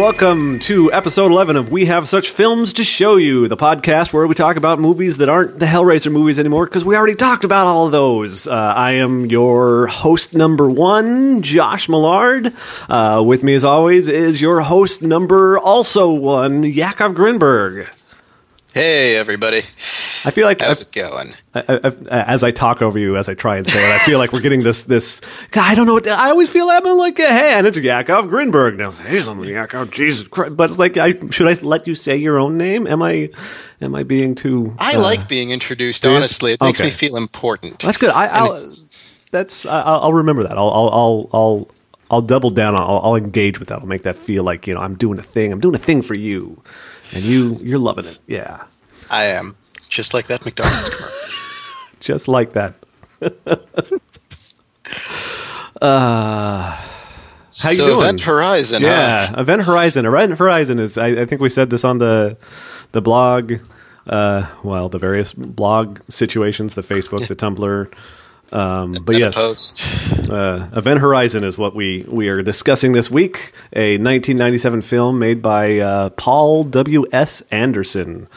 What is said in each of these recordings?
Welcome to episode 11 of We Have Such Films to Show You, the podcast where we talk about movies that aren't the Hellraiser movies anymore because we already talked about all of those. Uh, I am your host number one, Josh Millard. Uh, with me, as always, is your host number also one, Yakov Grinberg. Hey, everybody. I feel like How's I've- it going? I, I, as I talk over you, as I try and say it, I feel like we're getting this. This I don't know. What, I always feel I'm like, hey, and it's Yakov Grinberg. Now, hey, something Yakov, Jesus Christ! But it's like, I should I let you say your own name? Am I, am I being too? I uh, like being introduced, honestly. It makes Okay. me feel important. That's good. I, I'll, that's I'll, I'll remember that. I'll, I'll, I'll, I'll, I'll double down. on I'll, I'll engage with that. I'll make that feel like you know I'm doing a thing. I'm doing a thing for you, and you, you're loving it. Yeah, I am. Just like that McDonald's commercial. just like that. uh, How you so doing? Event Horizon, Yeah, huh? Event Horizon. Event Horizon is. I, I think we said this on the the blog. Uh, well, the various blog situations, the Facebook, the Tumblr. Um, but yes, uh, Event Horizon is what we we are discussing this week. A 1997 film made by uh, Paul W. S. Anderson,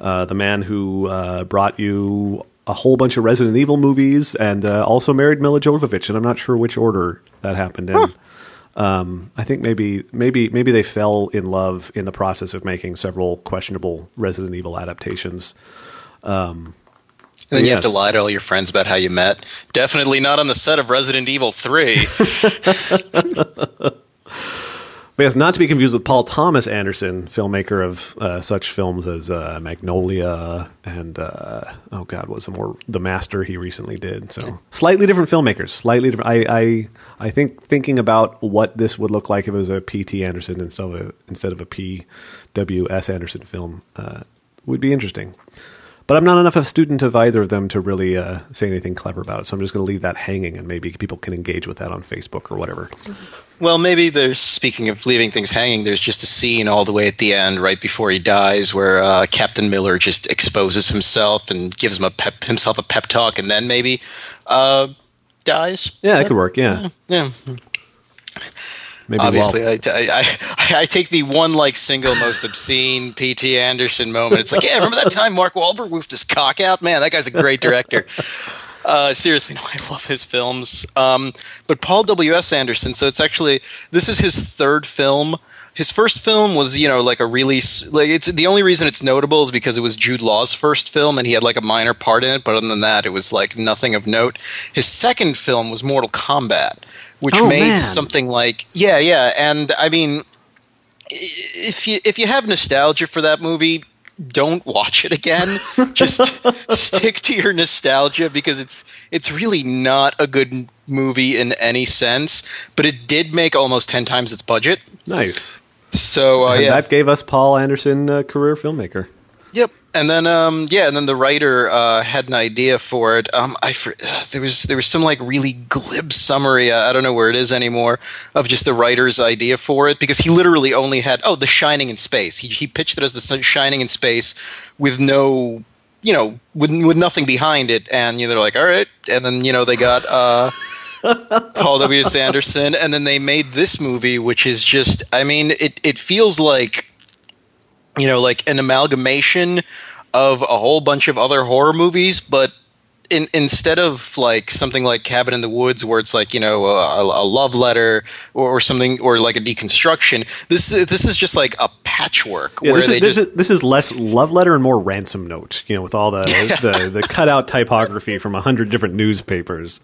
uh, the man who uh, brought you a whole bunch of Resident Evil movies and uh, also married Milla Jovovich. And I'm not sure which order that happened in. Um, I think maybe maybe maybe they fell in love in the process of making several questionable Resident Evil adaptations. And then you have to lie to all your friends about how you met. Definitely not on the set of Resident Evil 3. But yes, not to be confused with Paul Thomas Anderson, filmmaker of uh, such films as uh, Magnolia and uh, oh god, what was the more the Master he recently did. So slightly different filmmakers, slightly different. I, I I think thinking about what this would look like if it was a P.T. Anderson instead of a, instead of a P.W.S. Anderson film uh, would be interesting. But I'm not enough of a student of either of them to really uh, say anything clever about it. So I'm just going to leave that hanging, and maybe people can engage with that on Facebook or whatever. Well, maybe there's, speaking of leaving things hanging, there's just a scene all the way at the end, right before he dies, where uh, Captain Miller just exposes himself and gives him a pep, himself a pep talk, and then maybe uh, dies. Yeah, that could work. Yeah, Yeah. maybe. Obviously, I, I, I, I take the one like single most obscene P.T. Anderson moment. It's like, yeah, remember that time Mark Wahlberg whipped his cock out? Man, that guy's a great director. Uh, seriously, no, I love his films. Um, but Paul W. S. Anderson. So it's actually this is his third film. His first film was, you know, like a really like it's the only reason it's notable is because it was Jude Law's first film and he had like a minor part in it. But other than that, it was like nothing of note. His second film was Mortal Kombat, which Oh, made man. something like yeah, yeah. And I mean, if you if you have nostalgia for that movie, don't watch it again. Just stick to your nostalgia because it's it's really not a good movie in any sense. But it did make almost ten times its budget. nice. So uh, and yeah, that gave us Paul Anderson, uh, career filmmaker. And then um yeah, and then the writer uh, had an idea for it. Um I uh, there was there was some like really glib summary. Uh, I don't know where it is anymore of just the writer's idea for it because he literally only had oh, The Shining in space. He he pitched it as The Sun- Shining in space with no you know, with with nothing behind it and you know they're like, "All right." And then you know they got uh Paul W. S. Anderson, and then they made this movie, which is just, I mean, it, it feels like, you know, like an amalgamation of a whole bunch of other horror movies, but in, instead of like something like Cabin in the Woods, where it's like you know a, a love letter or, or something, or like a deconstruction, this this is just like a patchwork Yeah, where this, they is, this, just is, this is less love letter and more ransom note. You know, with all the the, the cutout typography from a hundred different newspapers.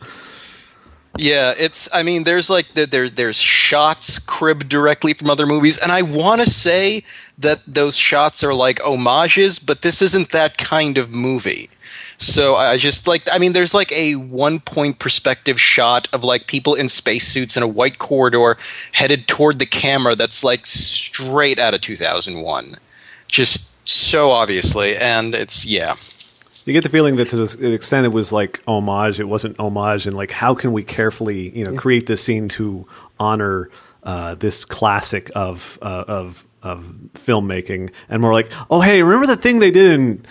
Yeah, it's. I mean, there's like the, there there's shots cribbed directly from other movies, and I want to say that those shots are like homages, but this isn't that kind of movie. So I just like. I mean, there's like a one point perspective shot of like people in spacesuits in a white corridor headed toward the camera. That's like straight out of 2001, just so obviously, and it's yeah. You get the feeling that to the extent it was like homage, it wasn't homage, and like how can we carefully, you know, create this scene to honor uh, this classic of uh, of of filmmaking, and more like, oh hey, remember the thing they did in,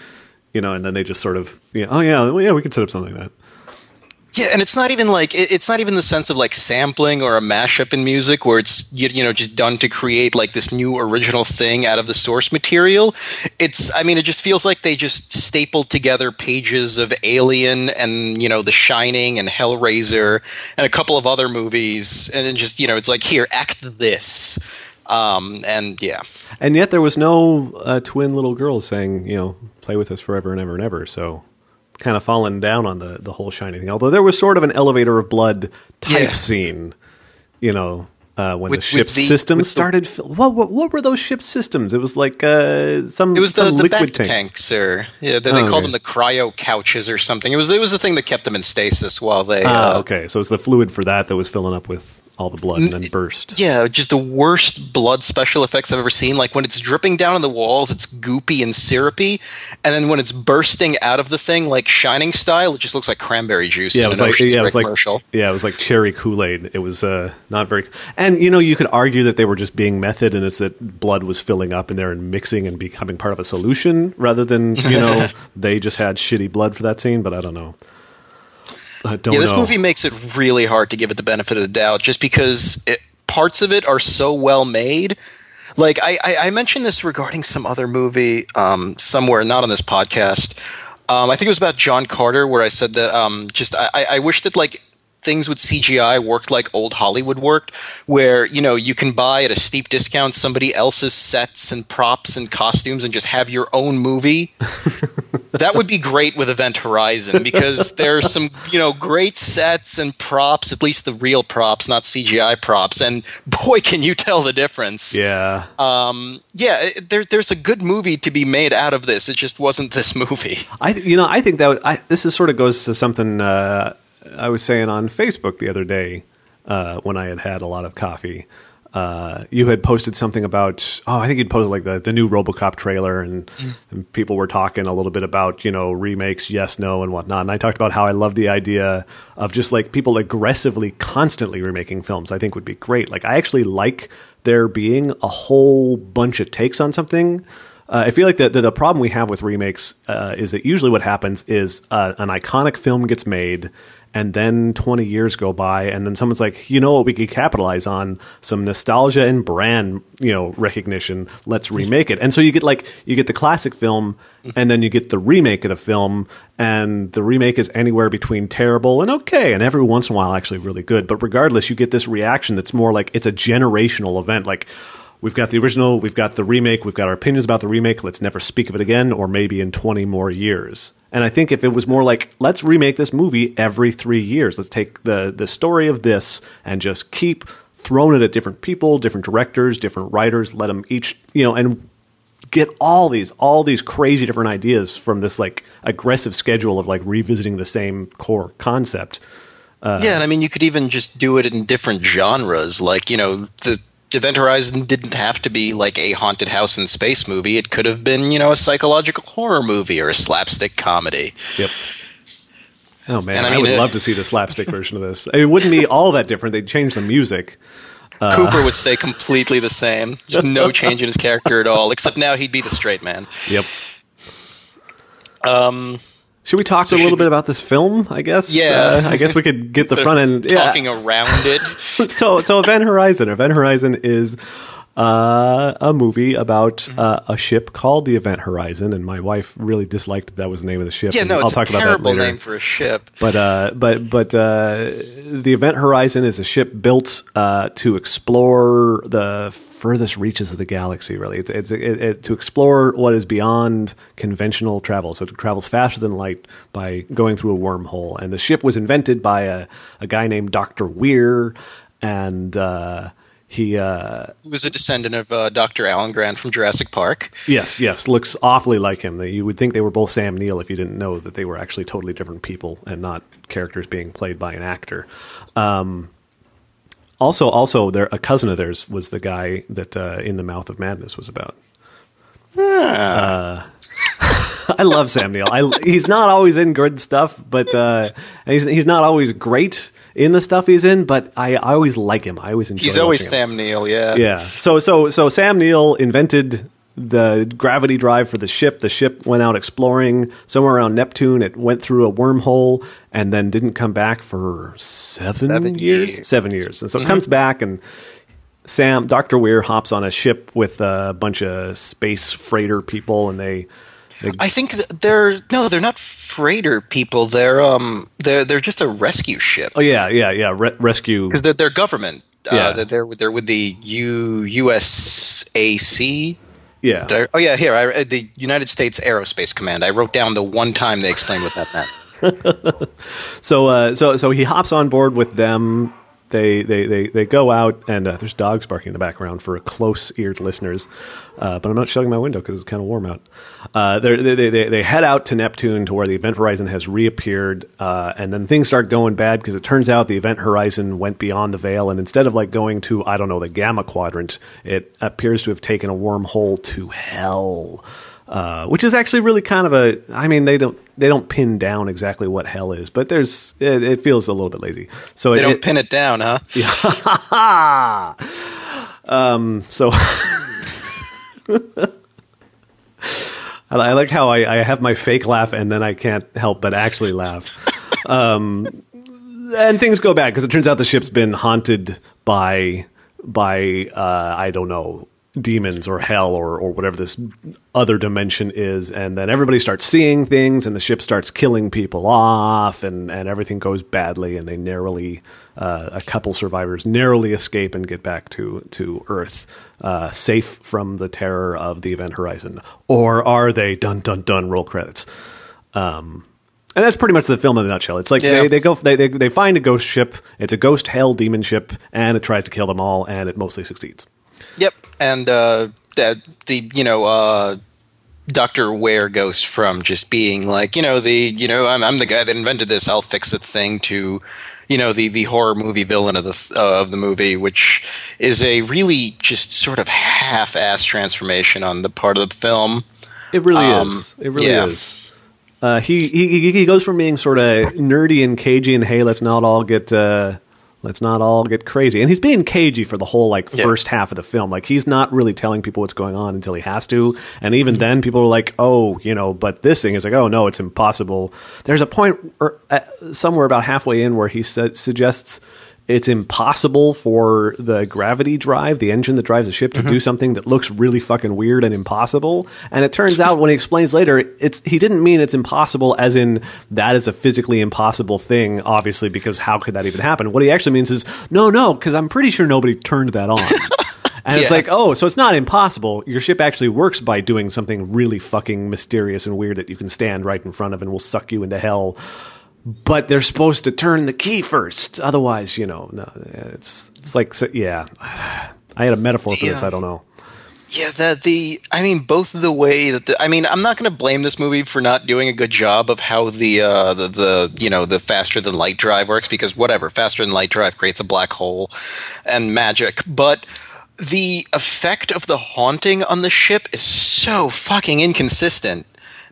you know, and then they just sort of, you know, oh yeah, well, yeah, we could set up something like that. Yeah, and it's not even like it's not even the sense of like sampling or a mashup in music where it's you, you know just done to create like this new original thing out of the source material. It's I mean it just feels like they just stapled together pages of Alien and you know The Shining and Hellraiser and a couple of other movies and then just you know it's like here act this. Um and yeah. And yet there was no uh, twin little girls saying, you know, play with us forever and ever and ever. So kind of fallen down on the, the whole shiny thing. Although there was sort of an elevator of blood type Yeah. scene, you know, uh, when With- the ship with the- systems with the- started. fi- what, what what were those ship systems? It was like uh, some It was the, some the liquid back tanks, or yeah, they, they Oh, called okay. them the cryo couches or something. It was it was the thing that kept them in stasis while they. Ah, uh, okay, so it's the fluid for that that was filling up with all the blood and then burst. Yeah, just the worst blood special effects I've ever seen. Like when it's dripping down on the walls, it's goopy and syrupy, and then when it's bursting out of the thing, like Shining style, it just looks like cranberry juice. Yeah, it was like yeah, it was like commercial. yeah, it was like cherry Kool Aid. It was uh, not very, and you know, you could argue that they were just being method, and it's that blood was filling up in there and mixing and becoming part of a solution, rather than you know they just had shitty blood for that scene. But I don't know. I don't Yeah, this know. movie makes it really hard to give it the benefit of the doubt, just because it, parts of it are so well made. Like I, I, I mentioned this regarding some other movie um, somewhere, not on this podcast. Um, I think it was about John Carter, where I said that um, just I, I- I wish that like things with CGI worked like old Hollywood worked, where you know you can buy at a steep discount somebody else's sets and props and costumes and just have your own movie that would be great with Event Horizon because there's some, you know, great sets and props, at least the real props, not CGI props. And boy, can you tell the difference. Yeah, Um, yeah, there, there's a good movie to be made out of this. It just wasn't this movie. I you know I think that would- I, this is sort of goes to something uh, I was saying on Facebook the other day uh, when I had had a lot of coffee. Uh, you had posted something about oh I think you'd posted like the, the new RoboCop trailer and, and people were talking a little bit about you know remakes yes no and whatnot. And I talked about how I love the idea of just like people aggressively constantly remaking films I think would be great. Like I actually like there being a whole bunch of takes on something. Uh, I feel like the, the, the problem we have with remakes uh, is that usually what happens is uh, an iconic film gets made, and then 20 years go by, and then someone's like, you know what, we could capitalize on some nostalgia and brand, you know, recognition. Let's remake it. And so you get like you get the classic film, mm-hmm. and then you get the remake of the film, and the remake is anywhere between terrible and okay, and every once in a while actually really good. But regardless, you get this reaction that's more like it's a generational event, like we've got the original, we've got the remake, we've got our opinions about the remake. Let's never speak of it again, or maybe in 20 more years. And I think if it was more like, let's remake this movie every three years, let's take the, the story of this and just keep throwing it at different people, different directors, different writers, let them each, you know, and get all these all these crazy different ideas from this like aggressive schedule of like revisiting the same core concept. Uh, yeah, and I mean, you could even just do it in different genres. Like, you know, the Event Horizon didn't have to be like a haunted house in space movie. It could have been, you know, a psychological horror movie or a slapstick comedy. Yep. Oh man, And I I, mean, would it- love to see the slapstick version of this. It wouldn't be all that different. They'd change the music. Cooper would stay completely the same. Just no change in his character at all, except now he'd be the straight man. Yep. Um, Should we talk a should little bit about this film? I guess. Yeah. Uh, I guess we could get the front end. Yeah. talking around it. so so Event Horizon. Event Horizon is uh, a movie about Mm-hmm. uh, a ship called the Event Horizon, and my wife really disliked that, that was the name of the ship. Yeah, no, I'll it's talk a about that terrible later. name for a ship. But uh, but but uh, the Event Horizon is a ship built uh, to explore the furthest reaches of the galaxy. Really, it's, it's it, it, to explore what is beyond conventional travel. So it travels faster than light by going through a wormhole. And the ship was invented by a, a guy named Doctor Weir, and uh, he. Uh, was a descendant of uh, Dr. Alan Grant from Jurassic Park. Yes, yes, looks awfully like him. You would think they were both Sam Neill if you didn't know that they were actually totally different people and not characters being played by an actor. Um, also, also, there a cousin of theirs was the guy that uh, in the Mouth of Madness was about. Uh, I love Sam Neill. I, he's not always in good stuff, but uh, he's he's not always great in the stuff he's in. But I, I always like him. I always enjoy. Him. He's always him. Sam Neill, yeah. Yeah. So so so Sam Neill invented the gravity drive for the ship. The ship went out exploring somewhere around Neptune. It went through a wormhole and then didn't come back for seven, Seven years? years. Seven years. And so it mm-hmm. comes back and Sam, Dr. Weir hops on a ship with a bunch of space freighter people and they, I think they're no, they're not freighter people. They're um, they're they're just a rescue ship oh yeah, yeah, yeah, re- rescue. because they're they're government. Yeah. Uh, they're they're with- the U USAC. Yeah. I- oh yeah, here I, the United States Aerospace Command. I wrote down the one time they explained what that meant. So, uh, so, so he hops on board with them. They, they, they, they go out, and uh, there's dogs barking in the background for close-eared listeners. Uh, but I'm not shutting my window because it's kind of warm out. Uh, they, they, they head out to Neptune to where the event horizon has reappeared, uh, and then things start going bad because it turns out the event horizon went beyond the veil, and instead of like going to I don't know the gamma quadrant, it appears to have taken a wormhole to hell. Uh, which is actually really kind of a. I mean, they don't they don't pin down exactly what hell is, but there's it, it feels a little bit lazy. So They it, don't pin it down, huh? Yeah. um, so I, I like how I, I have my fake laugh and then I can't help but actually laugh. Um, and things go bad because it turns out the ship's been haunted by by uh, I don't know demons or hell or or whatever this other dimension is, and then everybody starts seeing things, and the ship starts killing people off, and and everything goes badly, and they narrowly uh, a couple survivors narrowly escape and get back to to Earth, uh, safe from the terror of the event horizon, or are they? Dun dun dun. Roll credits. Um, and that's pretty much the film in a nutshell. It's like Yeah. they, they go they, they they find a ghost ship. It's a ghost hell demon ship, and it tries to kill them all, and it mostly succeeds. Yep, and uh, that the you know uh, Doctor Weir goes from just being like you know the you know I'm I'm the guy that invented this I'll fix it thing to you know the the horror movie villain of the uh, of the movie, which is a really just sort of half-ass transformation on the part of the film. It really Um, is. It really yeah. is. Uh, he, he he goes from being sort of nerdy and cagey, and hey, let's not all get uh, let's not all get crazy. And he's being cagey for the whole like Yeah. first half of the film. Like he's not really telling people what's going on until he has to. And even then, people are like, oh, you know, but this thing is like, oh no, it's impossible. There's a point or, uh, somewhere about halfway in where he sa- suggests it's impossible for the gravity drive, the engine that drives the ship, to mm-hmm. do something that looks really fucking weird and impossible. And it turns out when he explains later, it's he didn't mean it's impossible as in that is a physically impossible thing, obviously, because how could that even happen? What he actually means is no, no, because I'm pretty sure nobody turned that on. And it's like, oh, so it's not impossible. Your ship actually works by doing something really fucking mysterious and weird that you can stand right in front of and will suck you into hell. But they're supposed to turn the key first. Otherwise, you know, no, it's it's like, yeah. I had a metaphor for this. I don't know. Yeah, the the I mean both the way that the, I mean I'm not going to blame this movie for not doing a good job of how the uh the, the you know the faster than light drive works because whatever faster than light drive creates a black hole and magic but the effect of the haunting on the ship is so fucking inconsistent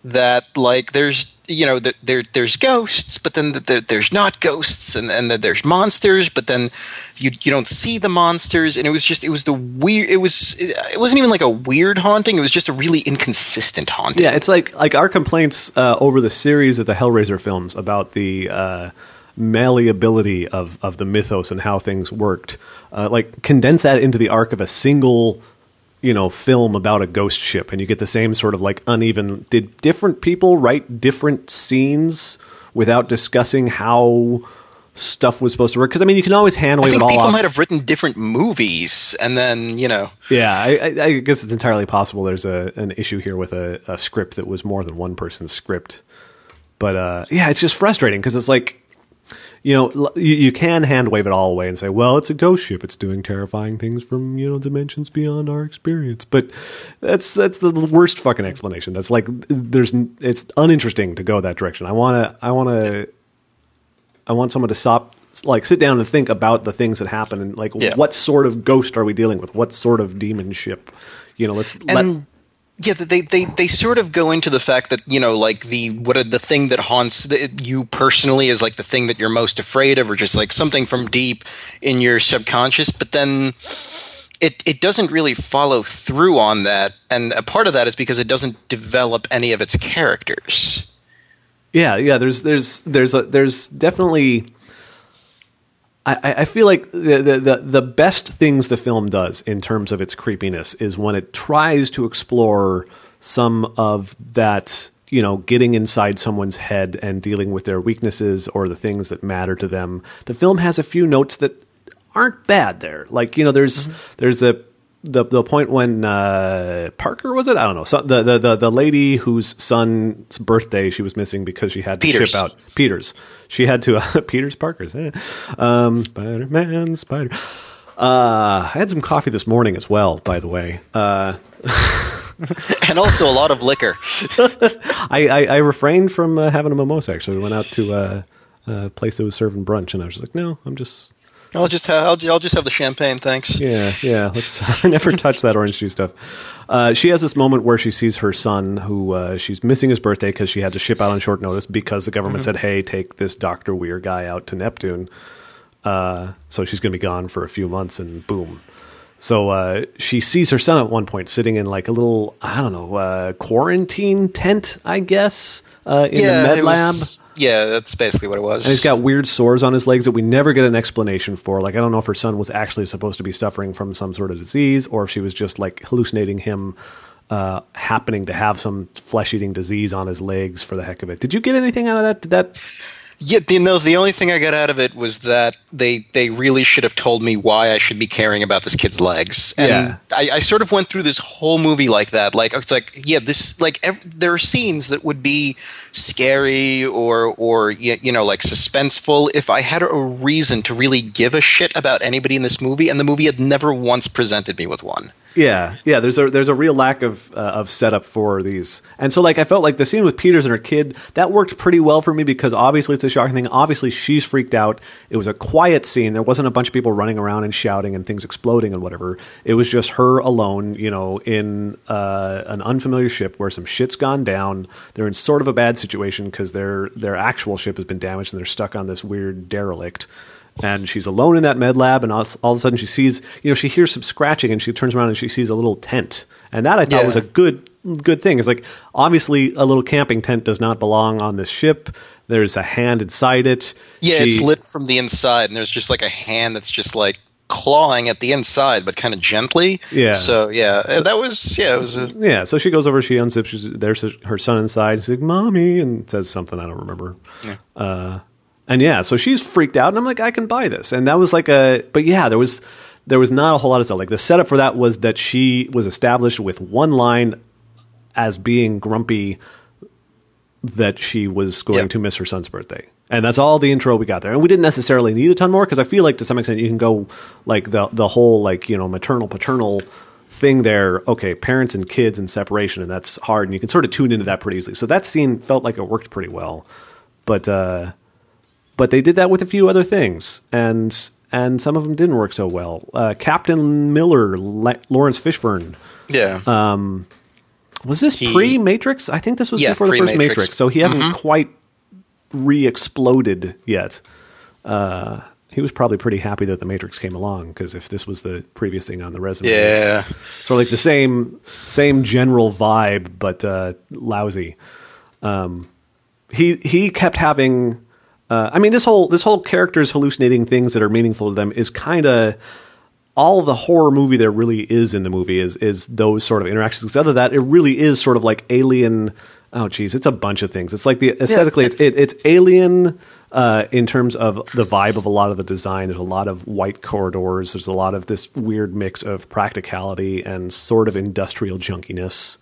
that like there's you know th- there there's ghosts but then th- there, there's not ghosts and and there's monsters but then you you don't see the monsters and it was just it was the weird it was it wasn't even like a weird haunting it was just a really inconsistent haunting Yeah, it's like like our complaints uh, over the series of the Hellraiser films about the uh, malleability of of the mythos and how things worked. Uh, like condense that into the arc of a single, you know, film about a ghost ship, and you get the same sort of like uneven. Did different people write different scenes without discussing how? Stuff was supposed to work because I mean you can always hand I wave it think all people off. might have written different movies and then you know Yeah, I, I, I guess it's entirely possible. There's a an issue here with a, a script that was more than one person's script, but uh, yeah, it's just frustrating because it's like, you know, you, you can hand wave it all away and say, well, it's a ghost ship. It's doing terrifying things from you know dimensions beyond our experience. But that's that's the worst fucking explanation. That's like there's it's uninteresting to go that direction. I wanna I wanna I want someone to stop, like, sit down and think about the things that happen and like, Yeah. what sort of ghost are we dealing with? What sort of demon ship? You know, let's let. Yeah they, they they sort of go into the fact that you know like the what are the thing that haunts the, you personally is like the thing that you're most afraid of or just like something from deep in your subconscious but then it, it doesn't really follow through on that, and a part of that is because it doesn't develop any of its characters. Yeah, yeah. There's there's there's a there's definitely. I, I feel like the, the, the best things the film does in terms of its creepiness is when it tries to explore some of that you know getting inside someone's head and dealing with their weaknesses or the things that matter to them. The film has a few notes that aren't bad there. Like you know, there's mm-hmm. there's the the the point when uh, Parker was it? I don't know. So the, the the the lady whose son's birthday she was missing because she had to Peters. ship out Peters. She had to uh, Peters Parker's eh. um, Spider Man Spider. Uh, I had some coffee this morning as well, by the way. Uh, and also a lot of liquor. I, I, I, refrained from uh, having a mimosa. Actually, we went out to uh, a place that was serving brunch, and I was just like, no, I'm just I'll just have I'll, I'll, just have the champagne, thanks. Yeah, yeah. Let's never touch that orange juice stuff. Uh, she has this moment where she sees her son, who uh, she's missing his birthday because she had to ship out on short notice because the government mm-hmm. said, "Hey, take this Doctor Weir guy out to Neptune." Uh, so she's going to be gone for a few months, and boom. So uh, she sees her son at one point sitting in like a little, I don't know, uh, quarantine tent, I guess, uh, in yeah, the med lab. Was, yeah, that's basically what it was. And he's got weird sores on his legs that we never get an explanation for. Like, I don't know if her son was actually supposed to be suffering from some sort of disease or if she was just like hallucinating him uh, happening to have some flesh eating disease on his legs for the heck of it. Did you get anything out of that? Did that yeah, you know, the only thing I got out of it was that they they really should have told me why I should be caring about this kid's legs. And yeah. I, I sort of went through this whole movie like that. Like it's like, yeah, this like there are scenes that would be scary or or you know like suspenseful if I had a reason to really give a shit about anybody in this movie, and the movie had never once presented me with one. Yeah, yeah. There's a there's a real lack of uh, of setup for these, and so like I felt like the scene with Peters and her kid that worked pretty well for me because obviously it's a shocking thing. Obviously she's freaked out. It was a quiet scene. There wasn't a bunch of people running around and shouting and things exploding and whatever. It was just her alone, you know, in uh, an unfamiliar ship where some shit's gone down. They're in sort of a bad situation because their their actual ship has been damaged and they're stuck on this weird derelict and she's alone in that med lab and all, all, of a sudden she sees you know she hears some scratching and she turns around and she sees a little tent. And that i thought yeah. was a good good thing. It's like obviously a little camping tent does not belong on this ship. There's a hand inside it. Yeah she, it's lit from the inside and there's just like a hand that's just like clawing at the inside but kind of gently. Yeah. So yeah that was yeah it was a, yeah so she goes over she unzips she's, there's her son inside she's like mommy and says something i don't remember. Yeah. uh, and yeah, so she's freaked out, and I'm like, I can buy this. And that was like a, but yeah, there was there was not a whole lot of stuff. Like the setup for that was that she was established with one line as being grumpy that she was going yep. to miss her son's birthday. And that's all the intro we got there. And we didn't necessarily need a ton more because I feel like to some extent you can go like the the whole like, you know, maternal paternal thing there, okay, parents and kids and separation and that's hard and you can sort of tune into that pretty easily. So that scene felt like it worked pretty well. But uh but they did that with a few other things, and and some of them didn't work so well. Uh, Captain Miller, Le- Laurence Fishburne. Yeah. Um, was this pre Matrix? I think this was yeah, before the first Matrix, so he hadn't mm-hmm. quite re exploded yet. Uh, he was probably pretty happy that the Matrix came along because if this was the previous thing on the resume, yeah, sort of like the same same general vibe, but uh, lousy. Um, he he kept having uh, I mean, this whole this whole characters hallucinating things that are meaningful to them is kind of all the horror movie there really is in the movie is is those sort of interactions. Because other than that, it really is sort of like alien. Oh, geez, it's a bunch of things. It's like the aesthetically, yeah. it's it, it's alien uh, in terms of the vibe of a lot of the design. There's a lot of white corridors. There's a lot of this weird mix of practicality and sort of industrial junkiness.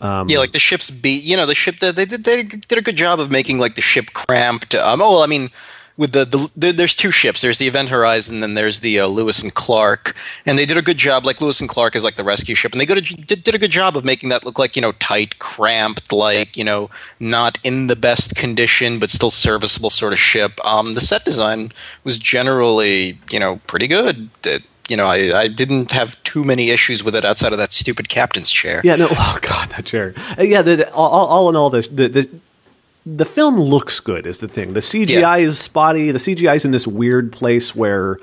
Um, yeah, like the ship's beat. You know, the ship. They, they did they did a good job of making like the ship cramped. Um, oh, I mean, with the, the, the, there's two ships. There's the Event Horizon, and then there's the uh, Lewis and Clark, and they did a good job. Like Lewis and Clark is like the rescue ship, and they did, did a good job of making that look like you know tight, cramped, like you know not in the best condition but still serviceable sort of ship. Um, the set design was generally you know pretty good. It, you know, I, I didn't have too many issues with it outside of that stupid captain's chair. Yeah, no, oh god, that chair. Uh, yeah, the, the, all, all, in all, the, the, the the film looks good is the thing. The CGI yeah. is spotty. The CGI is in this weird place where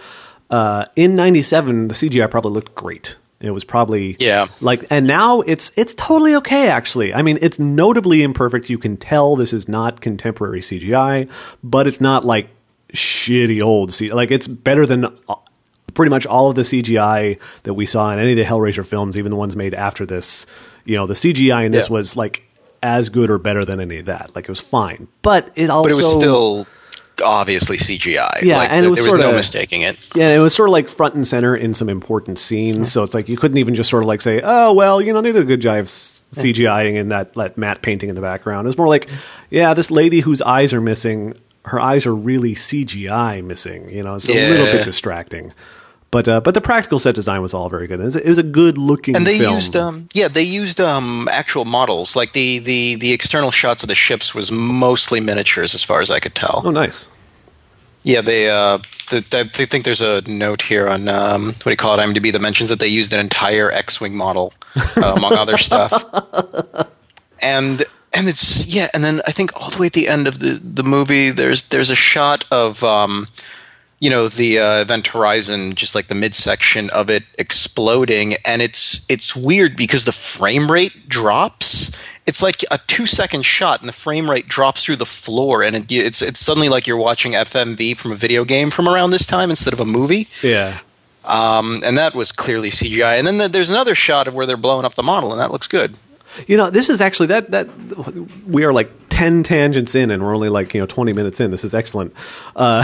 uh, in '97, the CGI probably looked great. It was probably Yeah. like, and now it's it's totally okay. Actually, I mean, it's notably imperfect. You can tell this is not contemporary CGI, but it's not like shitty old C. Like it's better than pretty much all of the CGI that we saw in any of the Hellraiser films, even the ones made after this. You know, the CGI in this Yeah. was like as good or better than any of that. Like it was fine, but it also But it was still obviously CGI. Yeah, like, and th- was there was no mistaking it. Yeah, it was sort of like front and center in some important scenes. So it's like you couldn't even just sort of like say, "Oh, well, you know, they did a good job of CGIing in that that matte painting in the background." It's more like, "Yeah, this lady whose eyes are missing, her eyes are really CGI missing." You know, it's a little bit distracting. But uh, but the practical set design was all very good. It was, it was a good looking And they film. used um yeah, they used um actual models. Like the, the the external shots of the ships was mostly miniatures as far as I could tell. oh, nice. Yeah, they uh the, I think there's a note here on um what do you call it IMDb that mentions that they used an entire X-wing model uh, among other stuff. And and it's yeah, and then I think all the way at the end of the the movie there's there's a shot of um you know the uh, event horizon just like the midsection of it exploding and it's it's weird because the frame rate drops. It's like a two second shot and the frame rate drops through the floor and it, it's it's suddenly like you're watching fmv from a video game from around this time instead of a movie. Yeah. um, and that was clearly cgi and then the, there's another shot of where they're blowing up the model and that looks good You know, this is actually that that we are like ten tangents in, and we're only like you know twenty minutes in. This is excellent. Uh,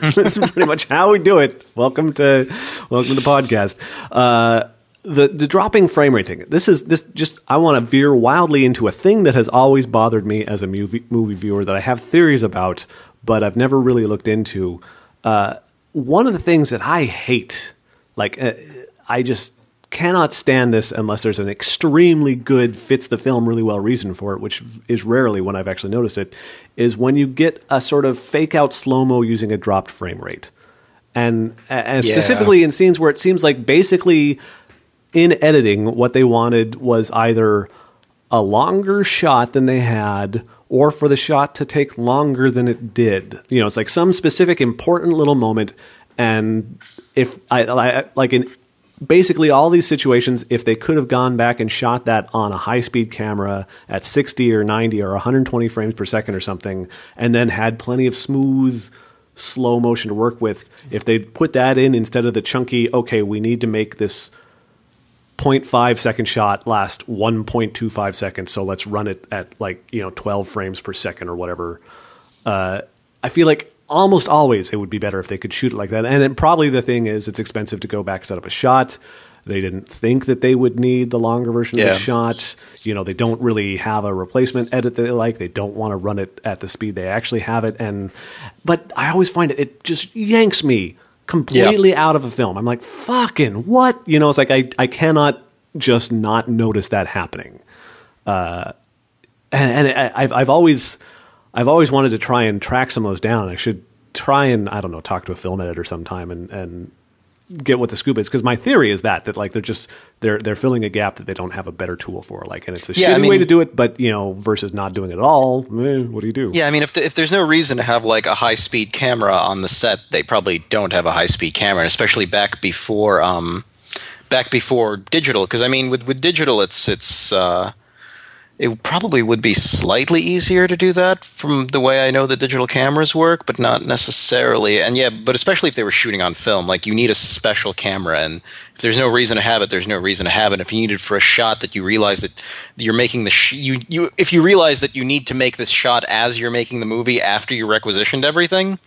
this is pretty much how we do it. Welcome to welcome to the podcast. Uh, the the dropping frame rate thing. This is this just I want to veer wildly into a thing that has always bothered me as a movie movie viewer that I have theories about, but I've never really looked into. Uh, one of the things that I hate, like uh, I just cannot stand this unless there's an extremely good fits the film really well reason for it, which is rarely when I've actually noticed it, is when you get a sort of fake out slow mo using a dropped frame rate. And and Yeah. specifically in scenes where it seems like basically in editing what they wanted was either a longer shot than they had or for the shot to take longer than it did. You know, it's like some specific important little moment and if I, I like in basically all these situations if they could have gone back and shot that on a high speed camera at 60 or 90 or 120 frames per second or something and then had plenty of smooth slow motion to work with if they'd put that in instead of the chunky okay we need to make this 0.5 second shot last 1.25 seconds so let's run it at like you know 12 frames per second or whatever uh, i feel like almost always it would be better if they could shoot it like that. And then probably the thing is it's expensive to go back set up a shot. They didn't think that they would need the longer version of the shot. You know they don't really have a replacement edit that they like. They don't want to run it at the speed they actually have it. And but i always find it it just yanks me completely out of a film. I'm like fucking what? You know it's like i, I cannot just not notice that happening. Uh, and, and I, I've, I've always I've always wanted to try and track some of those down. I should try and I don't know talk to a film editor sometime and and get what the scoop is because my theory is that that like they're just they're they're filling a gap that they don't have a better tool for like and it's a Yeah, shitty I way to do it but you know versus not doing it at all eh, what do you do Yeah, I mean, if the, if there's no reason to have like a high speed camera on the set, they probably don't have a high speed camera, especially back before um, back before digital. Because I mean, with with digital, it's it's uh, it probably would be slightly easier to do that from the way I know the digital cameras work, but not necessarily. And yeah, but especially if they were shooting on film, like you need a special camera, and if there's no reason to have it, there's no reason to have it. If you need it for a shot that you realize that you're making the sh- you you if you realize that you need to make this shot as you're making the movie after you requisitioned everything,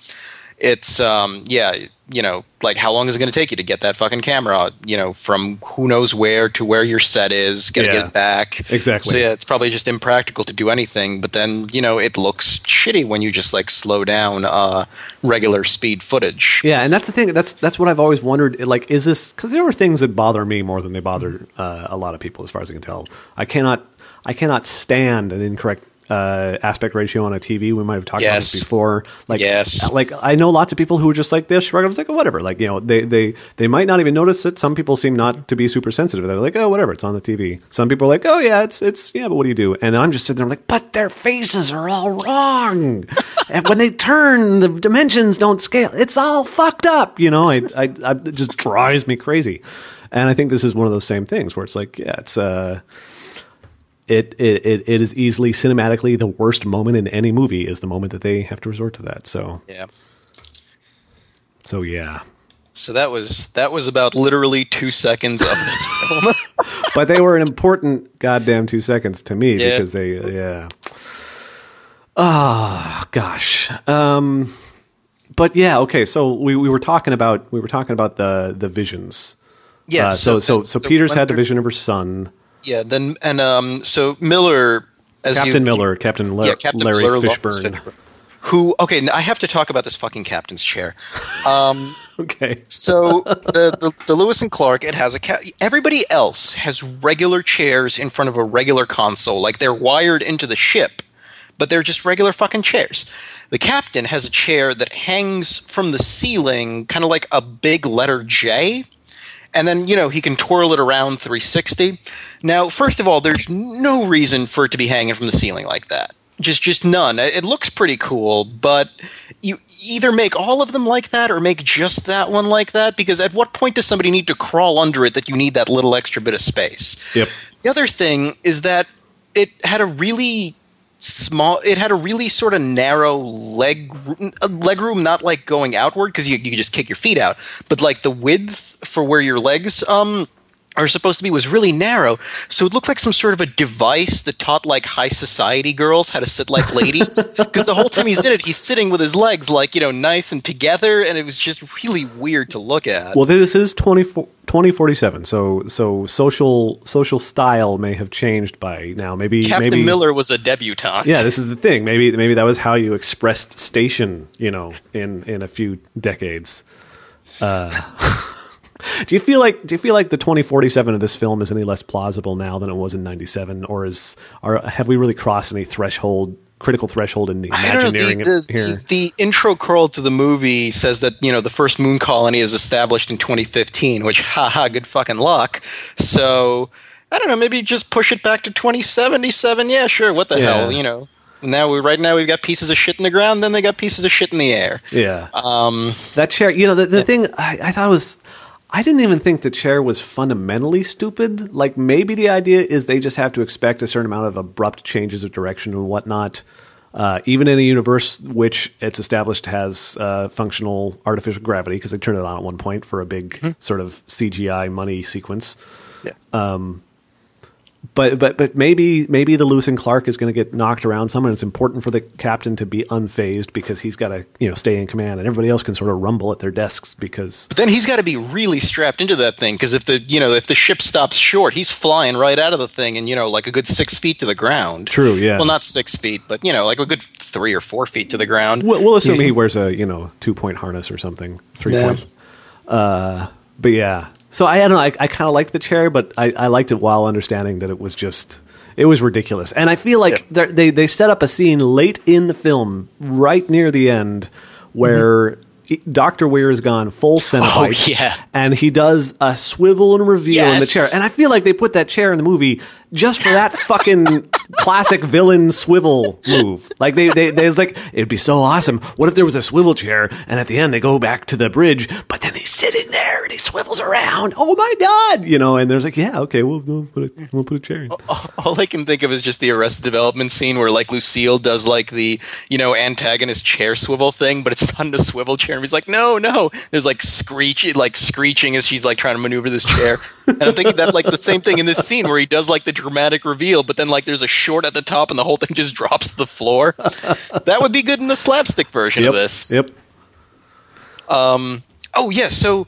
it's um yeah you know like how long is it going to take you to get that fucking camera you know from who knows where to where your set is gotta Yeah. get it back Exactly. so yeah it's probably just impractical to do anything but then you know it looks shitty when you just like slow down uh regular speed footage Yeah, and that's the thing. That's that's what I've always wondered. Like, is this because there are things that bother me more than they bother uh, a lot of people, as far as I can tell. I cannot I cannot stand an incorrect uh, aspect ratio on a TV. We might have talked about this before. Like, Yes. like I know lots of people who are just like this. Shrug. I was like, oh, whatever. Like, you know, they they they might not even notice it. Some people seem not to be super sensitive. They're like, oh, whatever. It's on the TV. Some people are like, oh, yeah, it's it's yeah, but what do you do? And then I'm just sitting there, like, but their faces are all wrong. and when they turn, the dimensions don't scale. It's all fucked up. You know, I, I, I it just drives me crazy. And I think this is one of those same things where it's like, yeah, it's uh it, it, it, it is easily cinematically the worst moment in any movie is the moment that they have to resort to that. So, Yeah. so yeah. So that was that was about literally two seconds of this film. But they were an important goddamn two seconds to me Yeah. because they, yeah. Ah, gosh. Um, but yeah, okay. So we, we were talking about we were talking about the the visions. yeah. Uh, so so so, Peters had the vision of her son, Yeah. Then and um. So Miller, as Captain you, Miller, Captain, La- yeah, Captain Larry Miller, Fishburne. Fishburne. Who? Okay, I have to talk about this fucking captain's chair. Um. Okay. So the, the the Lewis and Clark, it has a ca- everybody else has regular chairs in front of a regular console, like they're wired into the ship, but they're just regular fucking chairs. The captain has a chair that hangs from the ceiling, kind of like a big letter J, and then you know he can twirl it around 360. Now, first of all, there's no reason for it to be hanging from the ceiling like that. Just just none. It looks pretty cool, but you either make all of them like that or make just that one like that because at what point does somebody need to crawl under it that you need that little extra bit of space? Yep. The other thing is that it had a really small it had a really sort of narrow leg leg room not like going outward because you, you just kick your feet out but like the width for where your legs um are supposed to be was really narrow so it looked like some sort of a device that taught like high society girls how to sit like ladies because the whole time he's in it he's sitting with his legs like you know nice and together and it was just really weird to look at Well, this is 24 2047, so so social social style may have changed by now. Maybe captain maybe, miller was a debutante Yeah, this is the thing. Maybe maybe that was how you expressed station. You know, in in a few decades. Uh, do you feel like do you feel like the 2047 of this film is any less plausible now than it was in 97 or is are have we really crossed any threshold critical threshold in the know. imagineering The, it here the, the intro crawl to the movie says that you know the first moon colony is established in 2015, which haha, good fucking luck. So I don't know. Maybe just push it back to 2077. Yeah, sure. What the Yeah. hell? You know. Now we right now we've got pieces of shit in the ground. Then they got pieces of shit in the air. yeah Um, that chair you know the, the thing I, I thought was i didn't even think the chair was fundamentally stupid. Like maybe the idea is they just have to expect a certain amount of abrupt changes of direction and whatnot. Uh, even in a universe which it's established has uh, functional artificial gravity because they turned it on at one point for a big sort of cgi money sequence. Yeah. But but but maybe maybe the Lewis and Clark is going to get knocked around some, and it's important for the captain to be unfazed because he's got to you know stay in command, and everybody else can sort of rumble at their desks because But then he's got to be really strapped into that thing because if the you know if the ship stops short, he's flying right out of the thing and you know like a good six feet to the ground. True, yeah. Well, not six feet, but you know like a good three or four feet to the ground. we'll, we'll assume he wears a you know two point harness or something, three Yeah. point. Uh, but yeah, so I, I don't know. I, I kind of liked the chair, but I, I liked it while understanding that it was just it was ridiculous, and I feel like Yeah. they they set up a scene late in the film, right near the end, where. Mm-hmm. Doctor Weir has gone full Cenobite, Oh, yeah. and he does a swivel and reveal in the chair. And I feel like they put that chair in the movie just for that fucking classic villain swivel move. Like they, they, there's like it'd be so awesome. What if there was a swivel chair, and at the end they go back to the bridge, but then he's sitting there and he swivels around. Oh my god, you know? And there's like, yeah, okay, we'll, we'll put a, we'll put a chair. In. All I can think of is just the Arrested Development scene where like Lucille does like the you know antagonist chair swivel thing, but it's not a swivel chair, and he's like, no, no. There's like screech, like screeching as she's like trying to maneuver this chair, and I'm thinking that like the same thing in this scene where he does like the dramatic reveal, but then like there's a short at the top and the whole thing just drops to the floor. that would be good in the slapstick version Yep, of this. yep. Um. Oh yeah, so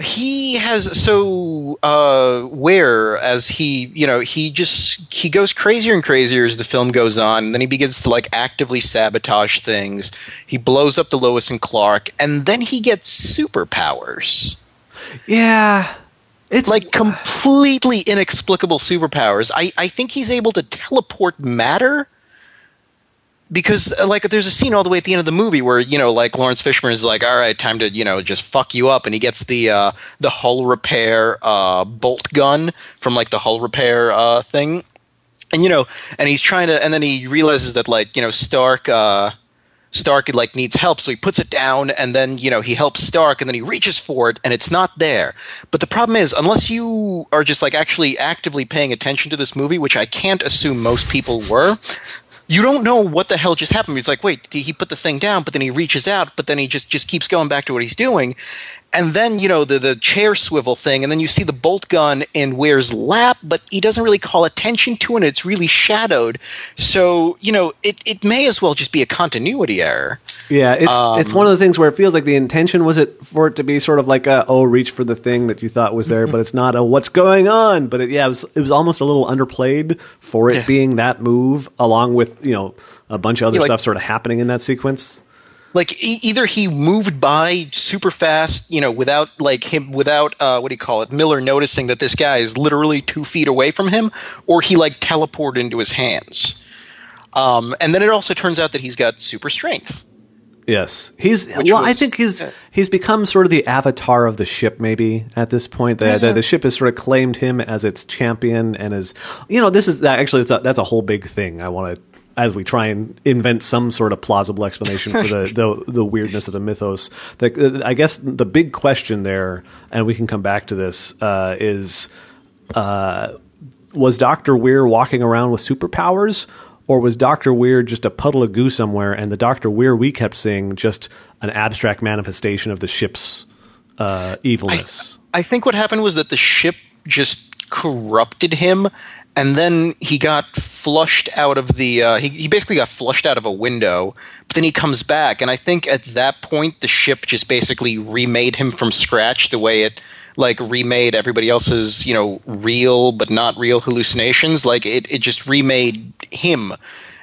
he has so uh where as he you know he just he goes crazier and crazier as the film goes on and then he begins to like actively sabotage things he blows up the Lewis and Clark and then he gets superpowers Yeah, it's like completely inexplicable superpowers. I i think he's able to teleport matter? Because uh, like there's a scene all the way at the end of the movie where you know like Laurence Fishburne is like, all right, time to you know just fuck you up, and he gets the uh, the hull repair uh, bolt gun from like the hull repair uh, thing, and you know, and he's trying to, and then he realizes that like you know Stark. Uh, Stark like needs help, so he puts it down, and then you know he helps Stark, and then he reaches for it, and it's not there. But the problem is, unless you are just like actually actively paying attention to this movie, which I can't assume most people were, you don't know what the hell just happened. He's like, wait, he put the thing down? But then he reaches out, but then he just just keeps going back to what he's doing, and then you know the the chair swivel thing, and then you see the bolt gun in Weir's lap, but he doesn't really call attention to it. It's really shadowed, so you know it it may as well just be a continuity error. Yeah, it's um, it's one of those things where it feels like the intention was it for it to be sort of like a oh reach for the thing that you thought was there, but it's not a what's going on. But it, yeah, it was it was almost a little underplayed for it yeah. being that move, along with you know a bunch of other yeah, like, stuff sort of happening in that sequence like e- either he moved by super fast, you know, without like him, without uh, what do you call it, Miller noticing that this guy is literally two feet away from him, or he like teleported into his hands. Um, and then it also turns out that he's got super strength. Yes, he's well. Was, I think he's he's become sort of the avatar of the ship. Maybe at this point, the, yeah. the, the ship has sort of claimed him as its champion and as you know. This is actually a, that's a whole big thing. I want to as we try and invent some sort of plausible explanation for the, the, the weirdness of the mythos. The, I guess the big question there, and we can come back to this, uh, is uh, was Doctor Weir walking around with superpowers, or was Doctor Weir just a puddle of goo somewhere, and the Doctor Weir we kept seeing just an abstract manifestation of the ship's uh, evilness? I, th- I think what happened was that the ship just corrupted him and then he got flushed out of the uh, he, he basically got flushed out of a window but then he comes back. And i think at that point the ship just basically remade him from scratch the way it like remade everybody else's you know real but not real hallucinations. Like it, it just remade him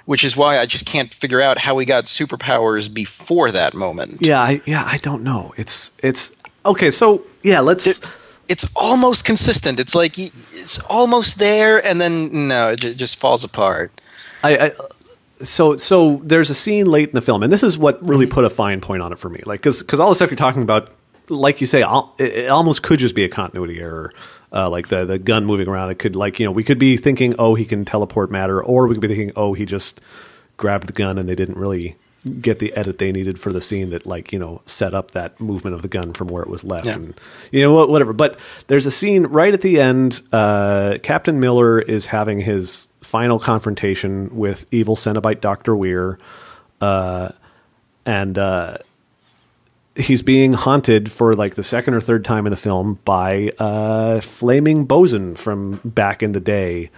which is why i just can't figure out how he got superpowers before that moment. Yeah I, yeah i don't know. It's it's okay so yeah let's it's almost consistent. It's like it's almost there, and then no, it just falls apart. I, I so so there's a scene late in the film, and this is what really mm-hmm. put a fine point on it for me. Like because because all the stuff you're talking about, like you say, it almost could just be a continuity error. Uh, like the the gun moving around, it could like you know we could be thinking, oh, he can teleport matter, or we could be thinking, oh, he just grabbed the gun and they didn't really get the edit they needed for the scene that like you know set up that movement of the gun from where it was left yeah. and you know whatever but there's a scene right at the end uh, captain miller is having his final confrontation with evil cenobite dr weir uh, and uh, he's being haunted for like the second or third time in the film by uh, flaming bosun from back in the day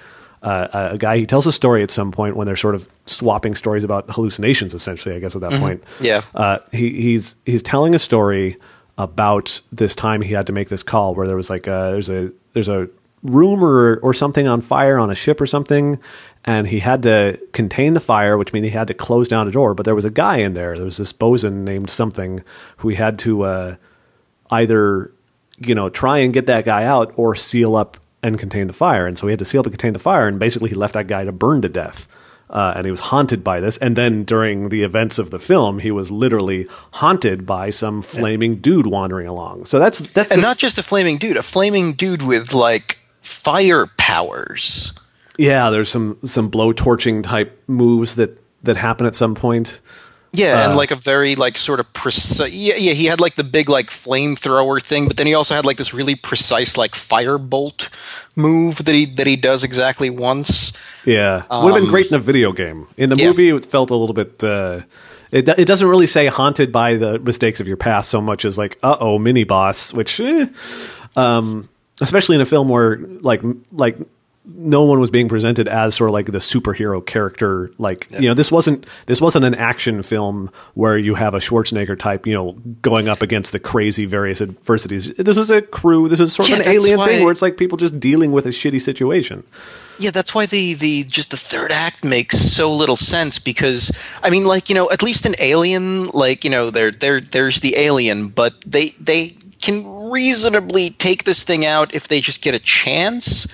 uh, a guy he tells a story at some point when they're sort of swapping stories about hallucinations essentially i guess at that mm-hmm. point yeah uh, he, he's he's telling a story about this time he had to make this call where there was like a, there's a there's a room or, or something on fire on a ship or something and he had to contain the fire which means he had to close down a door but there was a guy in there there was this bosun named something who he had to uh, either you know try and get that guy out or seal up and contain the fire. And so he had to seal to contain the fire, and basically he left that guy to burn to death. Uh, and he was haunted by this. And then during the events of the film, he was literally haunted by some flaming dude wandering along. So that's that's and not just a flaming dude, a flaming dude with like fire powers. Yeah, there's some some blow torching type moves that that happen at some point. Yeah, uh, and like a very like sort of precise. Yeah, yeah, he had like the big like flamethrower thing, but then he also had like this really precise like firebolt move that he that he does exactly once. Yeah, um, would have been great in a video game. In the yeah. movie, it felt a little bit. Uh, it, it doesn't really say haunted by the mistakes of your past so much as like uh oh mini boss, which, eh, um, especially in a film where like like no one was being presented as sort of like the superhero character. Like yeah. you know, this wasn't this wasn't an action film where you have a Schwarzenegger type, you know, going up against the crazy various adversities. This was a crew. This was sort yeah, of an alien thing where it's like people just dealing with a shitty situation. Yeah, that's why the the just the third act makes so little sense because I mean, like you know, at least an Alien, like you know, there there there's the alien, but they they can reasonably take this thing out if they just get a chance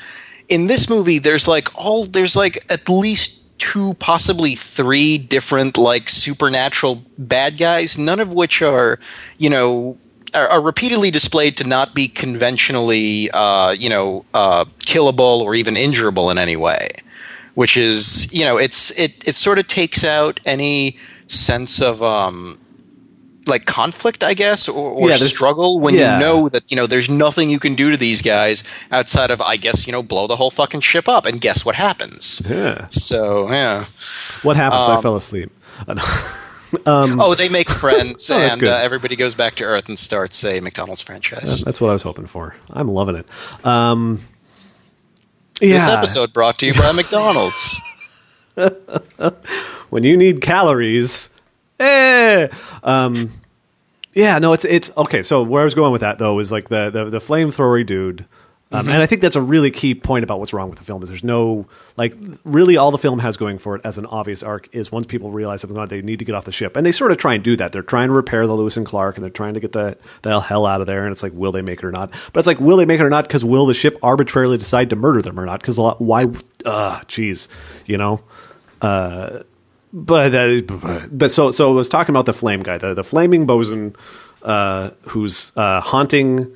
in this movie there's like all there's like at least two, possibly three different like supernatural bad guys, none of which are, you know, are, are repeatedly displayed to not be conventionally, uh, you know, uh, killable or even injurable in any way. Which is, you know, it's it it sort of takes out any sense of um, like conflict, I guess, or, or Yeah, struggle when yeah. you know that you know there's nothing you can do to these guys outside of, I guess, you know, blow the whole fucking ship up, and guess what happens? Yeah. So yeah. What happens? I Um, fell asleep. oh, they make friends, Oh, and uh, everybody goes back to Earth and starts a McDonald's franchise. That's what I was hoping for. I'm loving it. Um, yeah. This episode brought to you by McDonald's. when you need calories. Eh. Um, yeah, no, it's it's okay. So where I was going with that though is like the the, the flamethrower dude, um, and I think that's a really key point about what's wrong with the film is there's no like really all the film has going for it as an obvious arc is once people realize something's on, they need to get off the ship, and they sort of try and do that. They're trying to repair the Lewis and Clark, and they're trying to get the the hell out of there. And it's like, will they make it or not? But it's like, will they make it or not? Because will the ship arbitrarily decide to murder them or not? Because why? Uh, jeez, you know but uh, but so so I was talking about the flame guy, the the flaming bosun, uh, who's uh, haunting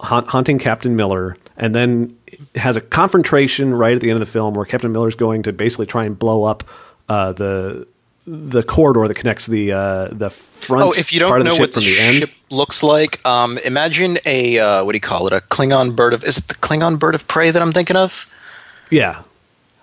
haunt, haunting Captain Miller, and then has a confrontation right at the end of the film where Captain Miller's going to basically try and blow up uh, the the corridor that connects the uh, the front Oh, if you don't the know ship what the the end. ship looks like, um, imagine a uh, what do you call it? A Klingon bird of is it the Klingon bird of prey that I'm thinking of? Yeah,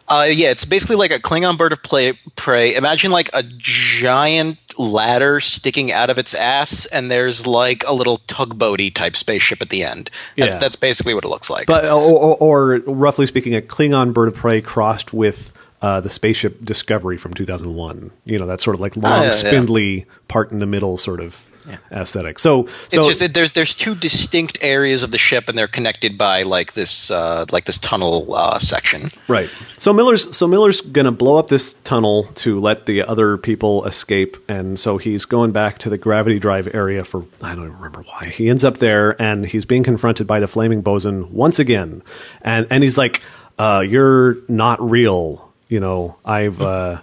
Uh, yeah, it's basically like a Klingon bird of play, prey. Imagine like a giant ladder sticking out of its ass, and there's like a little tugboaty type spaceship at the end. That- Yeah. that's basically what it looks like. but or, or, or roughly speaking, a Klingon bird of prey crossed with. Uh, the spaceship Discovery from 2001. You know, that sort of like long, Oh, yeah, yeah. spindly part in the middle sort of aesthetic. So, so it's just that there's there's two distinct areas of the ship, and they're connected by like this uh, like this tunnel uh, section. Right. So Miller's so Miller's gonna blow up this tunnel to let the other people escape, and so he's going back to the gravity drive area for I don't even remember why. He ends up there, and he's being confronted by the flaming bosun once again, and and he's like, uh, "You're not real." You know, I've uh,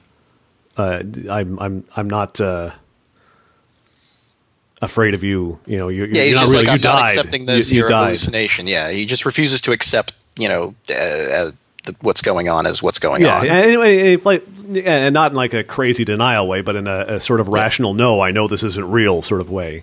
uh, I'm I'm I'm not. Uh, Afraid of you, you know. You're, Yeah, you're he's not just like you I'm died. not accepting this. You, you died. hallucination. Yeah, he just refuses to accept you know uh, uh, the, what's going on as what's going Yeah, on. and, anyway, like, and not in like a crazy denial way, but in a, a sort of rational, no, I know this isn't real sort of way.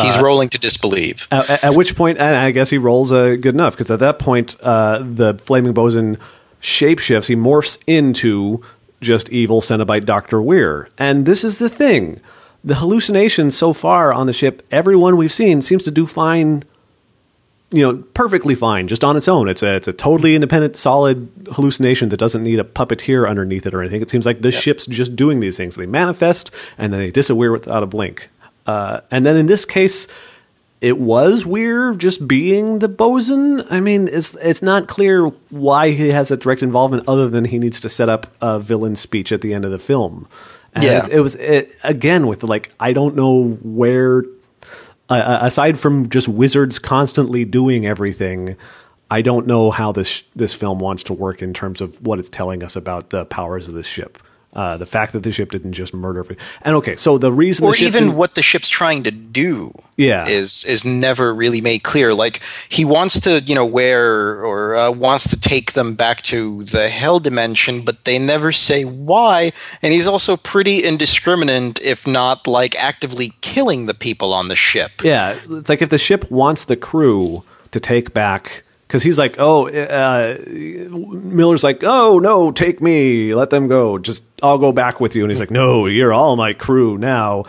He's rolling to disbelieve. At, at- which point, and I guess he rolls uh, good enough because at that point, uh, the flaming bosun shapeshifts. He morphs into just evil Cenobite Doctor Weir, and this is the thing: the hallucinations so far on the ship, everyone we've seen seems to do fine you know, perfectly fine, just on its own. It's a it's a totally independent, solid hallucination that doesn't need a puppeteer underneath it or anything. It seems like the ship's just doing these things. They manifest and then they disappear without a blink. Uh, and then in this case, it was weird just being the bosun. I mean, it's it's not clear why he has a direct involvement other than he needs to set up a villain speech at the end of the film. And Yeah. it, it was it, again with like I don't know where uh, aside from just wizards constantly doing everything, I don't know how this this film wants to work in terms of what it's telling us about the powers of this ship. Uh, the fact that the ship didn't just murder, and okay, so the reason, or the ship even what the ship's trying to do Yeah. is is never really made clear. Like he wants to you know wear or uh, wants to take them back to the hell dimension but they never say why. And he's also pretty indiscriminate if not like actively killing the people on the ship. Yeah, it's like if the ship wants the crew to take back, because he's like, oh, uh, Miller's like, oh no, take me, let them go, just I'll go back with you, and he's like, no, you're all my crew now.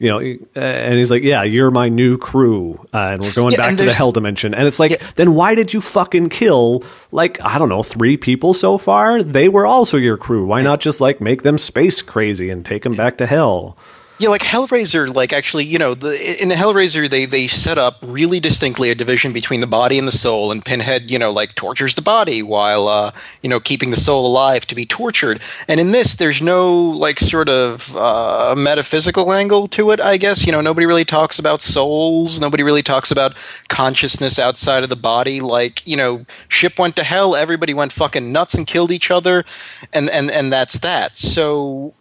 You know, uh, and he's like, "Yeah, you're my new crew, uh, and we're going Yeah, back to the hell dimension." And it's like, Yeah. then why did you fucking kill like I don't know three people so far? They were also your crew. Why not just like make them space crazy and take them back to hell? Yeah, like Hellraiser, like actually, you know, the, in Hellraiser, they they set up really distinctly a division between the body and the soul, and Pinhead, you know, like tortures the body while, uh, you know, keeping the soul alive to be tortured. And in this, there's no like sort of uh, metaphysical angle to it. I guess you know, nobody really talks about souls. Nobody really talks about consciousness outside of the body. Like you know, ship went to hell, everybody went fucking nuts and killed each other, and and and that's that. So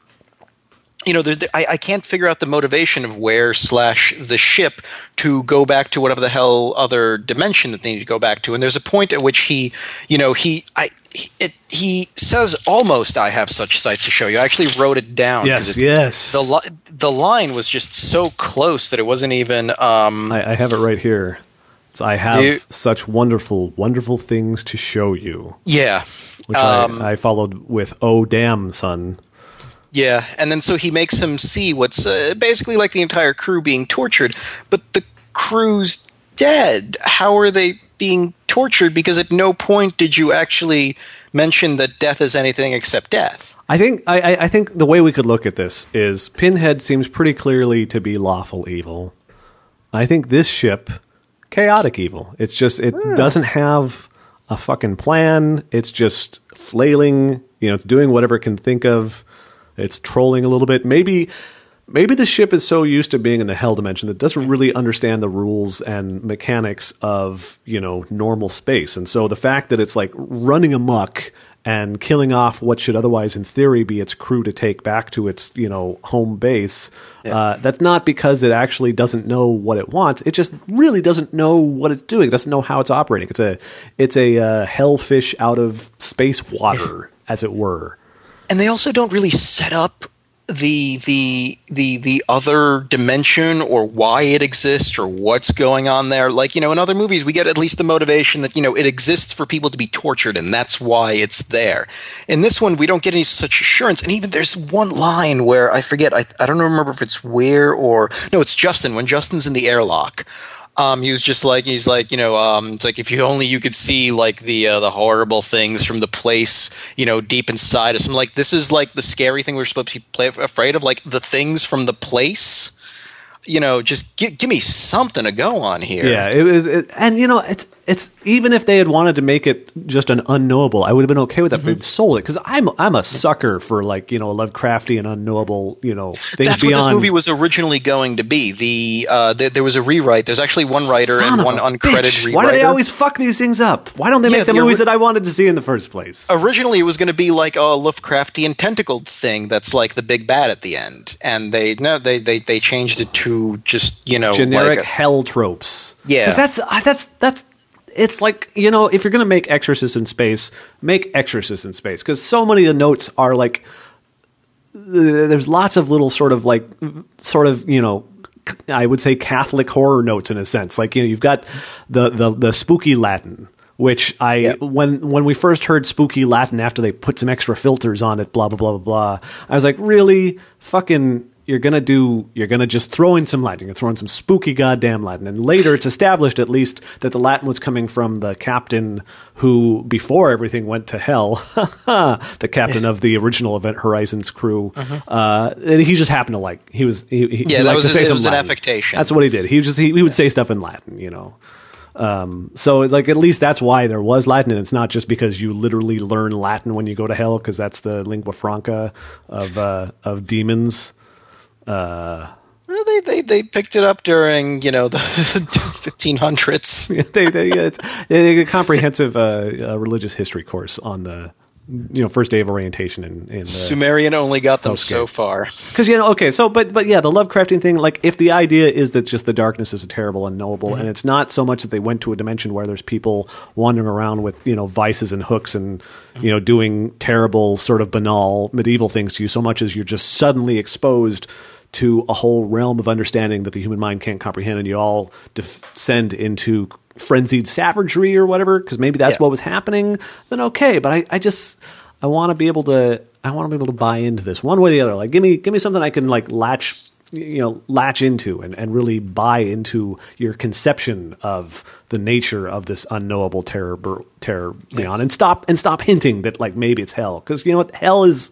you know, I, I can't figure out the motivation of Weir slash the ship to go back to whatever the hell other dimension that they need to go back to. And there's a point at which he, you know, he, I, it, he says almost, "I have such sights to show you." I actually wrote it down. Yes, it, yes. The li- the line was just so close that it wasn't even. Um, I, I have it right here. It's, I have you- such wonderful, wonderful things to show you. yeah, Which Um, I, I followed with "Oh damn, son." Yeah, and then so he makes him see what's uh, basically like the entire crew being tortured, but the crew's dead. How are they being tortured? Because at no point did you actually mention that death is anything except death. I think I, I- I think the way we could look at this is Pinhead seems pretty clearly to be lawful evil. I think this ship, chaotic evil. It's just it doesn't have a fucking plan. It's just flailing. You know, it's doing whatever it can think of. It's trolling a little bit. Maybe maybe the ship is so used to being in the hell dimension that it doesn't really understand the rules and mechanics of you know normal space. And so the fact that it's like running amok and killing off what should otherwise, in theory, be its crew to take back to its you know home base. Uh, that's not because it actually doesn't know what it wants. It just really doesn't know what it's doing. It doesn't know how it's operating. It's a it's a uh, hellfish out of space water, as it were. And they also don't really set up the the the the other dimension or why it exists or what's going on there. Like you know in other movies we get at least the motivation that you know it exists for people to be tortured and that's why it's there. In this one we don't get any such assurance. And even there's one line where i forget i, I don't remember if it's Weir or no it's justin. When justin's in the airlock um, he was just like he's like you know um, it's like if you only you could see like the uh, the horrible things from the place you know deep inside us. I'm like this is like the scary thing we're supposed to be afraid of like the things from the place. You know, just gi- give me something to go on here. Yeah, it was, it, and you know, it's it's even if they had wanted to make it just an unknowable, I would have been okay with that. But they sold it because I'm I'm a sucker for like you know Lovecraftian unknowable you know things That's beyond. what this movie was originally going to be. The uh, there, there was a rewrite. There's actually one writer Son and one uncredited rewriter. Why do they always fuck these things up? Why don't they Yeah, make the, the movies ori- that I wanted to see in the first place? originally it was going to be like a Lovecraftian tentacled thing that's like the big bad at the end, and they no they they, they changed it to just you know Generic like a- hell tropes. Yeah. 'Cause that's that's that's. It's like you know, if you're going to make Exorcist in space, make Exorcist in space because so many of the notes are like there's lots of little sort of like sort of you know I would say Catholic horror notes in a sense. Like you know you've got the the, the spooky Latin, which I Yep. when when we first heard spooky Latin after they put some extra filters on it, blah blah blah blah blah. I was like, really, fucking. You're gonna do. You're gonna just throw in some Latin. You're gonna throw in some spooky goddamn Latin. And later, it's established at least that the Latin was coming from the captain who, before everything went to hell, the captain of the original Event Horizons crew. Uh, and he just happened to like. He was. He, he Uh-huh. Yeah, he that liked was to his- say it some was an affectation. That's what he did. He just he, he would say stuff in Latin. You know. Um, so it's like at least that's why there was Latin, and it's not just because you literally learn Latin when you go to hell, because that's the lingua franca of uh, of demons. Well, they, they they picked it up during you know the 1500s. they they, yeah, it's, they get a comprehensive uh, uh, religious history course on the you know first day of orientation in, in Sumerian only got them so far. Because you know, okay, so but but yeah, the Lovecraftian thing, like if the idea is that just the darkness is a terrible and knowable, and it's not so much that they went to a dimension where there's people wandering around with you know vices and hooks and you know doing terrible sort of banal medieval things to you, so much as you're just suddenly exposed to a whole realm of understanding that the human mind can't comprehend, and you all descend into frenzied savagery or whatever, because maybe that's Yeah. what was happening. Then okay, but I, I just I want to be able to I want to be able to buy into this one way or the other. Like give me give me something I can like latch you know latch into and, and really buy into your conception of the nature of this unknowable terror bur- terror beyond and stop and stop hinting that like maybe it's hell because you know what hell is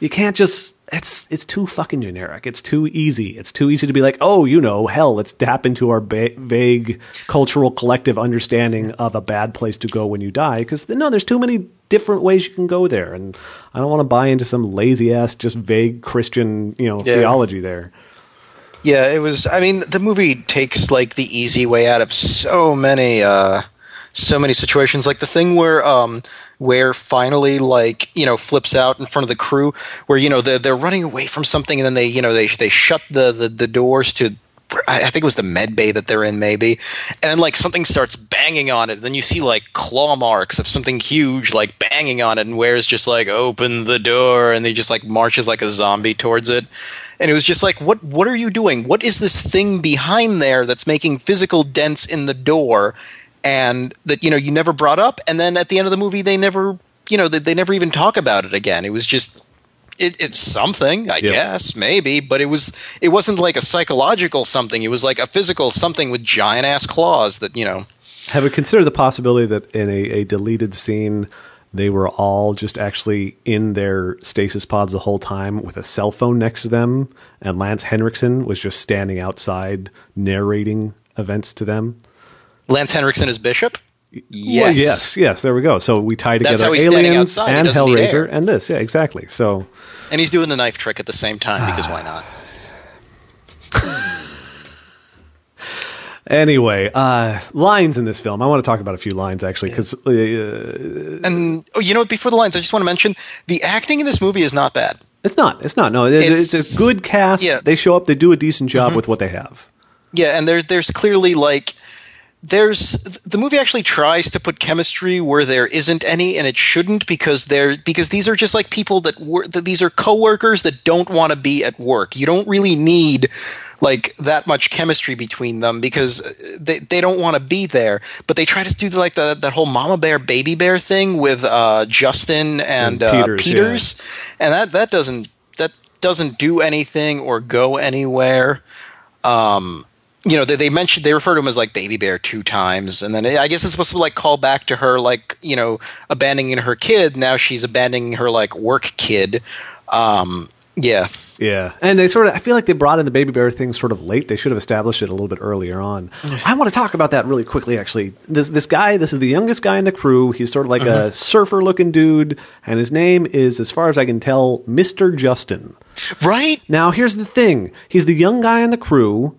you can't just it's it's too fucking generic. It's too easy. It's too easy to be like, oh, you know, hell, let's tap into our ba- vague cultural collective understanding of a bad place to go when you die. Because no, there's too many different ways you can go there, and I don't want to buy into some lazy ass, just vague Christian, you know, Yeah. theology there. Yeah, it was. I mean, the movie takes like the easy way out of so many, uh, so many situations. Like the thing where, um, where finally, like you know, flips out in front of the crew, where you know they're they're running away from something, and then they you know they they shut the the, the doors to. I think it was the med bay that they're in, maybe, and like something starts banging on it. Then you see like claw marks of something huge, like banging on it, and Weir's just like open the door, and he just like marches like a zombie towards it and it was just like what what are you doing what is this thing behind there that's making physical dents in the door and that you know you never brought up and then at the end of the movie they never you know they, they never even talk about it again it was just it, it's something i Yeah. guess maybe but it was it wasn't like a psychological something it was like a physical something with giant ass claws that you know Have we considered the possibility that in a, a deleted scene, they were all just actually in their stasis pods the whole time with a cell phone next to them, and Lance Henriksen was just standing outside narrating events to them? Lance henriksen is bishop Well, yes yes, yes. There we go. So we tie together how he's standing aliens outside. He and Hellraiser and this. Yeah, exactly. So and he's doing the knife trick at the same time because why not anyway, uh, lines in this film. I want to talk about a few lines actually because uh, And oh, you know, before the lines, I just want to mention the acting in this movie is not bad. it's not. It's not. No, it's, it's, It's- a good cast. yeah. They show up. They do a decent job with what they have. Yeah, and there's there's clearly like there's the movie actually tries to put chemistry where there isn't any, and it shouldn't because they're because these are just like people that work. That these are coworkers that don't want to be at work. You don't really need like that much chemistry between them because they, they don't want to be there. But they try to do like the that whole mama bear baby bear thing with uh, Justin and, And uh, Peters, Peters, and that that doesn't that doesn't do anything or go anywhere. Um, you know, they, they mentioned they refer to him as like baby bear two times, and then I guess it's supposed to like call back to her like you know abandoning her kid. Now she's abandoning her like work kid. Um, yeah, Yeah, and they sort of. I feel like they brought in the baby bear thing sort of late. They should have established it a little bit earlier on. I want to talk about that really quickly. Actually, this this guy, this is the youngest guy in the crew. He's sort of like a surfer looking dude, and his name is, as far as I can tell, Mister Justin. right. Now, here's the thing: he's the young guy in the crew.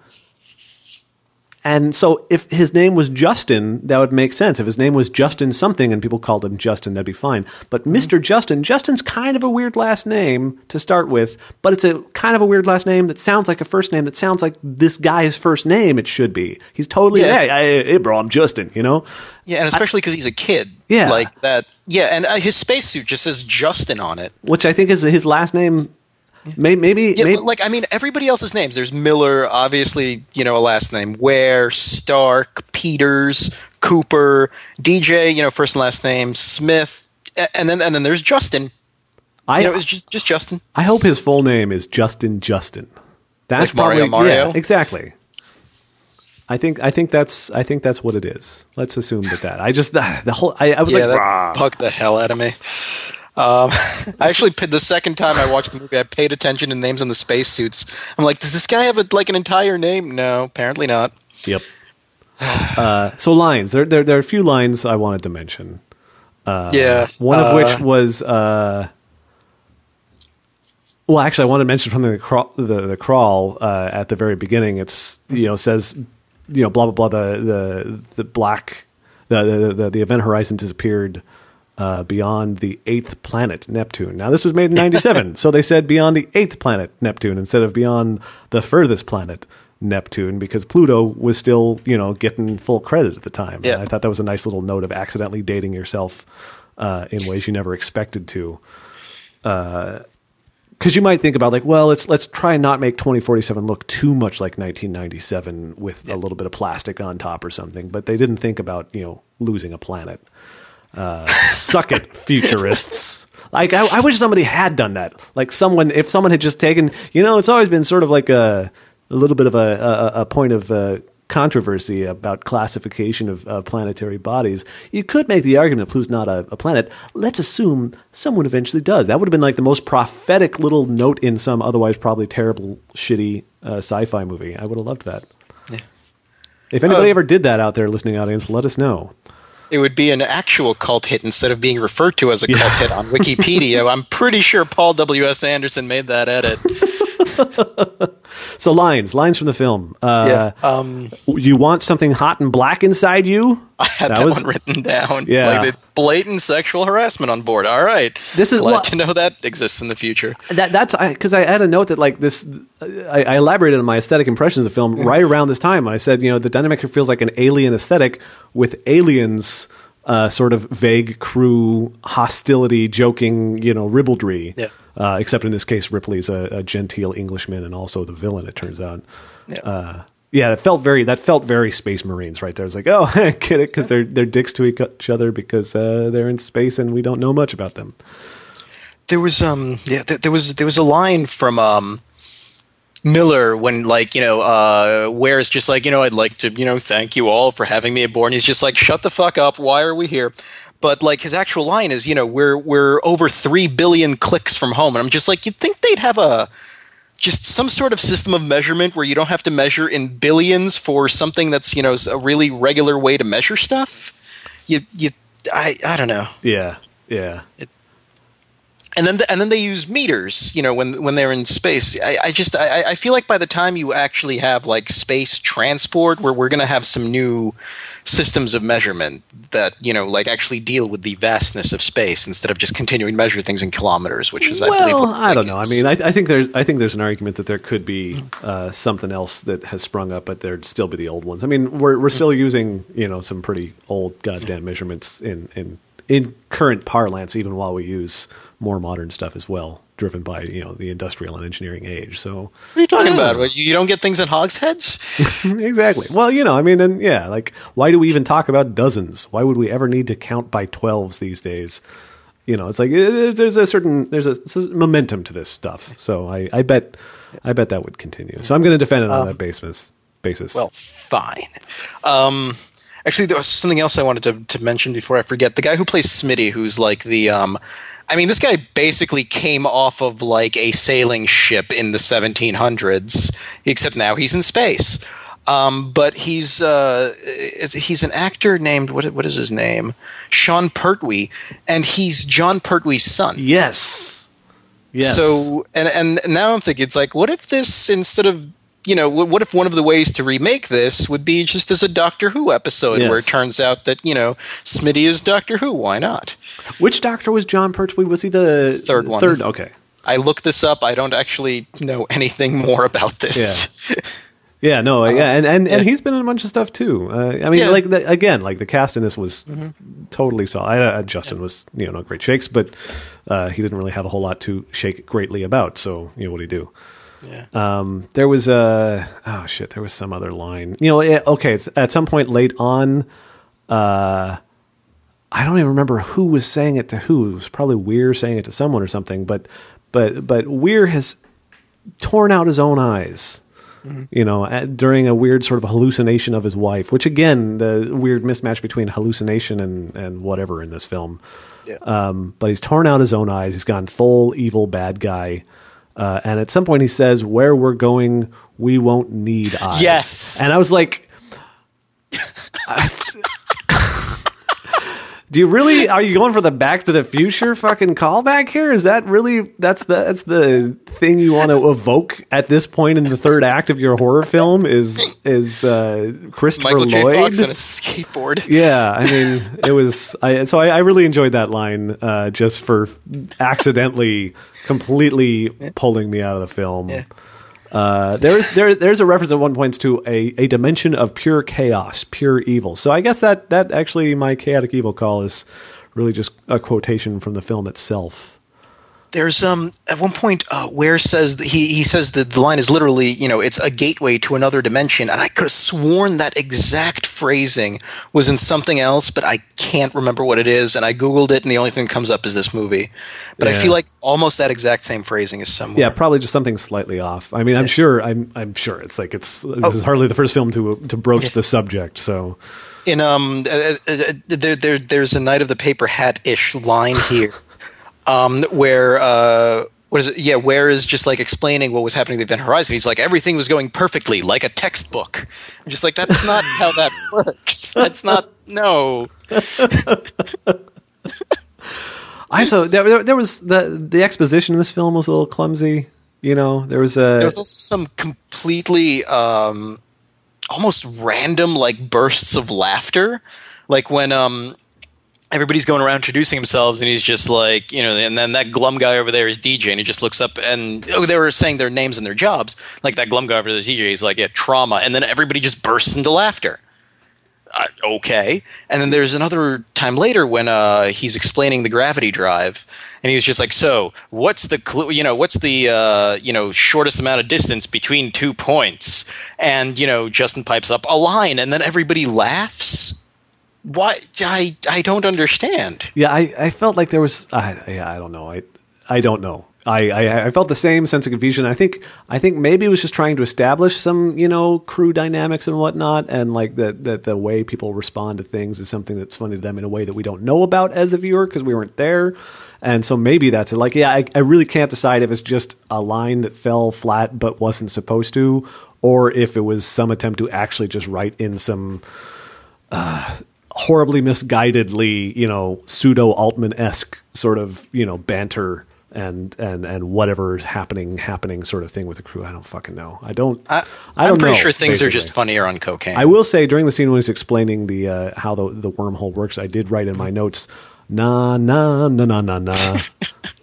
And so, if his name was Justin, that would make sense. If his name was Justin something and people called him Justin, that'd be fine. But Mr. Justin, Justin's kind of a weird last name to start with, but it's a kind of a weird last name that sounds like a first name that sounds like this guy's first name. It should be. He's totally, Yes. hey, hey, hey, bro, I'm Justin, you know? Yeah, and especially because he's a kid. Yeah. like that. Yeah, and uh, his spacesuit just says Justin on it. Which I think is his last name. May- Maybe, Yeah, maybe like I mean, everybody else's names. There's Miller, obviously, you know, a last name. Weir, Starck, Peters, Cooper, DJ, you know, first and last name. Smith, and then and then there's Justin. I, You know, it's just just Justin. I hope his full name is Justin Justin. That's Like Mario probably Mario? yeah, exactly. I think I think that's I think that's what it is. Let's assume that that. I just the, the whole I, I was yeah, like that "Rah." the hell out of me. Um, I actually the second time I watched the movie. I paid attention to names on the spacesuits. I'm like, does this guy have a, like an entire name? No, apparently not. Yep. Uh, so lines. There, there there are a few lines I wanted to mention. yeah, One of uh, which was uh, well, actually, I wanted to mention from the crawl, the, the crawl uh, at the very beginning. It's you know says you know blah blah blah the the the black the the the, the event horizon disappeared. Uh, beyond the eighth planet, Neptune. Now, this was made in 97, so they said beyond the eighth planet, Neptune, instead of beyond the furthest planet, Neptune, because Pluto was still, you know, getting full credit at the time. Yeah. And I thought that was a nice little note of accidentally dating yourself uh, in ways you never expected to. Because you might think about like, well, let's let's try and not make 2047 look too much like 1997 with a little bit of plastic on top or something. But they didn't think about you know losing a planet. Uh, suck it, futurists. Like I, I wish somebody had done that. Like someone, if someone had just taken, you know, it's always been sort of like a, a little bit of a, a, a point of uh, controversy about classification of uh, planetary bodies, you could make the argument that Pluto's not a, a planet. Let's assume someone eventually does. That would have been like the most prophetic little note in some otherwise probably terrible, shitty uh, sci-fi movie. I would have loved that. If anybody Uh, ever did that out there, listening audience, let us know. It would be an actual cult hit instead of being referred to as a cult hit on Wikipedia. I'm pretty sure Paul W. S. Anderson made that edit. So lines, lines from the film. Uh, yeah, um, You want something hot and black inside you? I had that, one written down. Yeah. like the blatant sexual harassment on board. All right, This is glad what- to know that exists in the future. That that's because I, had a note that like this. I, I elaborated on my aesthetic impressions of the film right around this time. I said, you know, the dynamic feels like an alien aesthetic with aliens. Uh, sort of vague crew hostility, joking, you know, ribaldry. Yeah. Uh, except in this case, Ripley's a, a genteel Englishman and also the villain. It turns out. Yeah. Uh, yeah, that felt very that felt very Space Marines right there. It's like, oh, I get it because they're they're dicks to each other because uh, they're in space and we don't know much about them. There was um yeah th- there was there was a line from um Miller when like you know uh Weir's just like you know I'd like to you know thank you all for having me aboard. And he's just like shut the fuck up. Why are we here? But like his actual line is you know we're we're over three billion clicks from home, and I'm just like you'd think they'd have a just some sort of system of measurement where you don't have to measure in billions for something that's you know a really regular way to measure stuff. You you I I don't know. Yeah, yeah. And then and then they use meters you know when when they're in space i, I just I, I feel like by the time you actually have like space transport where we're going to have some new systems of measurement that you know like actually deal with the vastness of space instead of just continuing to measure things in kilometers which is i believe well, what I don't know. I mean, I, I think there's I think there's an argument that there could be uh, something else that has sprung up, but there'd still be the old ones. I mean, we're we're still using you know some pretty old goddamn measurements in in in current parlance, even while we use more modern stuff as well, driven by you know the industrial and engineering age. So what are you talking about. What, you don't get things in hogsheads exactly. Well, you know, I mean, and yeah, like, why do we even talk about dozens? Why would we ever need to count by twelves these days? You know, it's like there's a certain there's a, there's a momentum to this stuff. So I, I bet I bet that would continue. So I'm going to defend it on that basis. Basis. Well, fine. Um, actually, there was something else I wanted to, to mention before I forget. The guy who plays Smitty, who's like the, um, I mean, this guy basically came off of like a sailing ship in the 1700s, except now he's in space. Um, but he's uh, he's an actor named what what is his name? Sean Pertwee, and he's Jon Pertwee's son. yes, yes. So and and now I'm thinking it's like, what if this instead of you know, what, if one of the ways to remake this would be just as a Doctor Who episode where it turns out that you know Smitty is Doctor Who? Why not? which doctor was Jon Pertwee? Was he the Third one. Third. Okay. I looked this up. I don't actually know anything more about this. Yeah, no, yeah, and and, and Uh-huh. yeah. he's been in a bunch of stuff too. Uh, I mean, Yeah. like the, again, like the cast in this was Mm-hmm. totally solid. Uh, Justin was, you know, no great shakes, but uh, he didn't really have a whole lot to shake greatly about. So, you know, what do you do? Yeah. Um, there was a oh shit, there was some other line. You know, it, okay, it's at some point late on. Uh, I don't even remember who was saying it to who. It was probably Weir saying it to someone or something. But but but Weir has torn out his own eyes. You know, at, during a weird sort of hallucination of his wife, which again, the weird mismatch between hallucination and, and whatever in this film. Yeah. Um, but he's torn out his own eyes. He's gone full evil bad guy. Uh, and at some point he says, "Where we're going, we won't need eyes." Yes. And I was like, "Do you really? Are you going for the Back to the Future fucking callback here? Is that really? That's the that's the thing you want to evoke at this point in the third act of your horror film? Is is uh, Christopher Michael J. Lloyd? Fox on a skateboard. Yeah, I mean, it was. I, so I, I really enjoyed that line, uh, just for accidentally, completely pulling me out of the film. Yeah. Uh, there's there there's a reference at one point to a, a dimension of pure chaos, pure evil. So I guess that that actually my chaotic evil call is really just a quotation from the film itself. There's um at one point uh, Weir says that he he says that the line is literally you know it's a gateway to another dimension, and I could have sworn that exact phrasing was in something else, but I can't remember what it is, and I googled it, and the only thing that comes up is this movie. But I feel like almost that exact same phrasing is somewhere. Yeah, probably just something slightly off. I mean, I'm sure. I'm I'm sure it's like it's this is hardly the first film to to broach the subject. So in um uh, uh, uh, there, there there's a night of the paper hat ish line here um where uh what is it? Yeah Weir is just like explaining what was happening to the event horizon. He's like everything was going perfectly like a textbook. I'm just like that's not how that works. That's not no. I so there, there there was the the exposition in this film was a little clumsy. You know, there was a there was also some completely um almost random like bursts of laughter. Like when um everybody's going around introducing themselves and he's just like you know and then that glum guy over there is dj and he just looks up and oh they were saying their names and their jobs. Like that glum guy over there is dj he's like yeah trauma. And then everybody just bursts into laughter. Uh, okay. And then there's another time later when uh, he's explaining the gravity drive and he was just like so what's the cl- you know what's the uh, you know shortest amount of distance between two points? And you know justin pipes up a line and then everybody laughs why i i don't understand yeah. I, I felt like there was I yeah I don't know I I don't know. I, I, I felt the same sense of confusion. I think I think maybe it was just trying to establish some you know crew dynamics and whatnot, and like that that the way people respond to things is something that's funny to them in a way that we don't know about as a viewer because we weren't there, and so maybe that's it. Like yeah, I, I really can't decide if it's just a line that fell flat but wasn't supposed to, or if it was some attempt to actually just write in some uh, horribly misguidedly, you know, pseudo Altman esque sort of, you know, banter and and and whatever's happening happening sort of thing with the crew. I don't fucking know. I don't. I, I don't am pretty know, sure things are just funnier on cocaine I will say during the scene when he's explaining the uh, how the the wormhole works, I did write in my notes. Na na na na na na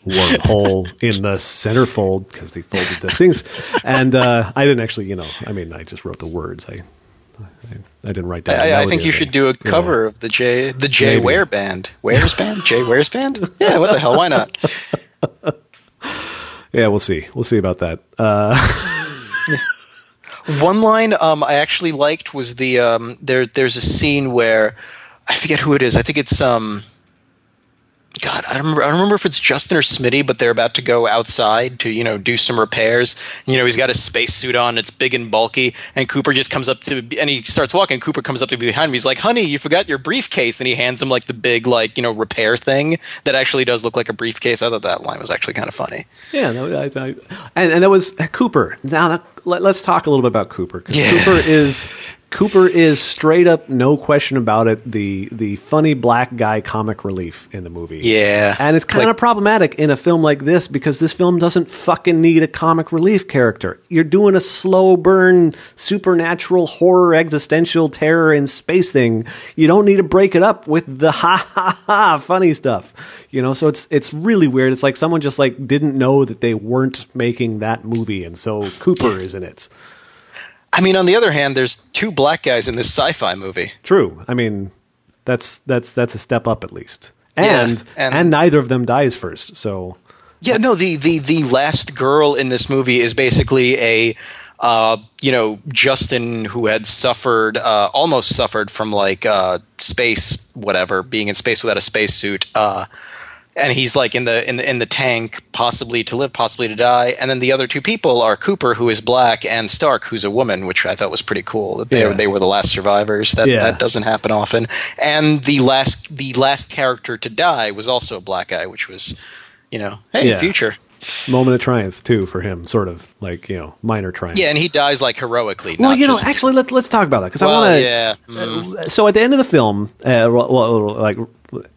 wormhole in the centerfold because they folded the things, and uh, I didn't actually, you know, I mean, I just wrote the words. I I, didn't write down. I, I think you should do a cover of the J the J Maybe. Ware band. Ware's band? J Ware's band? Yeah, what the hell? Why not? Yeah, we'll see. We'll see about that. Uh, One line um, I actually liked was the um, there. There's a scene where I forget who it is. I think it's um. God, I don't remember. I don't remember if it's Justin or Smitty, but they're about to go outside to you know do some repairs. You know, he's got his spacesuit on. It's big and bulky, and Cooper just comes up to and he starts walking. Cooper comes up to behind him. He's like, "Honey, you forgot your briefcase," and he hands him like the big like you know repair thing that actually does look like a briefcase. I thought that line was actually kind of funny. yeah, no, I, I, and, and that was Cooper. Now let, us talk a little bit about Cooper because Yeah. Cooper is Cooper is straight up, no question about it, the the funny black guy comic relief in the movie. Yeah. and it's kind of Like- problematic in a film like this because this film doesn't fucking need a comic relief character. You're doing a slow burn, supernatural horror, existential terror in space thing. You don't need to break it up with the ha ha ha funny stuff. You know, so it's it's really weird. It's like someone just like didn't know that they weren't making that movie, and so Cooper is in it. I mean, on the other hand, there's two black guys in this sci-fi movie. True. I mean, that's that's that's a step up at least. Yeah, And and, and- neither of them dies first. So Yeah, no, the the the last girl in this movie is basically a uh, you know, Justin who had suffered uh, almost suffered from like uh, space whatever, being in space without a spacesuit. Uh and he's like in the in the in the tank, possibly to live, possibly to die. And then the other two people are Cooper, who is black, and Starck, who's a woman, which I thought was pretty cool. That they Yeah. they were the last survivors. That Yeah. that doesn't happen often. And the last the last character to die was also a black guy, which was, you know, hey, Yeah. future. moment of triumph too for him, sort of like you know minor triumph. Yeah, and he dies like heroically. Well, not you know, just- actually, let, let's talk about that because well, I want to. yeah. mm. So at the end of the film, uh, well, like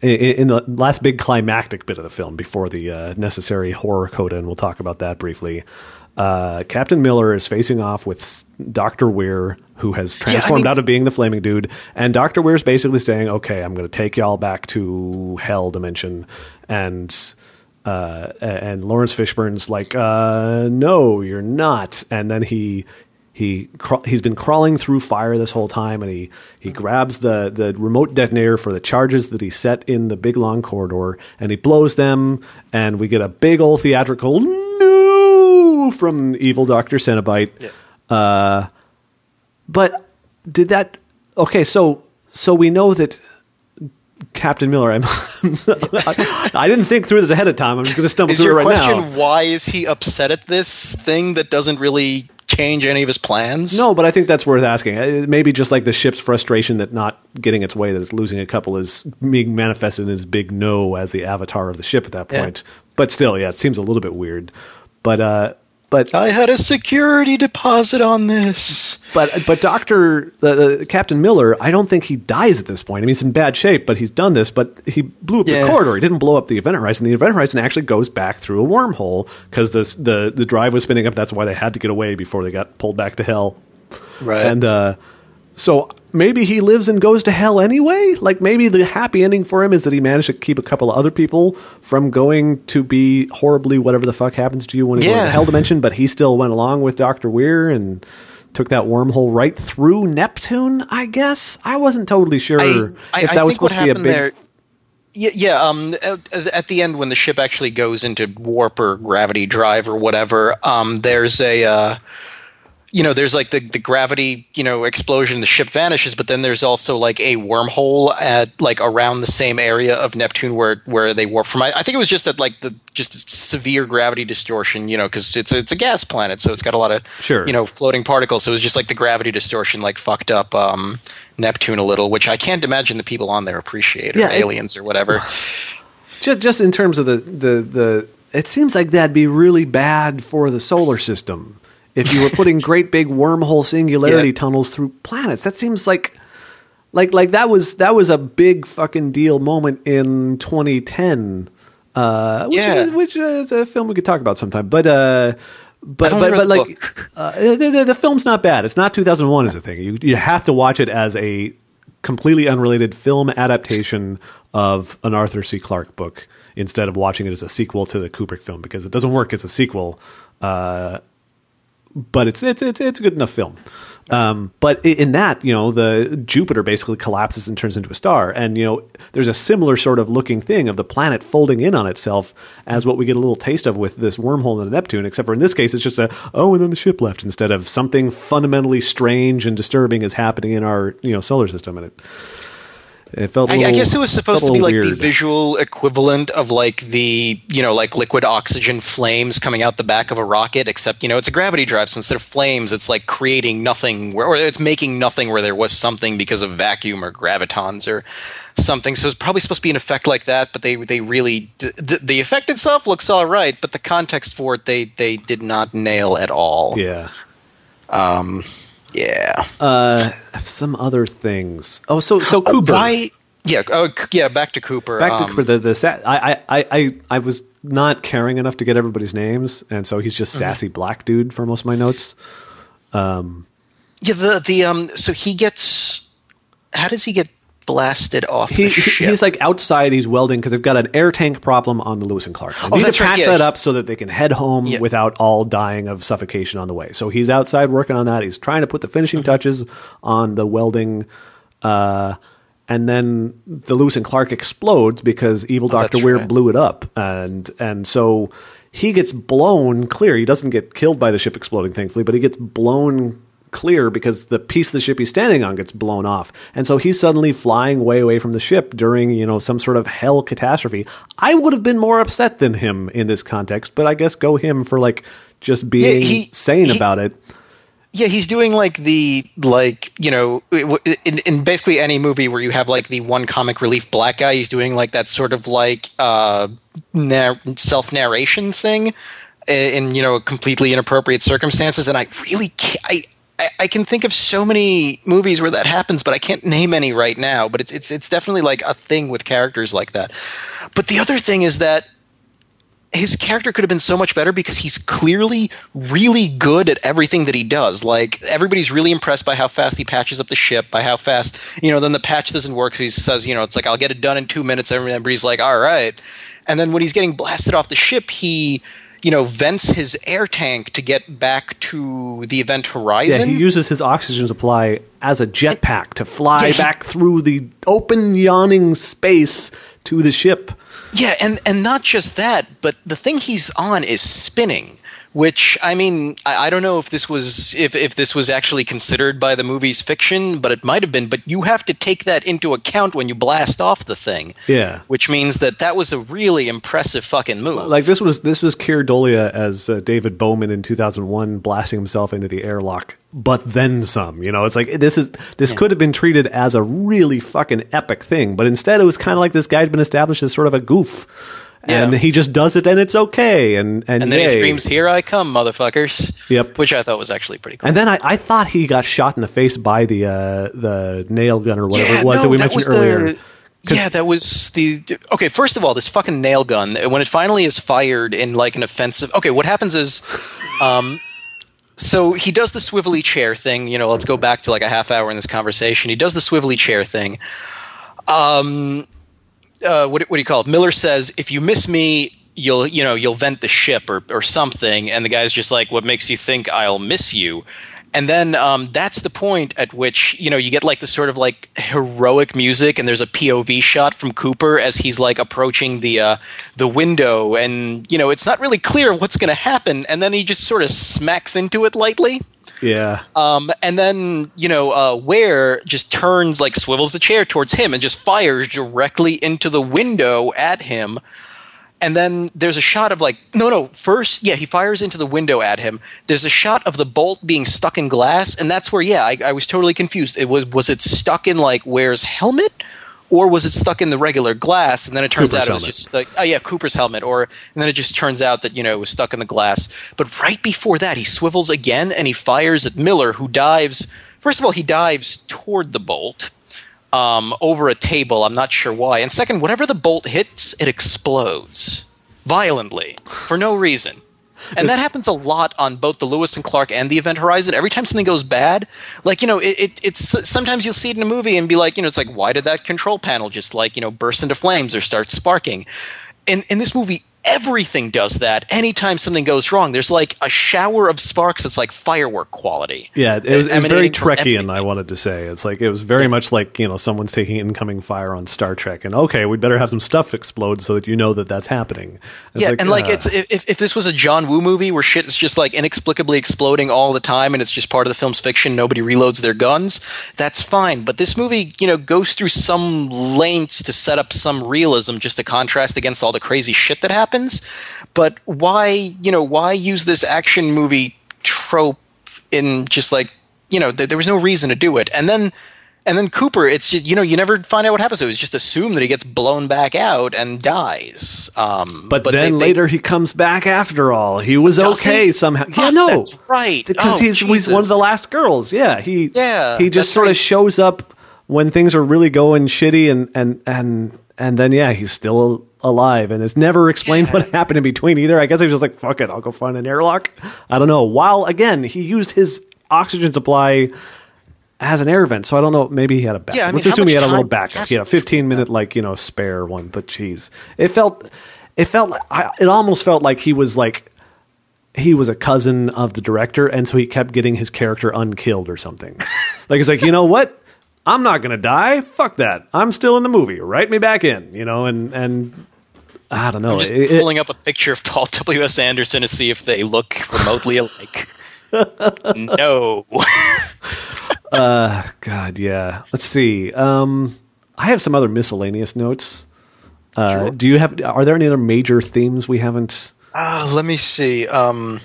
in, the last big climactic bit of the film, before the uh, necessary horror coda, and we'll talk about that briefly. Uh, Captain Miller is facing off with Doctor Weir, who has transformed mean- out of being the flaming dude, and Doctor Weir is basically saying, "Okay, I'm going to take y'all back to hell dimension," and uh, and Laurence Fishburne's like, uh, "No, you're not," and then he he he's been crawling through fire this whole time, and he he grabs the the remote detonator for the charges that he set in the big long corridor, and he blows them, and we get a big old theatrical no from evil Doctor Cenobite. Uh, but did that? Okay, so so we know that Captain Miller. I'm, I didn't think through this ahead of time. I'm just going to stumble Is through your it right question now. why is he upset at this thing that doesn't really change any of his plans? No, but I think that's worth asking. Uh, Maybe just like the ship's frustration that not getting its way, that it's losing a couple, is being manifested in his big no as the avatar of the ship at that Yeah. point. But still, yeah, it seems a little bit weird. But uh, but I had a security deposit on this. but but Doctor uh, Captain Miller, I don't think he dies at this point. I mean, he's in bad shape, but he's done this. But he blew up Yeah. the corridor. He didn't blow up the event horizon. The event horizon actually goes back through a wormhole because the the the drive was spinning up. That's why they had to get away before they got pulled back to hell. Right. And uh, so maybe he lives and goes to hell anyway. Like maybe the happy ending for him is that he managed to keep a couple of other people from going to be horribly whatever the fuck happens to you when you go to Yeah. the hell dimension. But he still went along with Doctor Weir and took that wormhole right through Neptune. I guess I wasn't totally sure I, I, if I that was supposed to be a big. there. Yeah, yeah. Um, at, at the end, when the ship actually goes into warp or gravity drive or whatever, um, there's a, uh, you know, there's like the the gravity, you know, explosion. The ship vanishes, but then there's also like a wormhole at like around the same area of Neptune where where they warp from. I, I think it was just that like the just severe gravity distortion, you know, because it's it's a gas planet, so it's got a lot of Sure. you know floating particles. So it was just like the gravity distortion like fucked up um, Neptune a little, which I can't imagine the people on there appreciate, or Yeah, it- aliens or whatever. just, just in terms of the, the, the it seems like that'd be really bad for the solar system if you were putting great big wormhole singularity tunnels through planets that seems like like like that was that was a big fucking deal moment in 2010 uh which, Yeah. is, which is a film we could talk about sometime but uh but but, but like uh, the, the, the film's not bad. It's not 2001 is the thing. You you have to watch it as a completely unrelated film adaptation of an Arthur C. Clarke book instead of watching it as a sequel to the Kubrick film because it doesn't work as a sequel. Uh, but it's it's it's it's a good enough film. Um, but in that, you know, the Jupiter basically collapses and turns into a star, and you know, there's a similar sort of looking thing of the planet folding in on itself as what we get a little taste of with this wormhole in Neptune. Except for in this case, it's just a oh, and then the ship left instead of something fundamentally strange and disturbing is happening in our you know solar system, and it it felt. a I, I little- guess it was supposed to be like little the visual equivalent of like the you know like liquid oxygen flames coming out the back of a rocket, except you know it's a gravity drive, so instead of flames, it's like creating nothing, where, or it's making nothing where there was something because of vacuum or gravitons or something. So it's probably supposed to be an effect like that, but they they really the, the effect itself looks all right, but the context for it they they did not nail at all. Yeah. Um, Yeah. Uh, some other things. Oh, so so Cooper. Why? Yeah. Oh, yeah. Back to Cooper. Back to Um, Cooper. The the sa- I, I I I was not caring enough to get everybody's names, and so he's Mm-hmm. just sassy black dude for most of my notes. Um. Yeah, the the um. So he gets. How does he get blasted off He, he's like outside. He's welding because they've got an air tank problem on the Lewis and Clark. They Oh, need to right, yeah. that up so that they can head home Yeah. without all dying of suffocation on the way. So he's outside working on that. He's trying to put the finishing Mm-hmm. touches on the welding. Uh, and then the Lewis and Clark explodes because evil Doctor Oh, that's Weir right. blew it up, and and so he gets blown clear. He doesn't get killed by the ship exploding, thankfully, but he gets blown clear because the piece of the ship he's standing on gets blown off, and so he's suddenly flying way away from the ship during you know some sort of hell catastrophe. I would have been more upset than him in this context, but I guess go him for like just being he- sane he- about it. yeah, he's doing like the like you know in, in basically any movie where you have like the one comic relief black guy. He's doing like that sort of like uh, nar- self narration thing in, in you know completely inappropriate circumstances, and I really can't, I. I- I can think of so many movies where that happens, but I can't name any right now. But it's it's it's definitely like a thing with characters like that. But the other thing is that his character could have been so much better because he's clearly really good at everything that he does. Like everybody's really impressed by how fast he patches up the ship, by how fast you know. Then the patch doesn't work, so he says, you know, it's like I'll get it done in two minutes. Everybody's like, all right. And then when he's getting blasted off the ship, he you know, vents his air tank to get back to the event horizon. Yeah, he uses his oxygen supply as a jetpack to fly Yeah, he- back through the open, yawning space to the ship. Yeah, and and not just that, but the thing he's on is spinning. Which I mean, I, I don't know if this was if, if this was actually considered by the movie's fiction, but it might have been. But you have to take that into account when you blast off the thing. Yeah. Which means that that was a really impressive fucking move. Like this was this was Keir Dullea as uh, David Bowman in 2001 blasting himself into the airlock, but then some. You know, it's like this is this could have been treated as a really fucking epic thing, but instead it was kind of like this guy's been established as sort of a goof, and Yeah. he just does it and it's okay, and and, and then he screams, "Here I come, motherfuckers!" Yep. Which I thought was actually pretty cool. And then I, I thought he got shot in the face by the uh, the nail gun or whatever it was no, that we mentioned earlier. The, yeah, that was the okay. First of all, this fucking nail gun when it finally is fired in like an offensive. Okay, what happens is, um, so he does the swivelly chair thing. You know, let's go back to like a half hour in this conversation. He does the swivelly chair thing. Um, uh, what, what do you call it? Miller says, "If you miss me." You'll you know you'll vent the ship or or something, and the guy's just like, "What makes you think I'll miss you?" And then um, that's the point at which you know you get like this sort of like heroic music, and there's a POV shot from Cooper as he's like approaching the uh, the window, and you know it's not really clear what's going to happen, and then he just sort of smacks into it lightly. Yeah, Um, and then you know uh, Weir just turns like swivels the chair towards him and just fires directly into the window at him. And then there's a shot of like no no first yeah he fires into the window at him. There's a shot of the bolt being stuck in glass, and that's where yeah I, I was totally confused. It was was it stuck in like Weir's helmet, or was it stuck in the regular glass? And then it turns Cooper's out it was helmet. just like oh yeah Cooper's helmet, or and then it just turns out that you know it was stuck in the glass. But right before that, he swivels again and he fires at Miller, who dives. First of all, he dives toward the bolt um, over a table. I'm not sure why. And second, whatever the bolt hits, it explodes violently for no reason. And that happens a lot on both the Lewis and Clark and the Event Horizon. Every time something goes bad, like you know, it, it, it's sometimes you'll see it in a movie and be like, you know, it's like, why did that control panel just like you know burst into flames or start sparking? In in this movie, everything does that. Anytime something goes wrong, there's like a shower of sparks. It's like firework quality. yeah. It was, it was very Trekkian. I wanted to say it's like it was very much like you know someone's taking incoming fire on Star Trek, and okay, we better have some stuff explode so that you know that that's happening. It's yeah, and like uh, it's if, if this was a John Woo movie where shit is just like inexplicably exploding all the time and it's just part of the film's fiction, nobody reloads their guns, that's fine. But this movie, you know, goes through some lengths to set up some realism just to contrast against all the crazy shit that happens. But why, you know, why use this action movie trope in just like, you know, th- there was no reason to do it. And then and then Cooper, it's just, you know, you never find out what happens. It was just assumed that he gets blown back out and dies. Um, But, they- then they- later he comes back after all. He was okay he? somehow. Yeah, no, that's right. because Oh, he's he's one of the last girls. Yeah, he Yeah, he just sort right. of shows up when things are really going shitty, and and and and then yeah, he's still alive, and it's never explained what happened in between either. I guess he was just like, "Fuck it, I'll go find an airlock." I don't know. While again, he used his oxygen supply. As an air vent, so I don't know. Maybe he had a backup. Yeah, I mean, Let's assume he had a little backup. has He had a 15 minute, like you know, spare one. But geez, it felt, it felt, like, I, it almost felt like he was like he was a cousin of the director, and so he kept getting his character unkilled or something. like it's like you know what, I'm not gonna die. Fuck that. I'm still in the movie. Write me back in. You know, and and I don't know. I'm just It- it- pulling up a picture of Paul W. S. Anderson to see if they look remotely alike. no. Uh, God, yeah. Let's see. Um, I have some other miscellaneous notes. Uh, Sure. Do you have? Are there any other major themes we haven't? Uh, let me see. Um,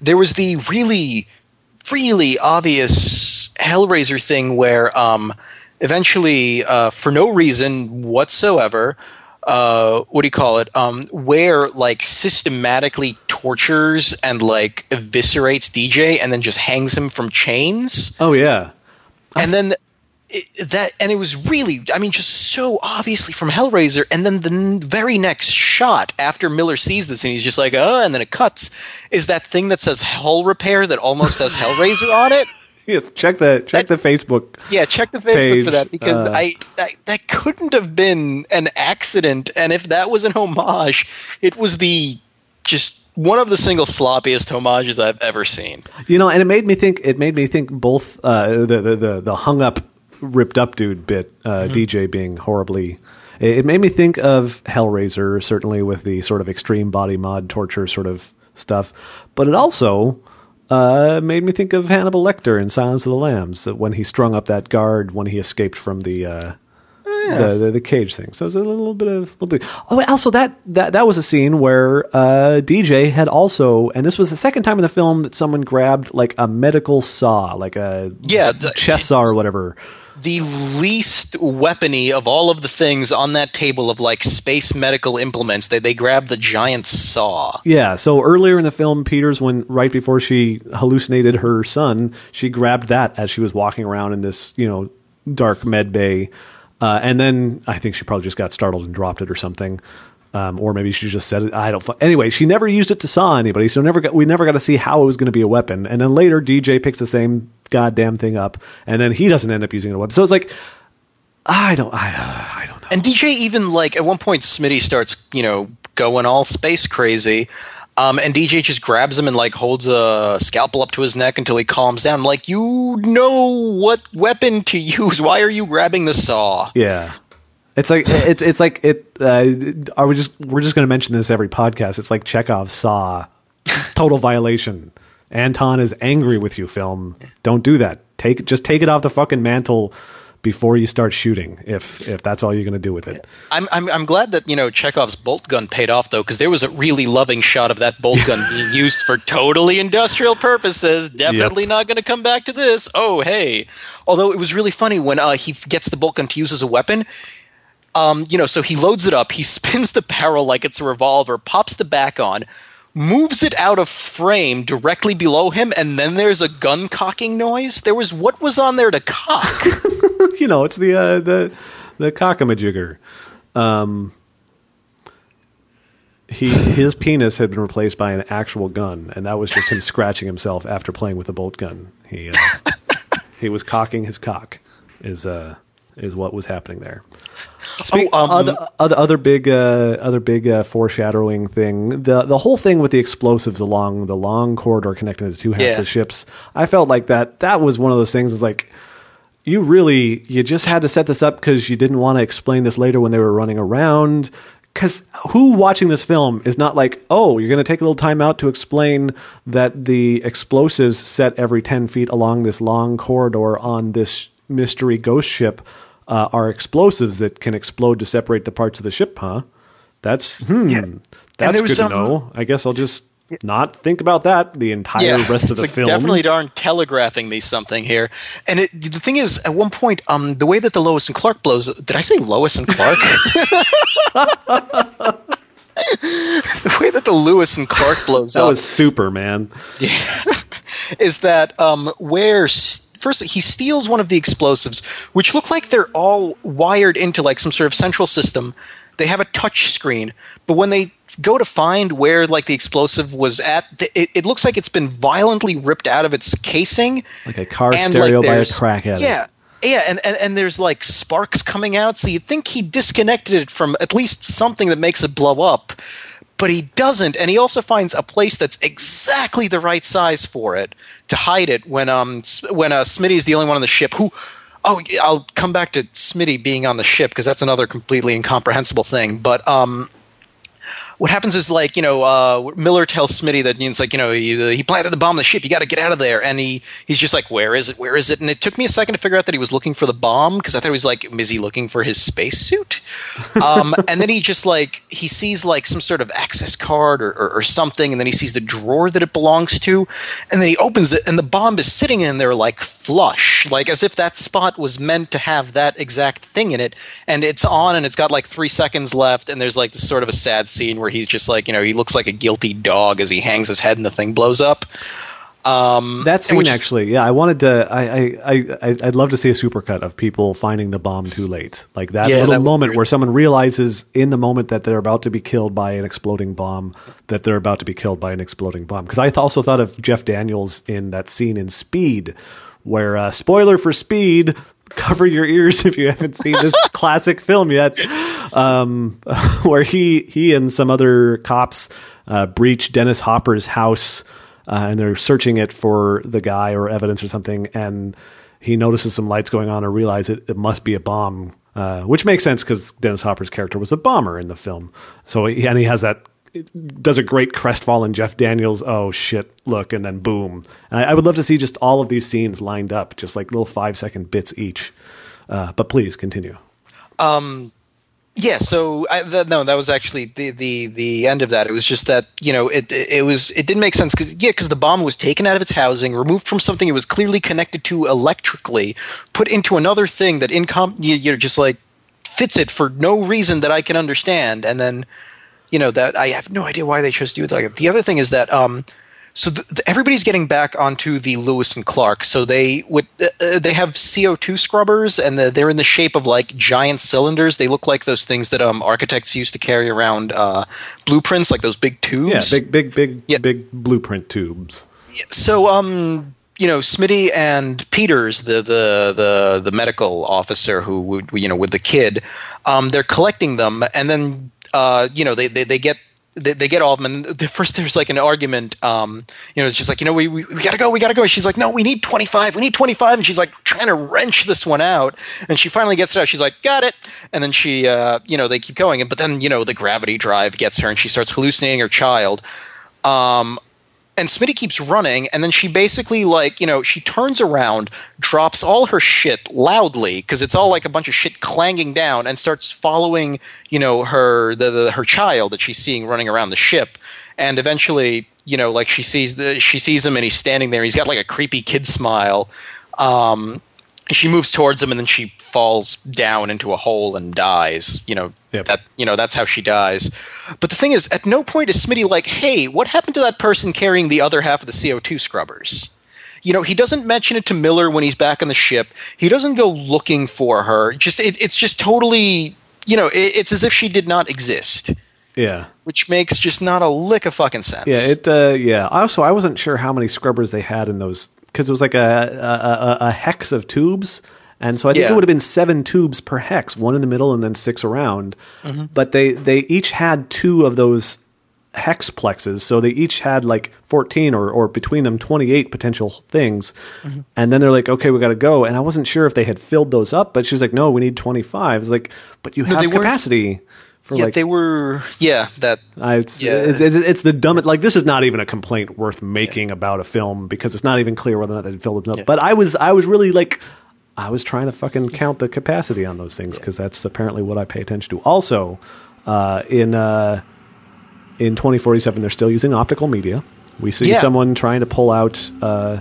there was the really, really obvious Hellraiser thing where um, eventually, uh, for no reason whatsoever, uh, what do you call it? Um, Weir like systematically tortures and like eviscerates DJ and then just hangs him from chains. Oh yeah. and then it, that and it was really i mean just so obviously from hellraiser and then the n- very next shot after miller sees this and he's just like oh and then it cuts is that thing that says hell repair that almost says hellraiser on it Yes. Check the check the Facebook. yeah check the facebook Page, for that because uh, I, that, that couldn't have been an accident and if that was an homage it was the just one of the single sloppiest homages I've ever seen. You know, and it made me think. It made me think both uh, the, the the the hung up, ripped up dude bit, uh, DJ being horribly. It made me think of Hellraiser, certainly with the sort of extreme body mod torture sort of stuff, but it also uh, made me think of Hannibal Lecter in Silence of the Lambs when he strung up that guard when he escaped from the. Uh, the, the the cage thing. So it's a little bit of little bit. Oh, also that that that was a scene where uh, DJ had also, and this was the second time in the film that someone grabbed like a medical saw, like a Yeah, the- chest saw or whatever. The least weapony of all of the things on that table of like space medical implements, they they grab the giant saw. Yeah. So earlier in the film, Peters, when right before she hallucinated her son, she grabbed that as she was walking around in this you know dark med bay, uh, and then I think she probably just got startled and dropped it or something. Um, or maybe she just said it. I don't. Anyway, she never used it to saw anybody, so never got, we never got to see how it was going to be a weapon. And then later, DJ picks the same goddamn thing up, and then he doesn't end up using it a weapon. So it's like, I don't, I, I don't know. And DJ even like at one point Smitty starts, you know, going all space crazy. Um, and DJ just grabs him and like holds a scalpel up to his neck until he calms down. I'm like, you know what weapon to use. Why are you grabbing the saw? Yeah. It's like it's it's like it. Uh, are we just we're just going to mention this every podcast? It's like Chekhov saw total violation. Anton is angry with you. Film, don't do that. Take just take it off the fucking mantle before you start shooting. If if that's all you're going to do with it. I'm, I'm I'm glad that you know Chekhov's bolt gun paid off though, because there was a really loving shot of that bolt gun being used for totally industrial purposes. Definitely not going to come back to this. Oh hey, although it was really funny when uh, he gets the bolt gun to use as a weapon. Um, you know, so he loads it up, he spins the barrel like it's a revolver, pops the back on, moves it out of frame directly below him, and then there's a gun cocking noise. There was what was on there to cock? you know, it's the uh, the the cockamajigger. Um, he his penis had been replaced by an actual gun, and that was just him scratching himself after playing with a bolt gun. He uh, he was cocking his cock. Is uh is what was happening there. Speak, Oh, um, other, other other big uh, other big uh, foreshadowing thing the the whole thing with the explosives along the long corridor connecting the two halves Yeah. of the ships. I felt like that that was one of those things. Is like you really you just had to set this up because you didn't want to explain this later when they were running around. Because who watching this film is not like, oh, you're going to take a little time out to explain that the explosives set every 10 feet along this long corridor on this mystery ghost ship uh, are explosives that can explode to separate the parts of the ship, huh? That's, hmm, that's good was to know. I guess I'll just not think about that the entire rest of the like film. definitely darn telegraphing me something here. And it, the thing is, at one point, um, the way that the Lois and Clark blows. Did I say Lois and Clark? the way that the Lewis and Clark blows that up was super, man. is that um, where s- first he steals one of the explosives, which look like they're all wired into like some sort of central system. They have a touch screen, but when they go to find where like the explosive was at, it, it looks like it's been violently ripped out of its casing, Like a car and stereo like by a crackhead. yeah. Yeah, and, and, and there's like sparks coming out, so you'd think he disconnected it from at least something that makes it blow up, but he doesn't. And he also finds a place that's exactly the right size for it to hide it when um when uh, Smitty's the only one on the ship who. Oh, I'll come back to Smitty being on the ship because that's another completely incomprehensible thing. But um, what happens is like you know uh, Miller tells Smitty that it's like you know he, he planted the bomb on the ship. You got to get out of there, and he he's just like, where is it? Where is it? And it took me a second to figure out that he was looking for the bomb because I thought he was like, is he looking for his spacesuit? Um, and then he just like he sees like some sort of access card or, or, or something, and then he sees the drawer that it belongs to, and then he opens it, and the bomb is sitting in there like flush, like as if that spot was meant to have that exact thing in it, and it's on, and it's got like three seconds left, and there's like this sort of a sad scene where he's just like you know he looks like a guilty dog as he hangs his head and the thing blows up. Um, That scene which actually, yeah, I wanted to. I, I, I, I'd love to see a supercut of people finding the bomb too late, like that Yeah, little that moment where someone realizes in the moment that they're about to be killed by an exploding bomb, that they're about to be killed by an exploding bomb. Because I th- also thought of Jeff Daniels in that scene in Speed, where uh, spoiler for Speed, cover your ears if you haven't seen this classic film yet, um, where he he and some other cops uh, breach Dennis Hopper's house, uh, and they're searching it for the guy or evidence or something, and he notices some lights going on and realizes it, it must be a bomb. Uh, which makes sense because Dennis Hopper's character was a bomber in the film. So he, and he has that does a great crestfallen Jeff Daniels. Oh shit! Look, and then boom. And I, I, would love to see just all of these scenes lined up, just like little five second bits each. Uh, but please continue. Um, yeah. So I, the, no, that was actually the, the the end of that. It was just that you know it it was it didn't make sense because yeah because the bomb was taken out of its housing, removed from something it was clearly connected to electrically, put into another thing that incom you, you know just like fits it for no reason that I can understand, and then you know that I have no idea why they chose to do it like The other thing is that um, so the, the, everybody's getting back onto the Lewis and Clark. So they would uh, uh they have CO two scrubbers, and the, they're in the shape of like giant cylinders. They look like those things that um, architects used to carry around uh, blueprints, like those big tubes. Yeah, big, big, big, yeah. big blueprint tubes. So um, you know, Smitty and Peters, the the the the medical officer who would you know with the kid, um, they're collecting them, and then uh, you know, they, they, they get they, they, get all of them. And the first there's like an argument. Um, you know, it's just like you know we, we, we gotta go, we gotta go. She's like, no, we need 25, we need 25, and she's like trying to wrench this one out. And she finally gets it out. She's like, got it. And then she, uh, you know, they keep going. But then you know the gravity drive gets her, and she starts hallucinating her child. Um, and Smitty keeps running, and then she basically like you know she turns around, drops all her shit loudly because it's all like a bunch of shit clanging down, and starts following you know her the, the her child that she's seeing running around the ship, and eventually you know like she sees the she sees him and he's standing there, he's got like a creepy kid smile. Um, she moves towards him and then she falls down into a hole and dies. You know yep. that you know that's how she dies. But the thing is, at no point is Smitty like, "Hey, what happened to that person carrying the other half of the CO two scrubbers?" You know, he doesn't mention it to Miller when he's back on the ship. He doesn't go looking for her. Just it, it's just totally, you know, it, it's as if she did not exist. Yeah. Which makes just not a lick of fucking sense. Yeah, it uh yeah. Also, I wasn't sure how many scrubbers they had in those because it was like a, a, a hex of tubes. And so I think yeah. it would have been seven tubes per hex, one in the middle and then six around. Mm-hmm. But they, they each had two of those hex plexes. So they each had like 14 or, or between them 28 potential things. Mm-hmm. And then they're like, okay, we got to go. And I wasn't sure if they had filled those up, but she was like, no, we need 25. It's like, but you no, have capacity for yeah, like they were yeah that I, it's, yeah. It's, it's, it's, the dumbest like this is not even a complaint worth making yeah. about a film because it's not even clear whether or not they filled it up. Yeah. But I was I was really like I was trying to fucking count the capacity on those things because that's apparently what I pay attention to. Also, uh, in uh, in twenty forty seven, they're still using optical media. We see someone trying to pull out. Uh,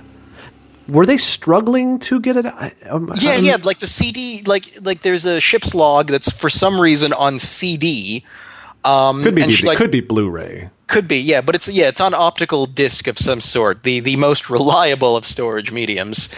were they struggling to get it? Um, yeah, yeah. Like the CD, like like there's a ship's log that's for some reason on CD. Um, could be, like, could be Blu-ray. Could be, yeah, but it's yeah, it's on optical disc of some sort, the the most reliable of storage mediums.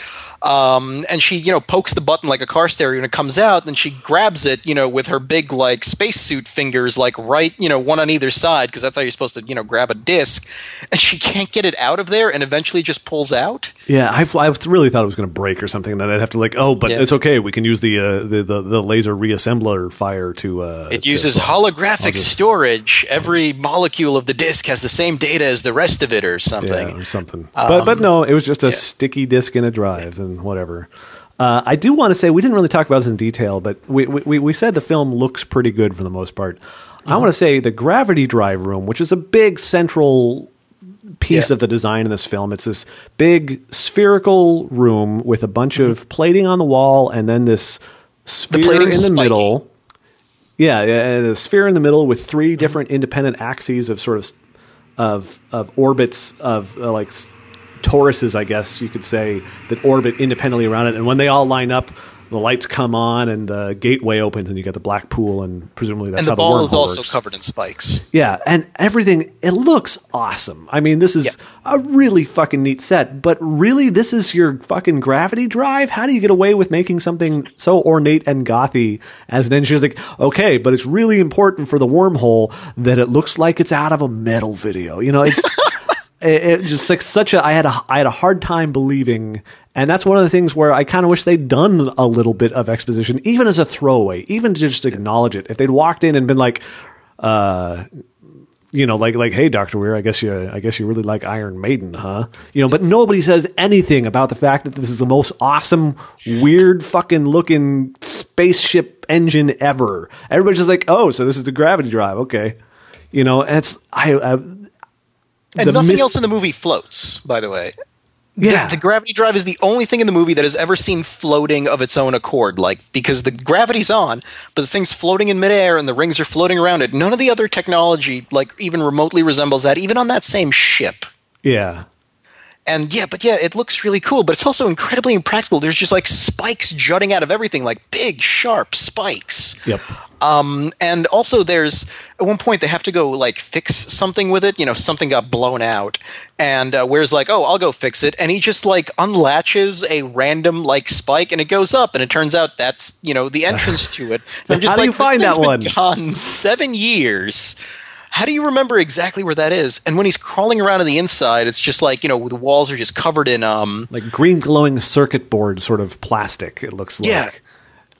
Um, and she, you know, pokes the button like a car stereo and it comes out, and she grabs it, you know, with her big like spacesuit fingers, like right, you know, one on either side, because that's how you're supposed to, you know, grab a disc. And she can't get it out of there, and eventually just pulls out. Yeah, I, I really thought it was going to break or something. That I'd have to like, oh, but yeah. it's okay. We can use the, uh, the, the the laser reassembler fire to. Uh, it uses to, holographic just, storage. Every molecule of the disc has the same data as the rest of it, or something. Yeah, or something. Um, but but no, it was just a yeah. sticky disc in a drive, and whatever. Uh, I do want to say we didn't really talk about this in detail, but we, we, we said the film looks pretty good for the most part. Mm-hmm. I want to say the gravity drive room, which is a big central piece yeah. of the design in this film. It's this big spherical room with a bunch mm-hmm. of plating on the wall, and then this sphere the in the spiky. middle. Yeah, yeah, the sphere in the middle with three mm-hmm. different independent axes of sort of of of orbits of uh, like toruses, I guess you could say, that orbit independently around it. And when they all line up, the lights come on and the gateway opens and you get the black pool and presumably that's and the how ball the ball is also works. covered in spikes. Yeah, and everything it looks awesome. I mean, this is yeah. a really fucking neat set, but really this is your fucking gravity drive? How do you get away with making something so ornate and gothy as an engineer's like, okay, but it's really important for the wormhole that it looks like it's out of a metal video. You know, it's it, it just like such a I had a I had a hard time believing, and that's one of the things where I kind of wish they'd done a little bit of exposition, even as a throwaway, even to just acknowledge it. If they'd walked in and been like, uh, you know, like like, hey, Doctor Weir, I guess you I guess you really like Iron Maiden, huh? You know, but nobody says anything about the fact that this is the most awesome, weird, fucking looking spaceship engine ever. Everybody's just like, oh, so this is the gravity drive, okay? You know, and it's I. I and nothing mis- else in the movie floats, by the way. yeah, The, the gravity drive is the only thing in the movie that is ever seen floating of its own accord, like because the gravity's on, but the thing's floating in midair and the rings are floating around it. None of the other technology like even remotely resembles that, even on that same ship. yeah. And yeah, but yeah, it looks really cool, but it's also incredibly impractical. There's just like spikes jutting out of everything, like big, sharp spikes. Yep. Um, and also, there's at one point they have to go like fix something with it. You know, something got blown out, and uh, Weir's like, oh, I'll go fix it, and he just like unlatches a random like spike, and it goes up, and it turns out that's you know the entrance to it. And I'm just How do like, you find that one? Gone seven years. How do you remember exactly where that is? And when he's crawling around on the inside, it's just like you know the walls are just covered in um Like green glowing circuit board sort of plastic, it looks like.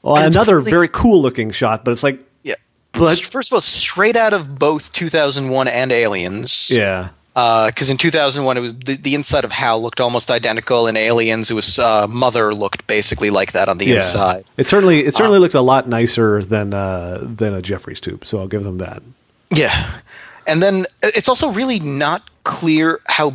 Yeah. Well, And another clearly- very cool looking shot, but it's like, yeah. But- first of all, straight out of both 2001 and Aliens. yeah. because in 2001 it was the, the inside of Hal looked almost identical. In Aliens, it was uh, Mother looked basically like that on the Yeah. inside. It certainly it certainly looks a lot nicer than uh, than a Jefferies tube, so I'll give them that. Yeah, and then uh, it's also really not clear how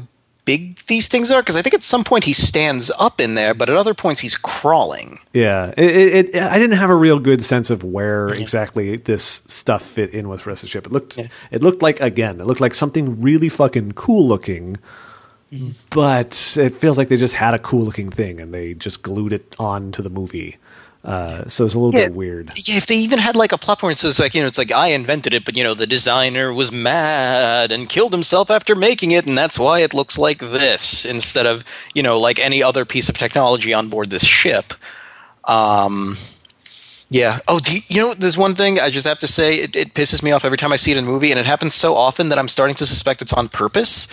big these things are because I think at some point he stands up in there, but at other points he's crawling. Yeah, it, it, it, I didn't have a real good sense of where exactly this stuff fit in with the rest of the ship. It looked, it looked like again, it looked like something really fucking cool looking, mm. but it feels like they just had a cool looking thing and they just glued it on to the movie. Uh, so it's a little Yeah. bit weird. Yeah, if they even had like a plot point that says like you know it's like I invented it, but you know the designer was mad and killed himself after making it, and that's why it looks like this instead of you know like any other piece of technology on board this ship. Um, yeah. Oh, do you, you know there's one thing I just have to say it, it pisses me off every time I see it in a movie, and it happens so often that I'm starting to suspect it's on purpose.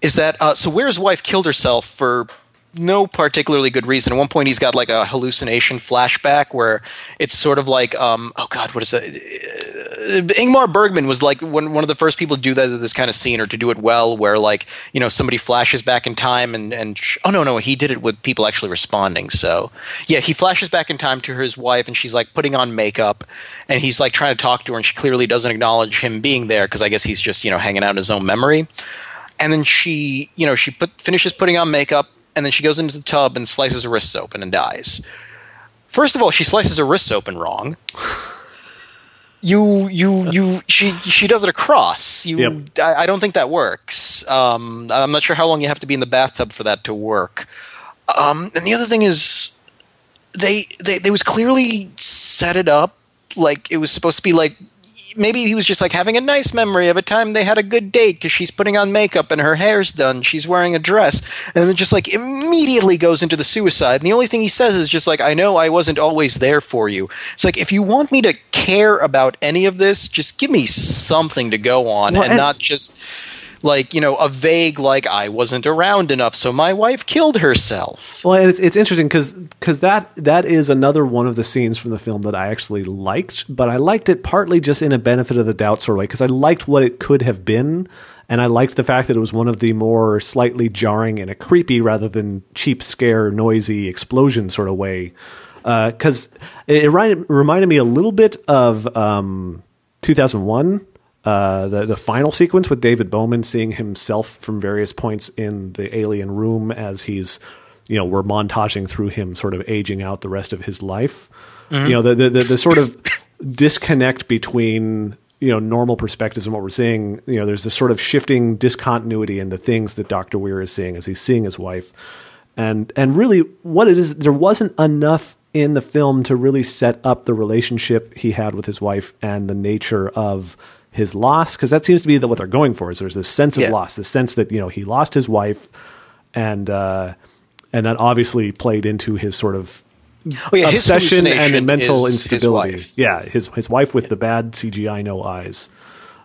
Is that uh, so? Weir's wife killed herself for no particularly good reason. At one point, he's got like a hallucination flashback where it's sort of like, um, oh god, what is that? Uh, Ingmar Bergman was like one one of the first people to do that this kind of scene or to do it well, where like you know somebody flashes back in time and and sh- oh no no he did it with people actually responding. So yeah, he flashes back in time to his wife and she's like putting on makeup and he's like trying to talk to her and she clearly doesn't acknowledge him being there because I guess he's just you know hanging out in his own memory. And then she, you know, she put, finishes putting on makeup, and then she goes into the tub and slices her wrists open and dies. First of all, she slices her wrists open wrong. You, you, you. She, she does it across. You, Yep. I, I don't think that works. Um, I'm not sure how long you have to be in the bathtub for that to work. Um, and the other thing is, they, they, they was clearly set it up like it was supposed to be like maybe he was just like having a nice memory of a time they had a good date because she's putting on makeup and her hair's done she's wearing a dress and then just like immediately goes into the suicide and the only thing he says is just like i know i wasn't always there for you. It's like if you want me to care about any of this just give me something to go on Well, and, and- not just like you know a vague like i wasn't around enough so my wife killed herself Well, and it's it's interesting because that that is another one of the scenes from the film that I actually liked, but I liked it partly just in a benefit of the doubt sort of way because I liked what it could have been, and I liked the fact that it was one of the more slightly jarring and a creepy rather than cheap scare, noisy explosion sort of way. Because it, it reminded me a little bit of um, 2001. Uh, the the final sequence with David Bowman seeing himself from various points in the alien room as he's you know we're montaging through him sort of aging out the rest of his life you know the, the the the sort of disconnect between you know normal perspectives and what we're seeing you know there's this sort of shifting discontinuity in the things that Dr. Weir is seeing as he's seeing his wife and and really what it is there wasn't enough in the film to really set up the relationship he had with his wife and the nature of his loss because that seems to be the, what they're going for is there's this sense of Yeah. loss this sense that you know he lost his wife and uh and that obviously played into his sort of oh yeah his obsession and mental his instability wife. yeah his his wife with the bad CGI no eyes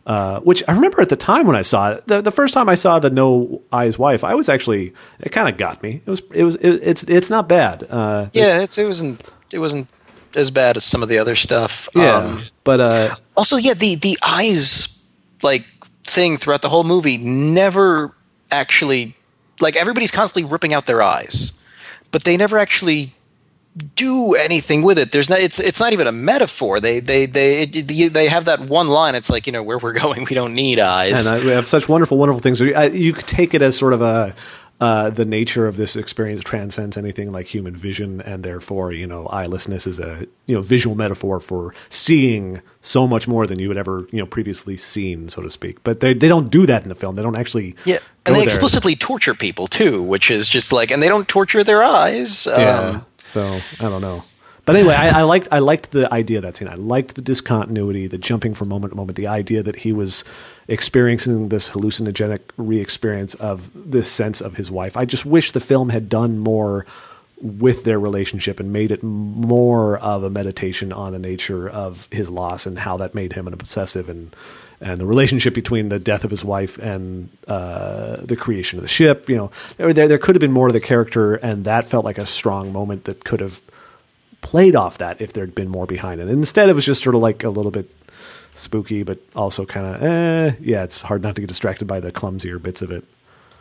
Uh, which I remember at the time when I saw it, the, the first time I saw the No Eyes Wife, I was actually it kind of got me. It was it was it, it's it's not bad. Uh, Yeah, it's, it wasn't it wasn't as bad as some of the other stuff. yeah, Um, but uh, also, yeah, the the eyes like thing throughout the whole movie never actually like everybody's constantly ripping out their eyes, but they never actually do anything with it. There's not. It's it's not even a metaphor. They they they it, they have that one line. It's like you know where we're going. We don't need eyes. and I, we have such wonderful, wonderful things. I, you could take it as sort of a uh, the nature of this experience transcends anything like human vision, and therefore, you know, eyelessness is a you know visual metaphor for seeing so much more than you had ever you know previously seen, so to speak. But they they don't do that in the film. They don't actually yeah, and they explicitly torture people too, which is just like, and they don't torture their eyes. Yeah. Um, so I don't know. But anyway, I, I liked I liked the idea of that scene. I liked the discontinuity, the jumping from moment to moment, the idea that he was experiencing this hallucinogenic re-experience of this sense of his wife. I just wish the film had done more with their relationship and made it more of a meditation on the nature of his loss and how that made him an obsessive and and the relationship between the death of his wife and uh, the creation of the ship. You know, there, there could have been more to the character, and that felt like a strong moment that could have played off that if there'd been more behind it. And instead, it was just sort of like a little bit spooky, but also kind of eh. Yeah, it's hard not to get distracted by the clumsier bits of it.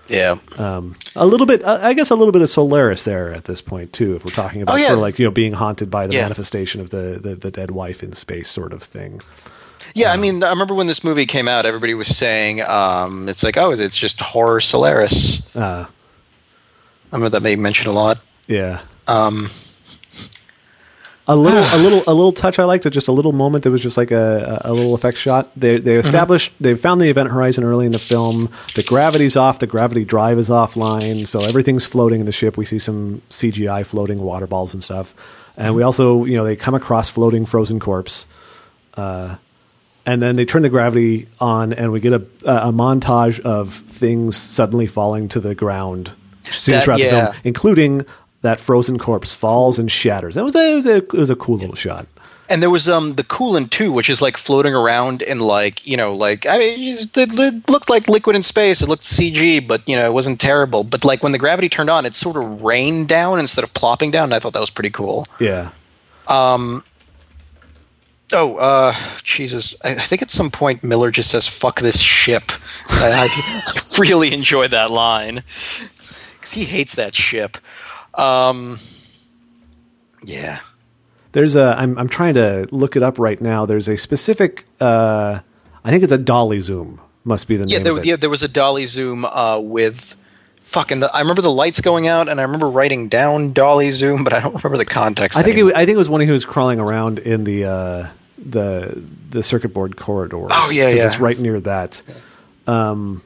yeah. Um, a little bit, I guess, a little bit of Solaris there at this point too. If we're talking about Oh, yeah. sort of like you know being haunted by the Yeah. manifestation of the, the the dead wife in space, sort of thing. Yeah, I mean, I remember when this movie came out, everybody was saying um, it's like, oh, it's just horror Solaris. Uh, I remember that made mention a lot. yeah. Um, a little a little a little touch I liked it just a little moment that was just like a, a a little effect shot. They they established they found the event horizon early in the film. The gravity's off the gravity drive is offline so everything's floating in the ship. We see some CGI floating water balls and stuff. And we also you know they come across floating frozen corpse uh, and then they turn the gravity on and we get a a montage of things suddenly falling to the ground. Scenes That- throughout the film including that frozen corpse falls and shatters. That was a, it was a, it was a cool little shot. and there was um the coolant too, which is like floating around and like you know like I mean it, looked like liquid in space. It looked CG, but you know it wasn't terrible. But like when the gravity turned on, it sort of rained down instead of plopping down. And I thought that was pretty cool. Yeah. Um. Oh, uh, Jesus! I, I think at some point Miller just says "fuck this ship." I, I, I really enjoyed that line because he hates that ship. Um, yeah, There's a I'm I'm trying to look it up right now. There's a specific uh I think it's a dolly zoom must be the yeah, name there, of it. yeah. There was a dolly zoom uh, with fucking. The, I remember the lights going out, and I remember writing down dolly zoom, but I don't remember the context. I think it, anymore. I think it was one who was crawling around in the uh the the circuit board corridor. Oh, yeah, yeah. It's right near that. Um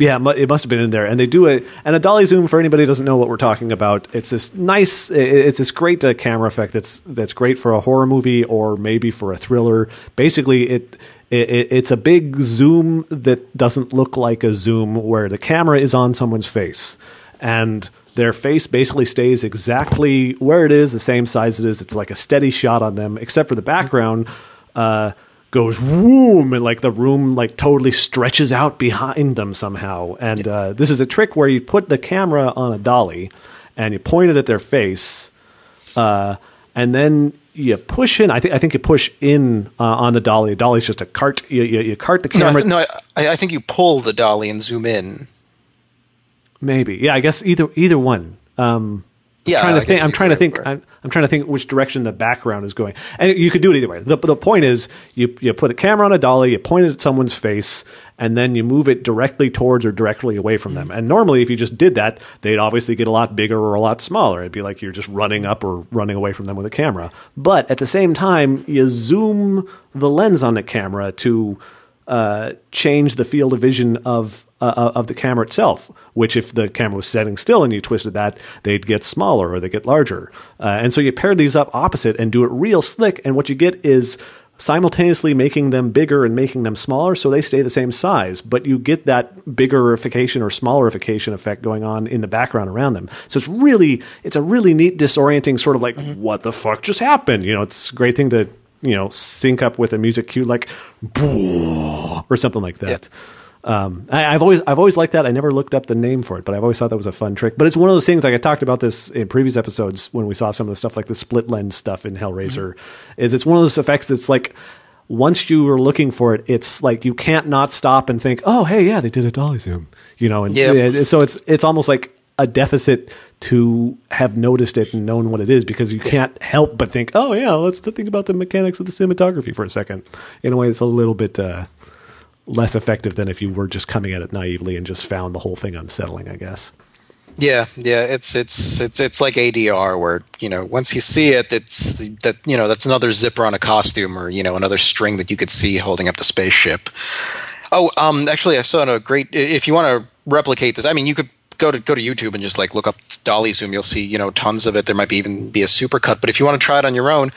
yeah, it must have been in there, and they do it. And a dolly zoom for anybody who doesn't know what we're talking about. It's this nice, it's this great uh, camera effect that's that's great for a horror movie or maybe for a thriller. Basically, it, it it's a big zoom that doesn't look like a zoom, where the camera is on someone's face, and their face basically stays exactly where it is, the same size it is. It's like a steady shot on them, except for the background. Uh, goes whoom and like the room like totally stretches out behind them somehow. And uh, this is a trick where you put the camera on a dolly and you point it at their face uh, and then you push in i think i think you push in uh, on the dolly. The dolly's just a cart. You, you, you cart the no, I, camera. th- no I, I think you pull the dolly and zoom in. maybe. Yeah i guess either either one. Um Yeah, trying to think. I'm trying to think. I'm, I'm trying to think which direction the background is going, and you could do it either way. The, the point is, you you put a camera on a dolly, you point it at someone's face, and then you move it directly towards or directly away from them. And normally, if you just did that, they'd obviously get a lot bigger or a lot smaller. It'd be like you're just running up or running away from them with a camera. But at the same time, you zoom the lens on the camera to uh, change the field of vision of uh, of the camera itself. Which, if the camera was setting still and you twisted that, they'd get smaller or they get larger. Uh, and so you pair these up opposite and do it real slick. And what you get is simultaneously making them bigger and making them smaller, so they stay the same size. But you get that biggerification or smallerification effect going on in the background around them. So it's really, it's a really neat, disorienting sort of like, what the fuck just happened? You know, it's a great thing to you know sync up with a music cue like or something like that. Um, I, I've always I've always liked that. I never looked up the name for it, but I've always thought that was a fun trick. But it's one of those things. Like I talked about this in previous episodes when we saw some of the stuff like the split lens stuff in Hellraiser. Is it's one of those effects that's like once you are looking for it, it's like you can't not stop and think, oh hey yeah they did a dolly zoom, you know. And Yeah. yeah, so it's it's almost like a deficit to have noticed it and known what it is because you can't help but think, oh yeah, let's think about the mechanics of the cinematography for a second in a way that's a little bit uh, less effective than if you were just coming at it naively and just found the whole thing unsettling. I guess. Yeah, yeah, it's it's it's it's like ADR where you know once you see it, it's that you know that's another zipper on a costume or you know another string that you could see holding up the spaceship. Oh, um, actually, I saw a great. If you want to replicate this, I mean, you could go to go to YouTube and just like look up dolly zoom. You'll see you know tons of it. There might be even be a supercut. But if you want to try it on your own,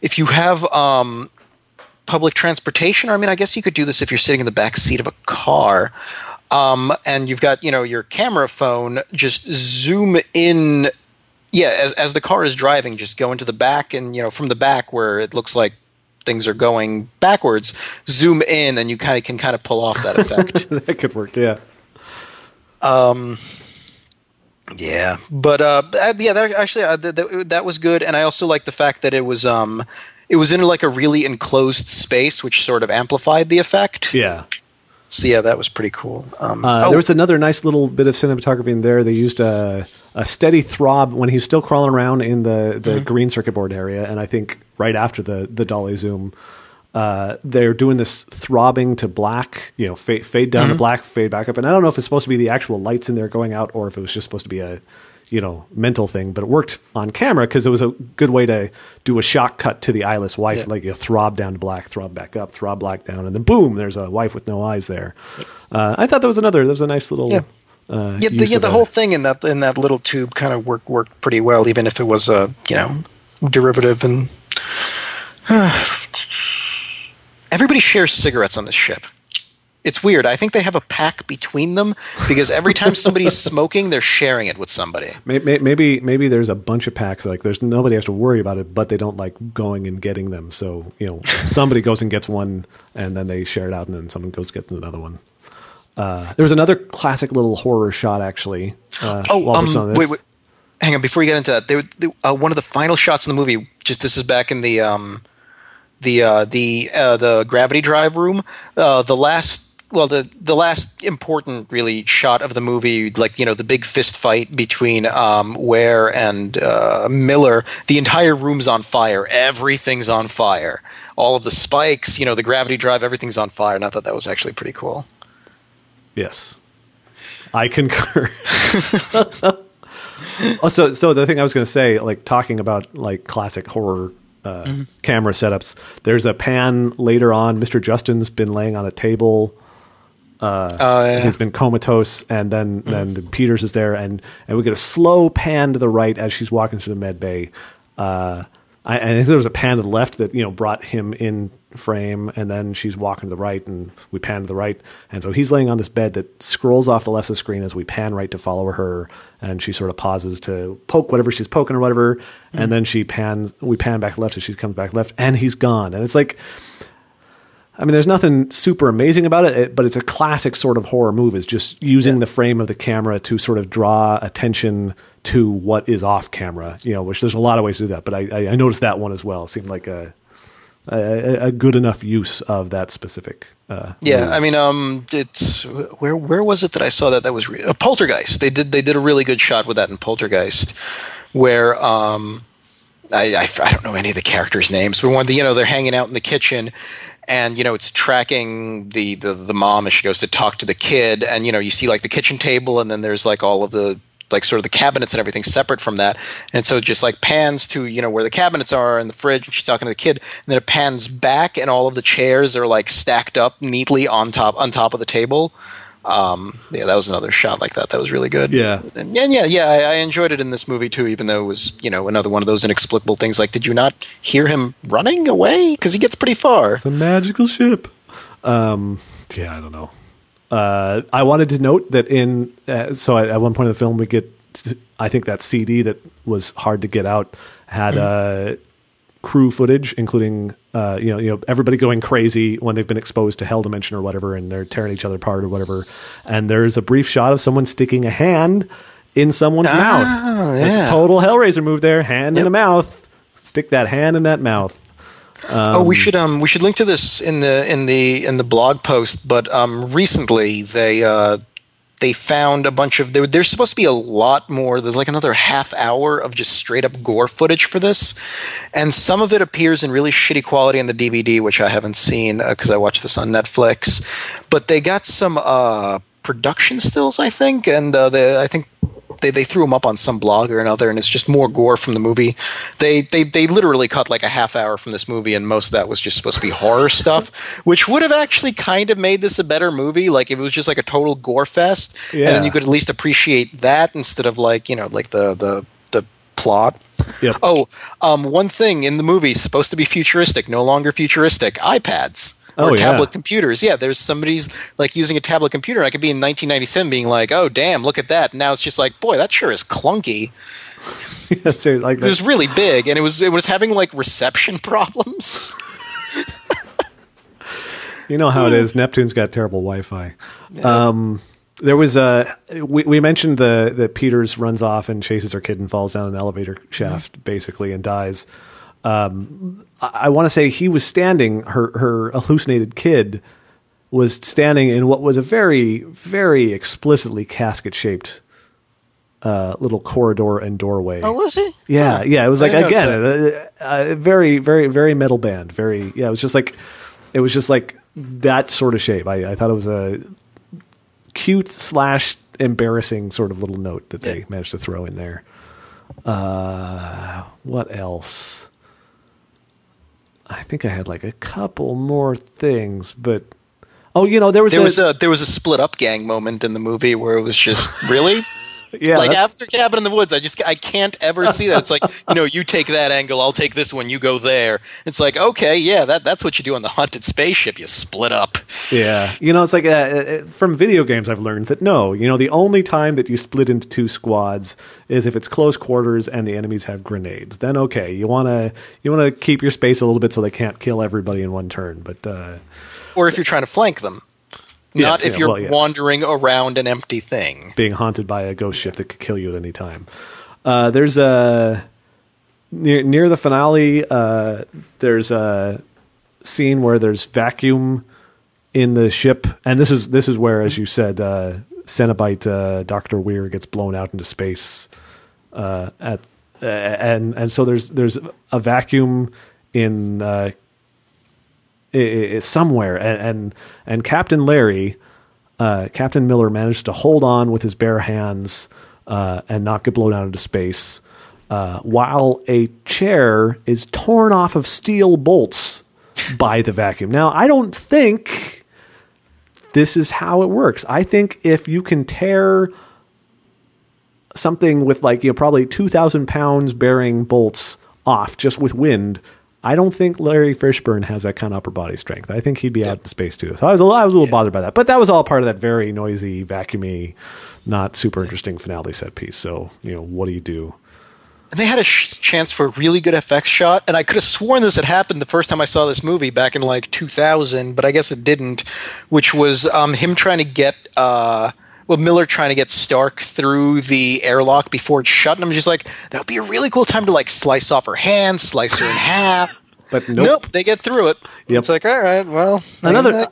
if you have um, public transportation, or I mean, I guess you could do this if you're sitting in the back seat of a car. Um, and you've got you know your camera phone just zoom in yeah as, as the car is driving just go into the back and you know from the back where it looks like things are going backwards zoom in and you kind of can kind of pull off that effect that could work. Yeah. Yeah. But uh yeah that actually uh, th- th- that was good. And i also like the fact that it was um it was in like a really enclosed space which sort of amplified the effect. Yeah. so yeah that was pretty cool. Um Uh, oh, There was another nice little bit of cinematography in there. They used a, a steady throb when he was still crawling around in the, the green circuit board area, and I think right after the the dolly zoom, uh, they're doing this throbbing to black, you know, fade, fade down to black, fade back up, and I don't know if it's supposed to be the actual lights in there going out or if it was just supposed to be a you know mental thing, but it worked on camera because it was a good way to do a shock cut to the eyeless wife, Yeah. like you throb down to black, throb back up, throb black down, and then boom, there's a wife with no eyes there. Uh, I thought that was another. That was a nice little. Yeah. Uh, yeah, the, yeah, the whole thing in that in that little tube kind of worked worked pretty well, even if it was a you know derivative and. Everybody shares cigarettes on this ship. It's weird. I think they have a pack between them because every time somebody's smoking, they're sharing it with somebody. May- may- Maybe maybe there's a bunch of packs like there's nobody has to worry about it, but they don't like going and getting them. So you know somebody goes and gets one, and then they share it out, and then someone goes gets another one. Uh, there was another classic little horror shot actually. Uh, Oh, um, we wait, wait. Hang on, before you get into that, there, there, uh, one of the final shots in the movie. Just this is back in the um, the uh, the uh, the gravity drive room. Uh, the last, well, the the last important really shot of the movie, like you know, the big fist fight between um, Weir and uh, Miller. The entire room's on fire. Everything's on fire. All of the spikes, you know, the gravity drive, everything's on fire. And I thought that was actually pretty cool. Yes, I concur. oh, so so the thing I was going to say, like talking about like classic horror uh, camera setups. There's a pan later on. Mr. Justin's been laying on a table. Oh yeah. He's been comatose, and then then the Peters is there, and and we get a slow pan to the right as she's walking through the med bay. Uh, I, I think there was a pan to the left that you know brought him in frame, and then she's walking to the right, and we pan to the right, and so he's laying on this bed that scrolls off the left of the screen as we pan right to follow her, and she sort of pauses to poke whatever she's poking or whatever, and mm. then she pans, we pan back left as she comes back left, and he's gone, and it's like. I mean, there's nothing super amazing about it, it, but it's a classic sort of horror move. Is just using the frame of the camera to sort of draw attention to what is off camera. You know, which there's a lot of ways to do that, but I, I, I noticed that one as well. It seemed like a a, a good enough use of that specific. Uh, Yeah, move. I mean, um, it's where where was it that I saw that? That was re- uh, Poltergeist. They did they did a really good shot with that in Poltergeist, where um, I, I I don't know any of the characters' names, but one the you know they're hanging out in the kitchen, and you know it's tracking the the the mom as she goes to talk to the kid, and you know you see like the kitchen table, and then there's like all of the like sort of the cabinets and everything separate from that. And so it just like pans to you know where the cabinets are and the fridge and she's talking to the kid and then it pans back and all of the chairs are like stacked up neatly on top on top of the table. Um, yeah that was another shot like that. That was really good. Yeah. and, and yeah yeah I, I enjoyed it in this movie too even though it was you know another one of those inexplicable things. Like did you not hear him running away? Because he gets pretty far. It's a magical ship. Um, yeah, I don't know. Uh, I wanted to note that in uh, so at, one point in the film we get I think that CD that was hard to get out had uh, crew footage, including uh, you know you know everybody going crazy when they've been exposed to hell dimension or whatever, and they're tearing each other apart or whatever. And there's a brief shot of someone sticking a hand in someone's mouth. That's yeah. a total Hellraiser move there. Hand in the mouth. Stick that hand in that mouth. Oh, we should um we should link to this in the in the in the blog post. But um recently they uh they found a bunch of there, there's supposed to be a lot more there's like another half hour of just straight up gore footage for this and some of it appears in really shitty quality in the dvd which i haven't seen because i watched this on netflix but they got some uh production stills i think and uh, they, i think they, they threw them up on some blog or another and it's just more gore from the movie. They, they they literally cut like a half hour from this movie and most of that was just supposed to be horror stuff which would have actually kind of made this a better movie. Like if it was just like a total gore fest and then you could at least appreciate that instead of like you know like the the the plot. Yep. oh um, one thing in the movie supposed to be futuristic no longer futuristic ipads or Oh, yeah. tablet computers yeah there's somebody's like using a tablet computer i could be in 1997 being like oh damn look at that now it's just like boy that sure is clunky so like it was really big and it was it was having like reception problems You know how it is. Neptune's got terrible Wi-Fi. Um, there was a we, we mentioned the that Peters runs off and chases her kid and falls down an elevator shaft basically and dies. Um, I, I want to say he was standing. Her her hallucinated kid was standing in what was a very very explicitly casket shaped uh, little corridor and doorway. oh was he Yeah, yeah. It was like again, a, a, a very, very, very metal band. Very, yeah. It was just like, it was just like that sort of shape. I, I thought it was a cute slash embarrassing sort of little note that they Yeah. managed to throw in there. Uh, what else? I think I had like a couple more things, but oh, you know, there was there a, was a there was a split up gang moment in the movie where it was just really yeah, like that's- after cabin in the woods i just i can't ever see that it's like you know you take that angle i'll take this one you go there it's like okay yeah that, that's what you do on the haunted spaceship you split up Yeah, you know, it's like uh, uh, from video games. I've learned that no, you know, the only time that you split into two squads is if it's close quarters and the enemies have grenades. Then okay, you want to you want to keep your space a little bit so they can't kill everybody in one turn. But uh, or if you're trying to flank them not Yes, if yeah, you're well, yes. wandering around an empty thing being haunted by a ghost ship that could kill you at any time. Uh, there's a near near the finale. Uh, there's a scene where there's vacuum in the ship, and this is this is where, as you said, uh, Cenobite uh, Doctor Weir gets blown out into space. Uh, at uh, and and so there's there's a vacuum in uh, somewhere, and and, and Captain Larry uh, Captain Miller managed to hold on with his bare hands uh, and not get blown out into space, uh, while a chair is torn off of steel bolts by the vacuum. Now, I don't think this is how it works. I think if you can tear something with like you know probably two thousand pounds bearing bolts off just with wind. I don't think Larry Fishburne has that kind of upper body strength. I think he'd be out in space too. So I was a, I was a little bothered by that, but that was all part of that very noisy, vacuumy, not super interesting finale set piece. So you know, what do you do? and they had a sh- chance for a really good effects shot and i could have sworn this had happened the first time i saw this movie back in like 2000 but i guess it didn't which was um, him trying to get uh, well miller trying to get Starck through the airlock before it's shut and i'm just like that would be a really cool time to like slice off her hand slice her in half But nope. nope they get through it Yep. it's like all right well Another-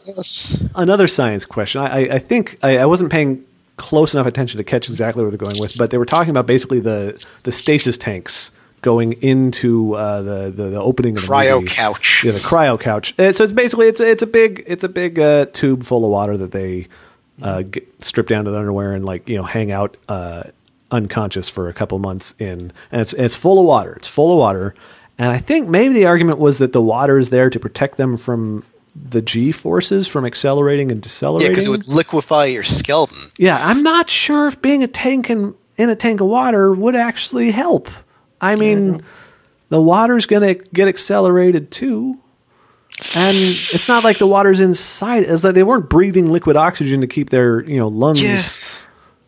another science question. I, I- I think I, I wasn't paying close enough attention to catch exactly where they're going with, but they were talking about basically the the stasis tanks going into uh, the, the the opening of the Cryo movie. couch. Yeah, the cryo couch. Uh, So it's basically it's a, it's a big it's a big uh, tube full of water that they uh, get, strip down to the underwear and like you know hang out uh, unconscious for a couple months in, and it's it's full of water. It's full of water, and I think maybe the argument was that the water is there to protect them from the G forces from accelerating and yeah decelerating. because it would liquefy your skeleton Yeah, I'm not sure if being a tank in, in a tank of water would actually help. I mean, the water's going to get accelerated too. And it's not like the water's inside. It's like they weren't breathing liquid oxygen to keep their, you know, lungs Yeah.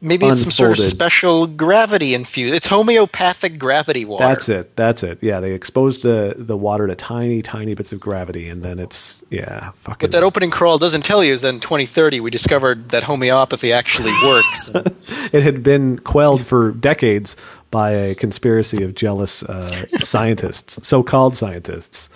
Maybe it's some sort of special gravity infused. It's homeopathic gravity water. That's it. That's it. Yeah, they exposed the the water to tiny, tiny bits of gravity, and then it's yeah, fucking. What that opening crawl doesn't tell you is that in 2030 we discovered that homeopathy actually works. it had been quelled for decades by a conspiracy of jealous uh, scientists, so-called scientists.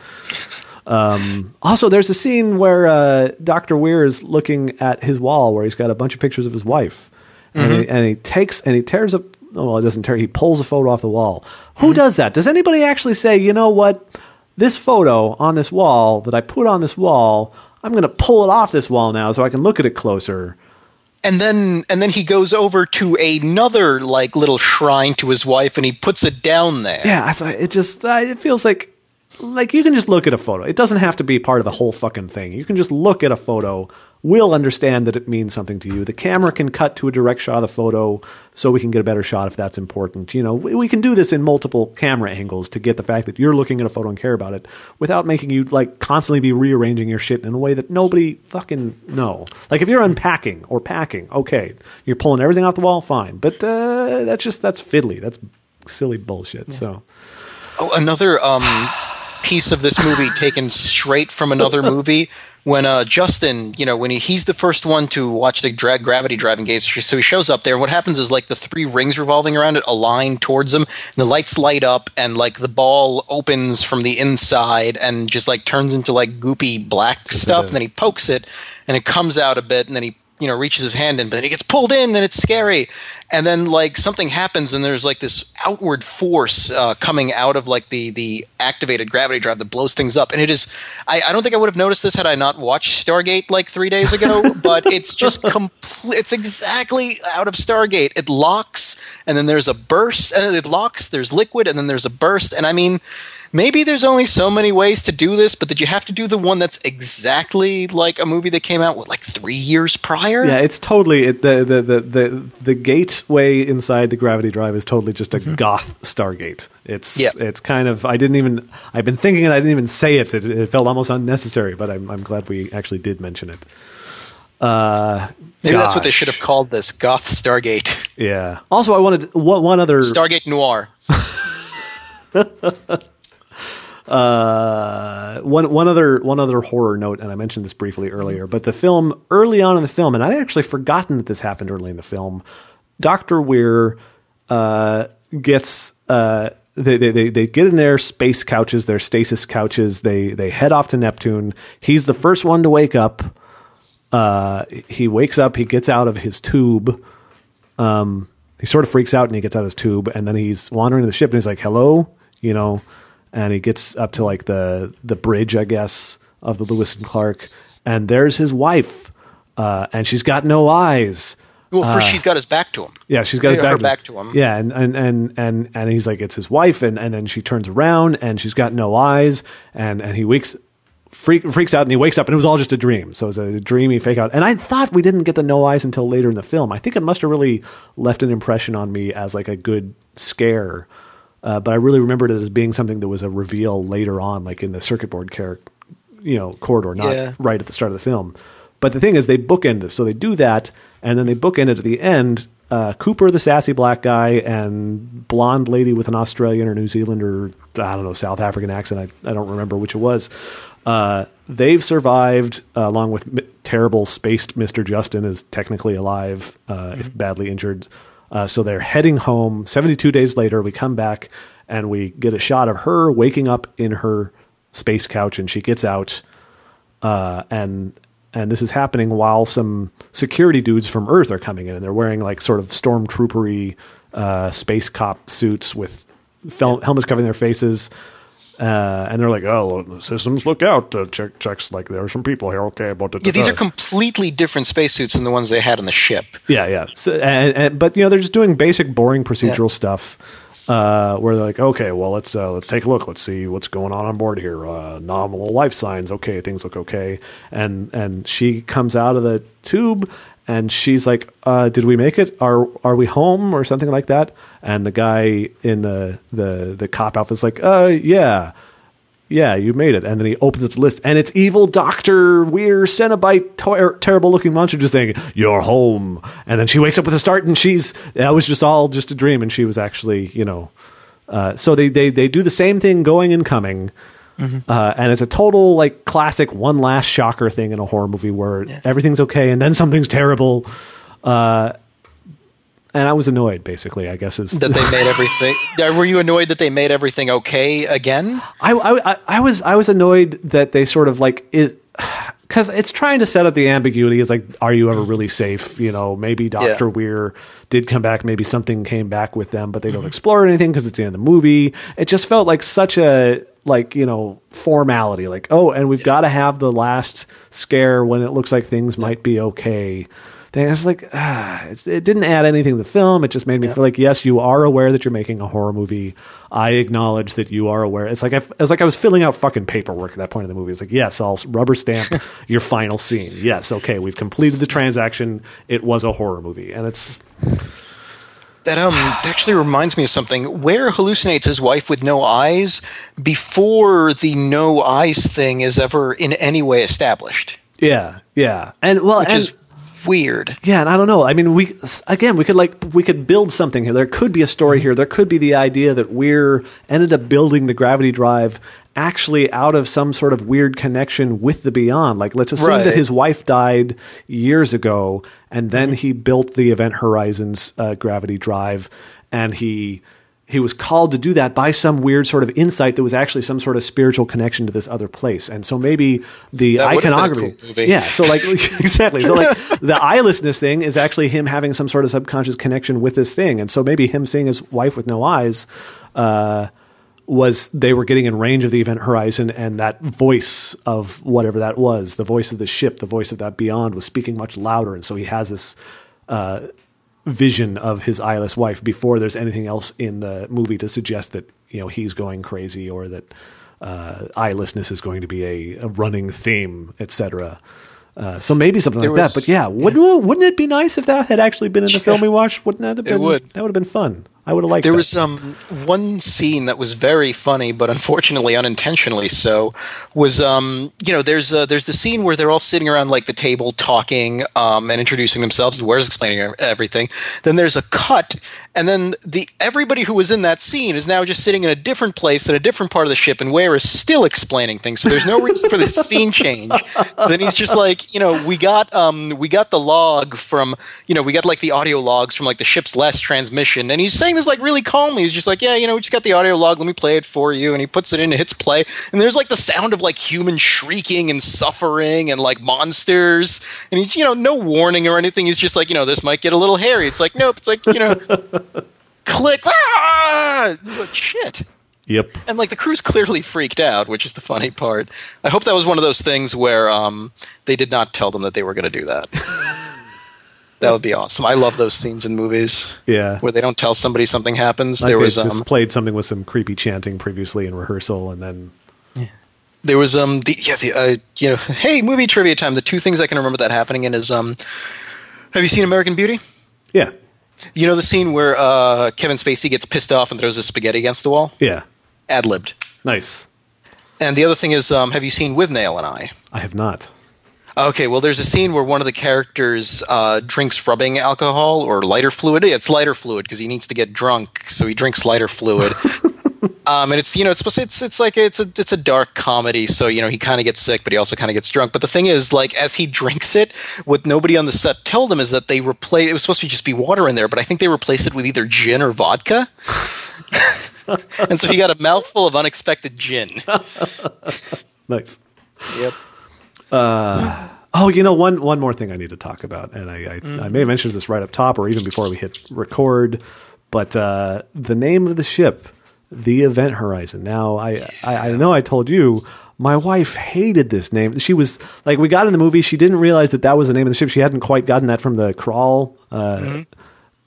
Um, also, there's a scene where uh, Doctor Weir is looking at his wall, where he's got a bunch of pictures of his wife, and, he, and he takes and he tears up. Oh, well, it doesn't tear. He pulls a photo off the wall. Who does that? Does anybody actually say, you know what? This photo on this wall that I put on this wall, I'm going to pull it off this wall now so I can look at it closer. and then and then he goes over to another like little shrine to his wife and he puts it down there. Yeah, it just it feels like like you can just look at a photo. It doesn't have to be part of the whole fucking thing. You can just look at a photo. We'll understand that it means something to you. The camera can cut to a direct shot of the photo so we can get a better shot if that's important. You know, we, we can do this in multiple camera angles to get the fact that you're looking at a photo and care about it without making you like constantly be rearranging your shit in a way that nobody fucking know. Like if you're unpacking or packing, okay, you're pulling everything off the wall, fine. But uh, that's just that's fiddly. That's silly bullshit. So Oh, another um, piece of this movie taken straight from another movie. When uh, Justin, you know, when he, he's the first one to watch the drag gravity driving gates, so he shows up there. And what happens is like the three rings revolving around it align towards him, and the lights light up, and like the ball opens from the inside and just like turns into like goopy black stuff. And then he pokes it, and it comes out a bit, and then he you know reaches his hand in but then he gets pulled in and it's scary. And then like something happens and there's like this outward force uh, coming out of like the the activated gravity drive that blows things up. And it is I, I don't think i would have noticed this had i not watched stargate like three days ago but it's just complete it's exactly out of stargate. It locks and then there's a burst and it locks there's liquid and then there's a burst. And i mean maybe there's only so many ways to do this, but did you have to do the one that's exactly like a movie that came out what, like three years prior? Yeah, it's totally it, the, the the the the gateway inside the gravity drive is totally just a goth Stargate. It's Yeah. it's kind of I didn't even I've been thinking and I didn't even say it. It, it felt almost unnecessary, but I'm I'm glad we actually did mention it. Uh, Maybe that's what they should have called this Goth Stargate. Yeah. Also, I wanted one, one other Stargate Noir. uh, one one other one other horror note, and I mentioned this briefly earlier. But the film early on in the film, and I'd actually forgotten that this happened early in the film. Doctor Weir uh, gets uh, they, they they get in their space couches, their stasis couches. They they head off to Neptune. He's the first one to wake up. Uh, he wakes up. He gets out of his tube. Um, he sort of freaks out and he gets out of his tube, and then he's wandering the ship and he's like, "Hello," you know, and he gets up to like the the bridge, I guess, of the Lewis and Clark, and there's his wife, uh, and she's got no eyes. Well, first she's got his back to him. Yeah, she's got his her back, back to him. Yeah, and and and and and he's like, it's his wife, and and then she turns around and she's got no eyes, and and he wakes. Freak, freaks out and he wakes up and it was all just a dream. So it was a dreamy fake out. And I thought we didn't get the no eyes until later in the film. I think it must have really left an impression on me as like a good scare. Uh, but I really remembered it as being something that was a reveal later on, like in the circuit board character, you know, corridor, not Yeah. right at the start of the film. But the thing is, they bookend this. So they do that, and then they bookend it at the end. Uh, Cooper, the sassy black guy, and blonde lady with an Australian or New Zealand or I don't know South African accent. I, I don't remember which it was. Uh, they've survived uh, along with m- terrible spaced Mister Justin is technically alive, uh, if badly injured. Uh, so they're heading home. Seventy-two days later, we come back and we get a shot of her waking up in her space couch, and she gets out uh, and and this is happening while some security dudes from Earth are coming in, and they're wearing like sort of stormtroopery uh, space cop suits with fel- helmets covering their faces. Uh, and they're like, "Oh, systems, look out! Uh, check checks like there are some people here. Okay, but Yeah, these are completely different spacesuits than the ones they had on the ship. yeah, yeah. So, and, and but you know they're just doing basic, boring procedural stuff. Uh, where they're like, okay, well let's uh, let's take a look. Let's see what's going on on board here. Uh, nominal life signs. Okay, things look okay. And and she comes out of the tube and she's like, uh, "Did we make it? Are are we home or something like that?" And the guy in the the the cop outfit's like, "Uh, yeah." yeah, you made it. And then he opens up the list, and it's evil Doctor Weir Cenobite, ter- terrible looking monster, just saying, "You're home." And then she wakes up with a start, and she's that was just all just a dream, and she was actually, you know. Uh, so they, they they do the same thing, going and coming. Uh, and it's a total like classic one last shocker thing in a horror movie where everything's okay and then something's terrible. Uh, and I was annoyed, basically. I guess is that they made everything. Were you annoyed that they made everything okay again? I, I, I- was I was annoyed that they sort of like it because it's trying to set up the ambiguity. It's like, are you ever really safe? You know, maybe Doctor Yeah. Weir did come back. Maybe something came back with them, but they don't explore anything because it's the end of the movie. It just felt like such a like you know formality. Like, oh, and we've got to have the last scare when it looks like things might be okay. Then it's like, ah, it's, it didn't add anything to the film. It just made me feel like, yes, you are aware that you're making a horror movie. I acknowledge that you are aware. It's like I, it was like I was filling out fucking paperwork at that point in the movie. It's like, yes, I'll rubber stamp your final scene. Yes, okay, we've completed the transaction. It was a horror movie, and it's That um that actually reminds me of something. Weir hallucinates his wife with no eyes before the no eyes thing is ever in any way established, yeah, yeah, and well, which and, is weird. Yeah, and I don't know. I mean, we again, we could like we could build something here. There could be a story here. There could be the idea that Weir ended up building the gravity drive actually out of some sort of weird connection with the beyond. Like, let's assume that his wife died years ago, and then he built the Event Horizons uh, gravity drive, and he. He was called to do that by some weird sort of insight that was actually some sort of spiritual connection to this other place. And so maybe the That would've been a iconography. cool. Yeah, so like exactly. So like the eyelessness thing is actually him having some sort of subconscious connection with this thing, and so maybe him seeing his wife with no eyes uh, was they were getting in range of the event horizon, and that voice of whatever that was, the voice of the ship, the voice of that beyond, was speaking much louder, and so he has this. Uh, vision of his eyeless wife before there's anything else in the movie to suggest that you know he's going crazy or that uh, eyelessness is going to be a, a running theme, etc. Uh, so maybe something There like was- that. But yeah, wouldn't, wouldn't it be nice if that had actually been in the film we watched? Wouldn't that have been? would. That would have been fun. I would have liked. There that. was um one scene that was very funny, but unfortunately unintentionally so. Was um you know there's uh, there's the scene where they're all sitting around like the table talking um and introducing themselves and Weir's explaining everything. Then there's a cut, and then the everybody who was in that scene is now just sitting in a different place in a different part of the ship, and Ware is still explaining things. So there's no reason for this scene change. Then he's just like you know we got um we got the log from you know we got like the audio logs from like the ship's last transmission, and he's saying this like really calmly. He's just like, yeah, you know, we just got the audio log. Let me play it for you. And he puts it in and hits play. And there's like the sound of like human shrieking and suffering and like monsters. And he, you know, no warning or anything. He's just like, you know, this might get a little hairy. It's like, nope. It's like, you know, click. Ah! Shit. Yep. And like the crew's clearly freaked out, which is the funny part. I hope that was one of those things where um, they did not tell them that they were going to do that. that would be awesome. I love those scenes in movies Yeah. where they don't tell somebody something happens. Like there was just um, played something with some creepy chanting previously in rehearsal, and then yeah. there was um the yeah the uh, you know hey movie trivia time. The two things I can remember that happening in is um have you seen American Beauty? yeah, You know the scene where uh, Kevin Spacey gets pissed off and throws his spaghetti against the wall? yeah, Ad libbed. nice. And the other thing is, um, have you seen Withnail and I? I have not. Okay, well, there's a scene where one of the characters uh, drinks rubbing alcohol or lighter fluid. Yeah, it's lighter fluid because he needs to get drunk, so he drinks lighter fluid. um, and it's you know it's supposed to, it's it's like it's a it's a dark comedy, so you know he kind of gets sick, but he also kind of gets drunk. But the thing is, like as he drinks it, what nobody on the set told him is that they replace it was supposed to just be water in there, but I think they replaced it with either gin or vodka. and so he got a mouthful of unexpected gin. Nice. Yep. Oh, you know one one more thing I need to talk about, and I I, I may have mentioned this right up top or even before we hit record, but uh, the name of the ship, the Event Horizon. Now I, I I know I told you my wife hated this name. She was like, we got in the movie, she didn't realize that that was the name of the ship. She hadn't quite gotten that from the crawl, uh,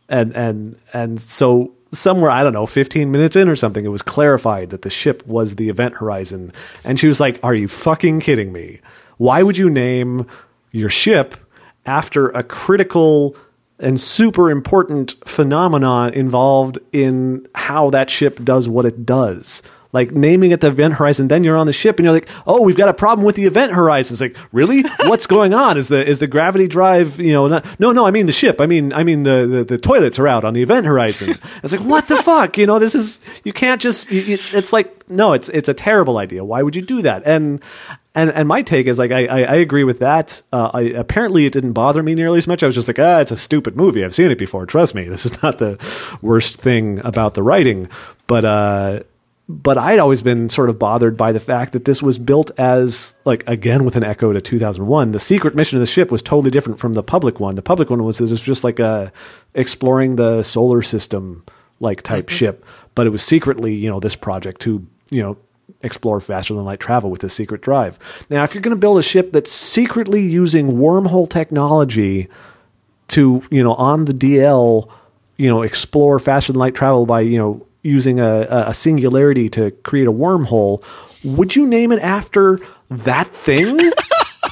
and and and so somewhere I don't know, 15 minutes in or something, it was clarified that the ship was the Event Horizon, and she was like, "Are you fucking kidding me? Why would you name your ship after a critical and super important phenomenon involved in how that ship does what it does?" like naming it the event horizon. Then you're on the ship and you're like, oh, we've got a problem with the event horizon. It's like, really? What's going on? Is the is the gravity drive? You know, not, no, no. I mean the ship. I mean, I mean the, the the toilets are out on the event horizon. It's like, what the fuck? You know, this is you can't just. You, you, it's like no, it's it's a terrible idea. Why would you do that? And and and my take is like I I, I agree with that. Uh, I, apparently, it didn't bother me nearly as much. I was just like, ah, it's a stupid movie. I've seen it before. Trust me, this is not the worst thing about the writing. But uh, but I'd always been sort of bothered by the fact that this was built as like again with an echo to 2001. The secret mission of the ship was totally different from the public one. The public one was, it was just like a exploring the solar system like type mm-hmm. ship, but it was secretly you know this project to you know explore faster than light travel with this secret drive. Now, if you're going to build a ship that's secretly using wormhole technology to, you know, on the DL, you know, explore faster than light travel by, you know, using a, a singularity to create a wormhole, would you name it after that thing?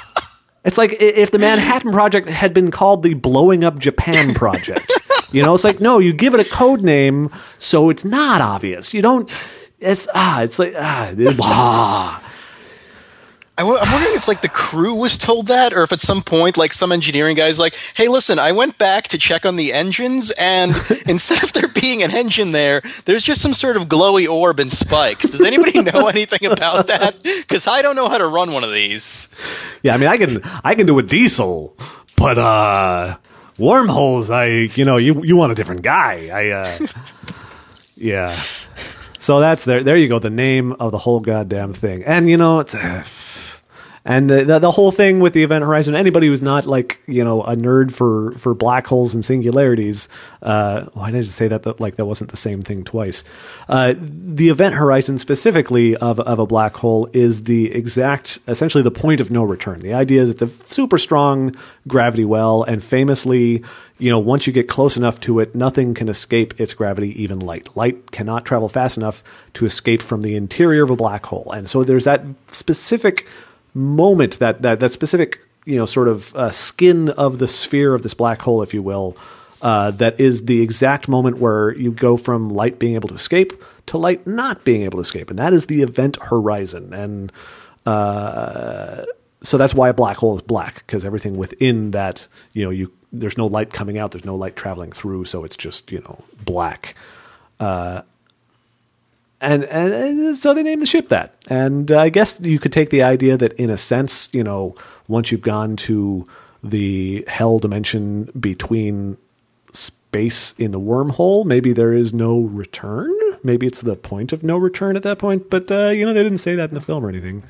it's like if the Manhattan Project had been called the Blowing Up Japan Project. You know, it's like no, you give it a code name so it's not obvious. You don't it's ah, it's like ah, ah. I w- I'm wondering if like the crew was told that, or if at some point like some engineering guy's like, "Hey, listen, I went back to check on the engines, and instead of there being an engine there, there's just some sort of glowy orb and spikes. Does anybody know anything about that? Because I don't know how to run one of these." Yeah, I mean, I can I can do a diesel, but uh, wormholes, I you know, you you want a different guy. I uh, yeah. So that's there. There you go. The name of the whole goddamn thing. And you know, it's. Uh, and the, the, the whole thing with the event horizon anybody who's not like you know a nerd for for black holes and singularities uh, why did i say that, that like that wasn't the same thing twice uh, the event horizon specifically of, of a black hole is the exact essentially the point of no return the idea is it's a super strong gravity well and famously you know once you get close enough to it nothing can escape its gravity even light. Light cannot travel fast enough to escape from the interior of a black hole. And so there's that specific moment, that that that specific you know sort of uh, skin of the sphere of this black hole, if you will, uh, that is the exact moment where you go from light being able to escape to light not being able to escape, and that is the event horizon. And uh, so that's why a black hole is black because everything within that, you know, you there's no light coming out, there's no light traveling through, so it's just you know black. Uh, and, and, and so they named the ship that. And uh, I guess you could take the idea that, in a sense, you know, once you've gone to the hell dimension between space in the wormhole, maybe there is no return. Maybe it's the point of no return at that point. But uh, you know, they didn't say that in the film or anything.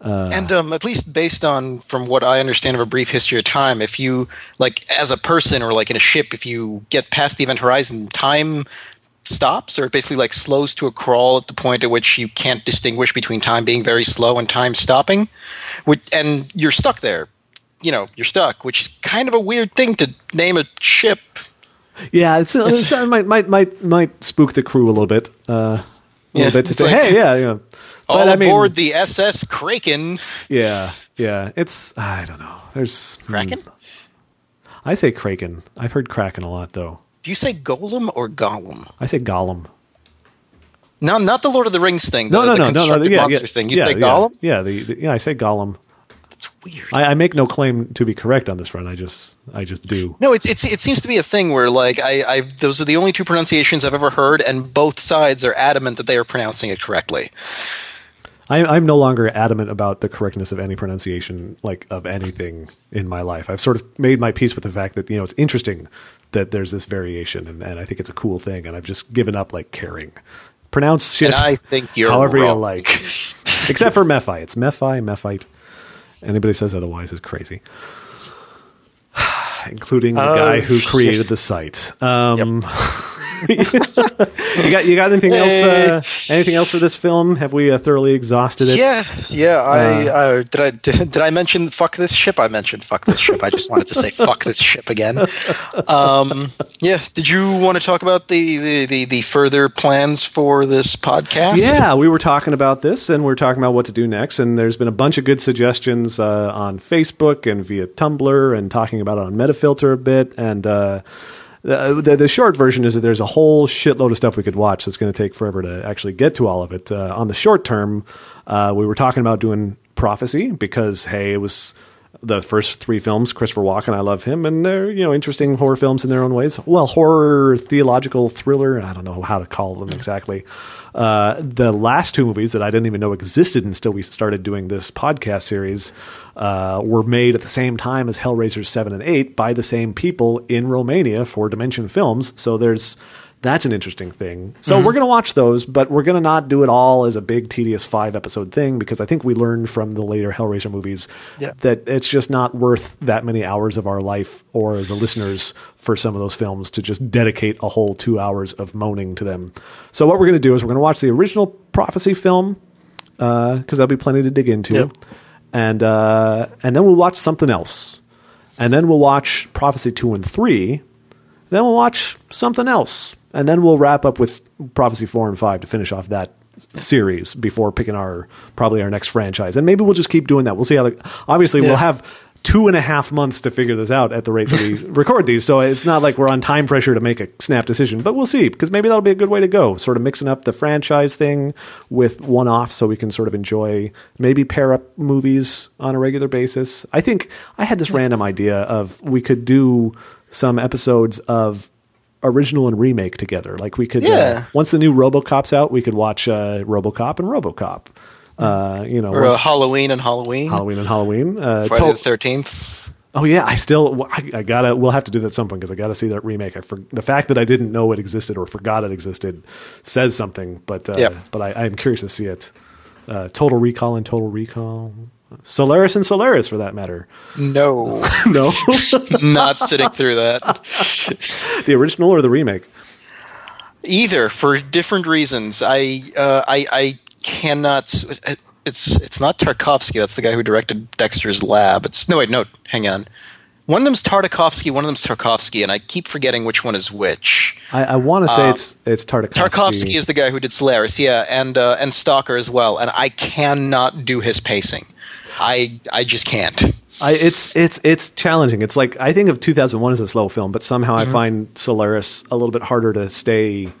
Uh, and um, at least based on from what I understand of a brief history of time, if you like as a person or like in a ship, if you get past the event horizon, time stops or it basically like slows to a crawl at the point at which you can't distinguish between time being very slow and time stopping which, and you're stuck there. You know you're stuck which is kind of a weird thing to name a ship. Yeah it's, it's, it's might, might might might spook the crew a little bit uh, a yeah, little bit to say like, hey yeah yeah all but, aboard I mean, the ss kraken yeah yeah it's i don't know there's kraken hmm. i say kraken i've heard kraken a lot though do you say Golem or Gollum? I say Gollum. No, not the Lord of the Rings thing. The, no, no, the no, no, no, yeah, monsters yeah, thing. You yeah, say Gollum? Yeah, the, the, yeah, I say Gollum. That's weird. I, I, make no claim to be correct on this front. I just, I just do. No, it's, it's, it seems to be a thing where like I, I, those are the only two pronunciations I've ever heard, and both sides are adamant that they are pronouncing it correctly. I, am no longer adamant about the correctness of any pronunciation, like of anything in my life. I've sort of made my peace with the fact that you know it's interesting that there's this variation, and, and I think it's a cool thing. And I've just given up like caring. Pronounce shit. And I think you're however wrong. you like, except for MeFi. It's MeFi, MeFite. Anybody says otherwise is crazy. Including the oh, guy who created the site. Um, yep. you got you got anything else? Uh, anything else for this film? Have we uh, thoroughly exhausted it? Yeah, yeah. I uh, uh did I did, did, I mention fuck this ship? I mentioned fuck this ship. I just wanted to say fuck this ship again. Um, yeah. Did you want to talk about the, the, the the further plans for this podcast? Yeah, we were talking about this, and we are talking about what to do next. And there's been a bunch of good suggestions uh, on Facebook and via Tumblr, and talking about it on Metafilter a bit, and the, the, the short version is that there's a whole shitload of stuff we could watch. So it's going to take forever to actually get to all of it. Uh, on the short term, uh, we were talking about doing Prophecy because hey, it was the first three films. Christopher Walken, I love him, and they're you know interesting horror films in their own ways. Well, horror, theological thriller. I don't know how to call them exactly. Uh, the last two movies that I didn't even know existed until we started doing this podcast series uh, were made at the same time as Hellraiser seven and eight by the same people in Romania for Dimension Films. So there's that's an interesting thing. So we're going to watch those, but we're going to not do it all as a big, tedious five episode thing because I think we learned from the later Hellraiser movies Yeah. that it's just not worth that many hours of our life or the listeners for some of those films to just dedicate a whole two hours of moaning to them. So what we're going to do is we're going to watch the original Prophecy film because there'll be plenty to dig into, Yep. And uh, and then we'll watch something else, and then we'll watch Prophecy two and three. Then we'll watch something else, and then we'll wrap up with Prophecy four and five to finish off that series before picking our probably our next franchise. And maybe we'll just keep doing that. We'll see how. The, obviously, we'll have two and a half months to figure this out at the rate that we record these. So it's not like we're on time pressure to make a snap decision, but we'll see because maybe that'll be a good way to go. Sort of mixing up the franchise thing with one off so we can sort of enjoy, maybe pair up movies on a regular basis. I think I had this random idea of we could do some episodes of original and remake together. Like we could, uh, Yeah. once the new RoboCop's out, we could watch uh, RoboCop and RoboCop. Uh, you know, Or uh, once- Halloween and Halloween. Halloween and Halloween. Uh, Friday the Thirteenth. Oh yeah, I still I, I gotta. We'll have to do that at some point because I gotta see that remake. I for, the fact that I didn't know it existed or forgot it existed says something. But uh, Yep. but I, I'm curious to see it. Uh, Total Recall and Total Recall, Solaris and Solaris for that matter. No, No, not sitting through that. the original or the remake. Either for different reasons. I uh, I I cannot. It's it's not Tarkovsky. That's the guy who directed Dexter's Lab. It's no wait no. Hang on. One of them's Tartakovsky. One of them's Tarkovsky, and I keep forgetting which one is which. I, I want to say it's it's Tartakovsky. Tarkovsky is the guy who did Solaris, yeah, and uh, and Stalker as well. And I cannot do his pacing. I I just can't. I, it's it's it's challenging. It's like I think of 2001 as a slow film, but somehow Mm-hmm. I find Solaris a little bit harder to stay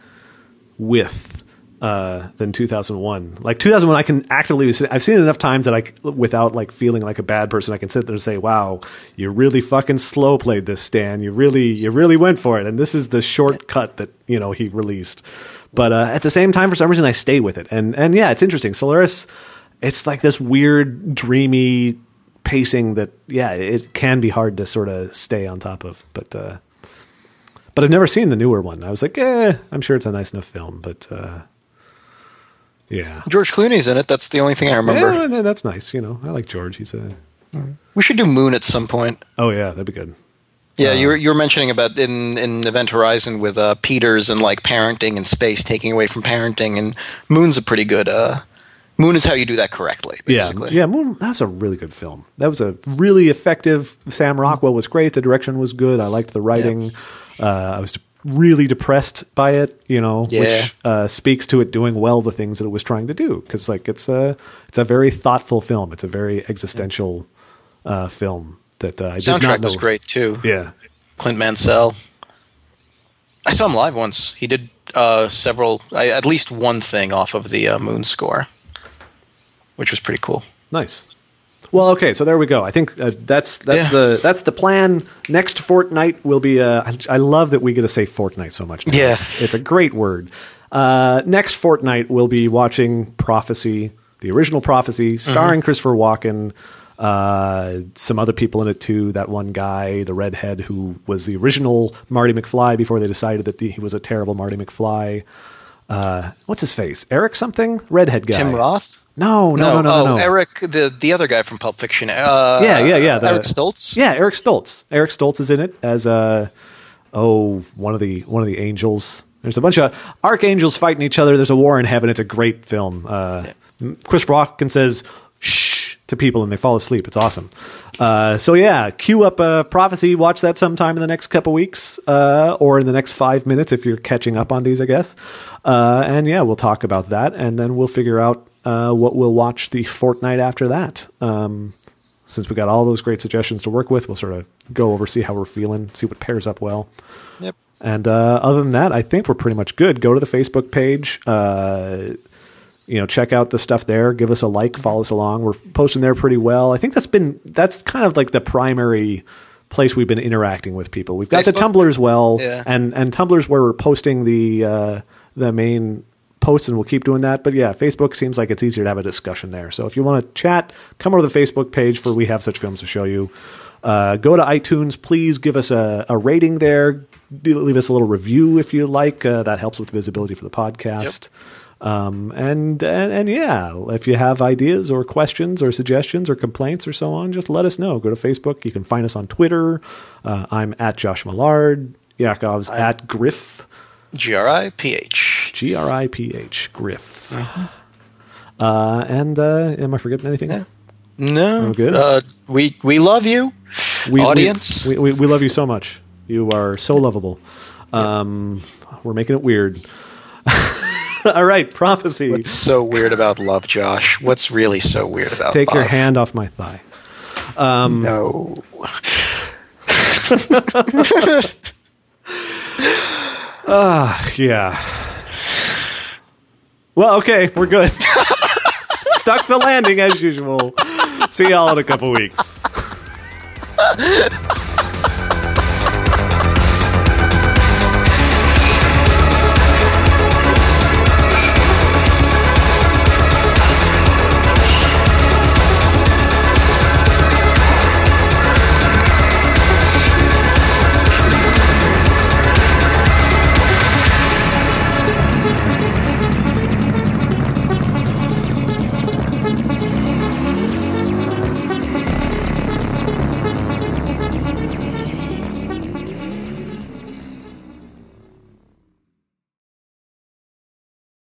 with uh, than 2001. Like 2001, I can actively. I've seen it enough times that I, without like feeling like a bad person, I can sit there and say, "Wow, you really fucking slow played this, Stan. You really you really went for it." And this is the shortcut that you know he released. But uh, at the same time, for some reason, I stay with it. And and yeah, it's interesting. Solaris, it's like this weird, dreamy pacing that yeah, it can be hard to sort of stay on top of. But uh, but I've never seen the newer one. I was like, eh, I'm sure it's a nice enough film, but uh, yeah. George Clooney's in it. That's the only thing I remember. Yeah, that's nice. You know, I like George. He's a We should do Moon at some point. oh yeah, that'd be good. Yeah, you were you were mentioning about in in Event Horizon with uh, Peters and like parenting and space taking away from parenting, and Moon's a pretty good. Uh, Moon is how you do that correctly. Basically. Yeah, yeah. Moon. That was a really good film. That was a really effective. Sam Rockwell was great. The direction was good. I liked the writing. Uh, I was really depressed by it. You know, Yeah. which uh, speaks to it doing well the things that it was trying to do. Because like it's a it's a very thoughtful film. It's a very existential uh, film that uh, I did not Soundtrack was great too. Yeah. Clint Mansell. I saw him live once. He did uh, several, I, at least one thing off of the uh, Moon score, which was pretty cool. Nice. Well, okay, so there we go. I think uh, that's that's Yeah. the that's the plan. Next fortnight will be. Uh, I, I love that we get to say fortnight so much. Now. Yes. it's, a great word. Uh, next fortnight we'll be watching Prophecy, the original Prophecy, starring Christopher Walken. Uh, some other people in it too. That one guy, the redhead, who was the original Marty McFly before they decided that he was a terrible Marty McFly. Uh, what's his face? Eric something? Redhead guy. Tim Roth? No, no, no, no, oh, no. no. Eric, the the other guy from Pulp Fiction. Uh, Yeah, yeah, yeah. the- Eric Stoltz. Yeah, Eric Stoltz. Eric Stoltz is in it as uh oh one of the one of the angels. There's a bunch of archangels fighting each other. There's a war in heaven. It's a great film. Uh, Chris and says to people and they fall asleep. It's awesome. Uh, so yeah, cue up uh, prophecy. Watch that sometime in the next couple weeks uh, or in the next five minutes if you're catching up on these, I guess. Uh, and yeah, we'll talk about that and then we'll figure out uh, what we'll watch the fortnight after that. Um, since we got all those great suggestions to work with, we'll sort of go over, see how we're feeling, see what pairs up well. Yep. And uh, other than that, I think we're pretty much good. Go to the Facebook page. You know, check out the stuff there. Give us a like. Follow us along. We're posting there pretty well. I think that's been that's kind of like the primary place we've been interacting with people. We've got the Facebook? Tumblr as well, Yeah. and and Tumblr's where we're posting the uh, the main posts, and we'll keep doing that. But yeah, Facebook seems like it's easier to have a discussion there. So if you want to chat, come over to the Facebook page for We Have Such Films to Show You. Uh, go to iTunes, please give us a, a rating there. Leave us a little review if you like. Uh, that helps with visibility for the podcast. Um, and, and and yeah, if you have ideas or questions or suggestions or complaints or so on, just let us know. Go to Facebook. You can find us on Twitter. Uh, I'm at Josh Millard. Yakov's at Griph. G R I P H. G R I P H, Griph. Uh, and uh, am I forgetting anything? No, Oh, good. Uh, we we love you, we- audience. We, we, we love you so much. You are so lovable. Um, We're making it weird. All right, prophecy. What's so weird about love, Josh? What's really so weird about Take your hand off my thigh. Um, no. Ah, yeah. Well, okay, we're good. Stuck the landing as usual. See y'all in a couple weeks.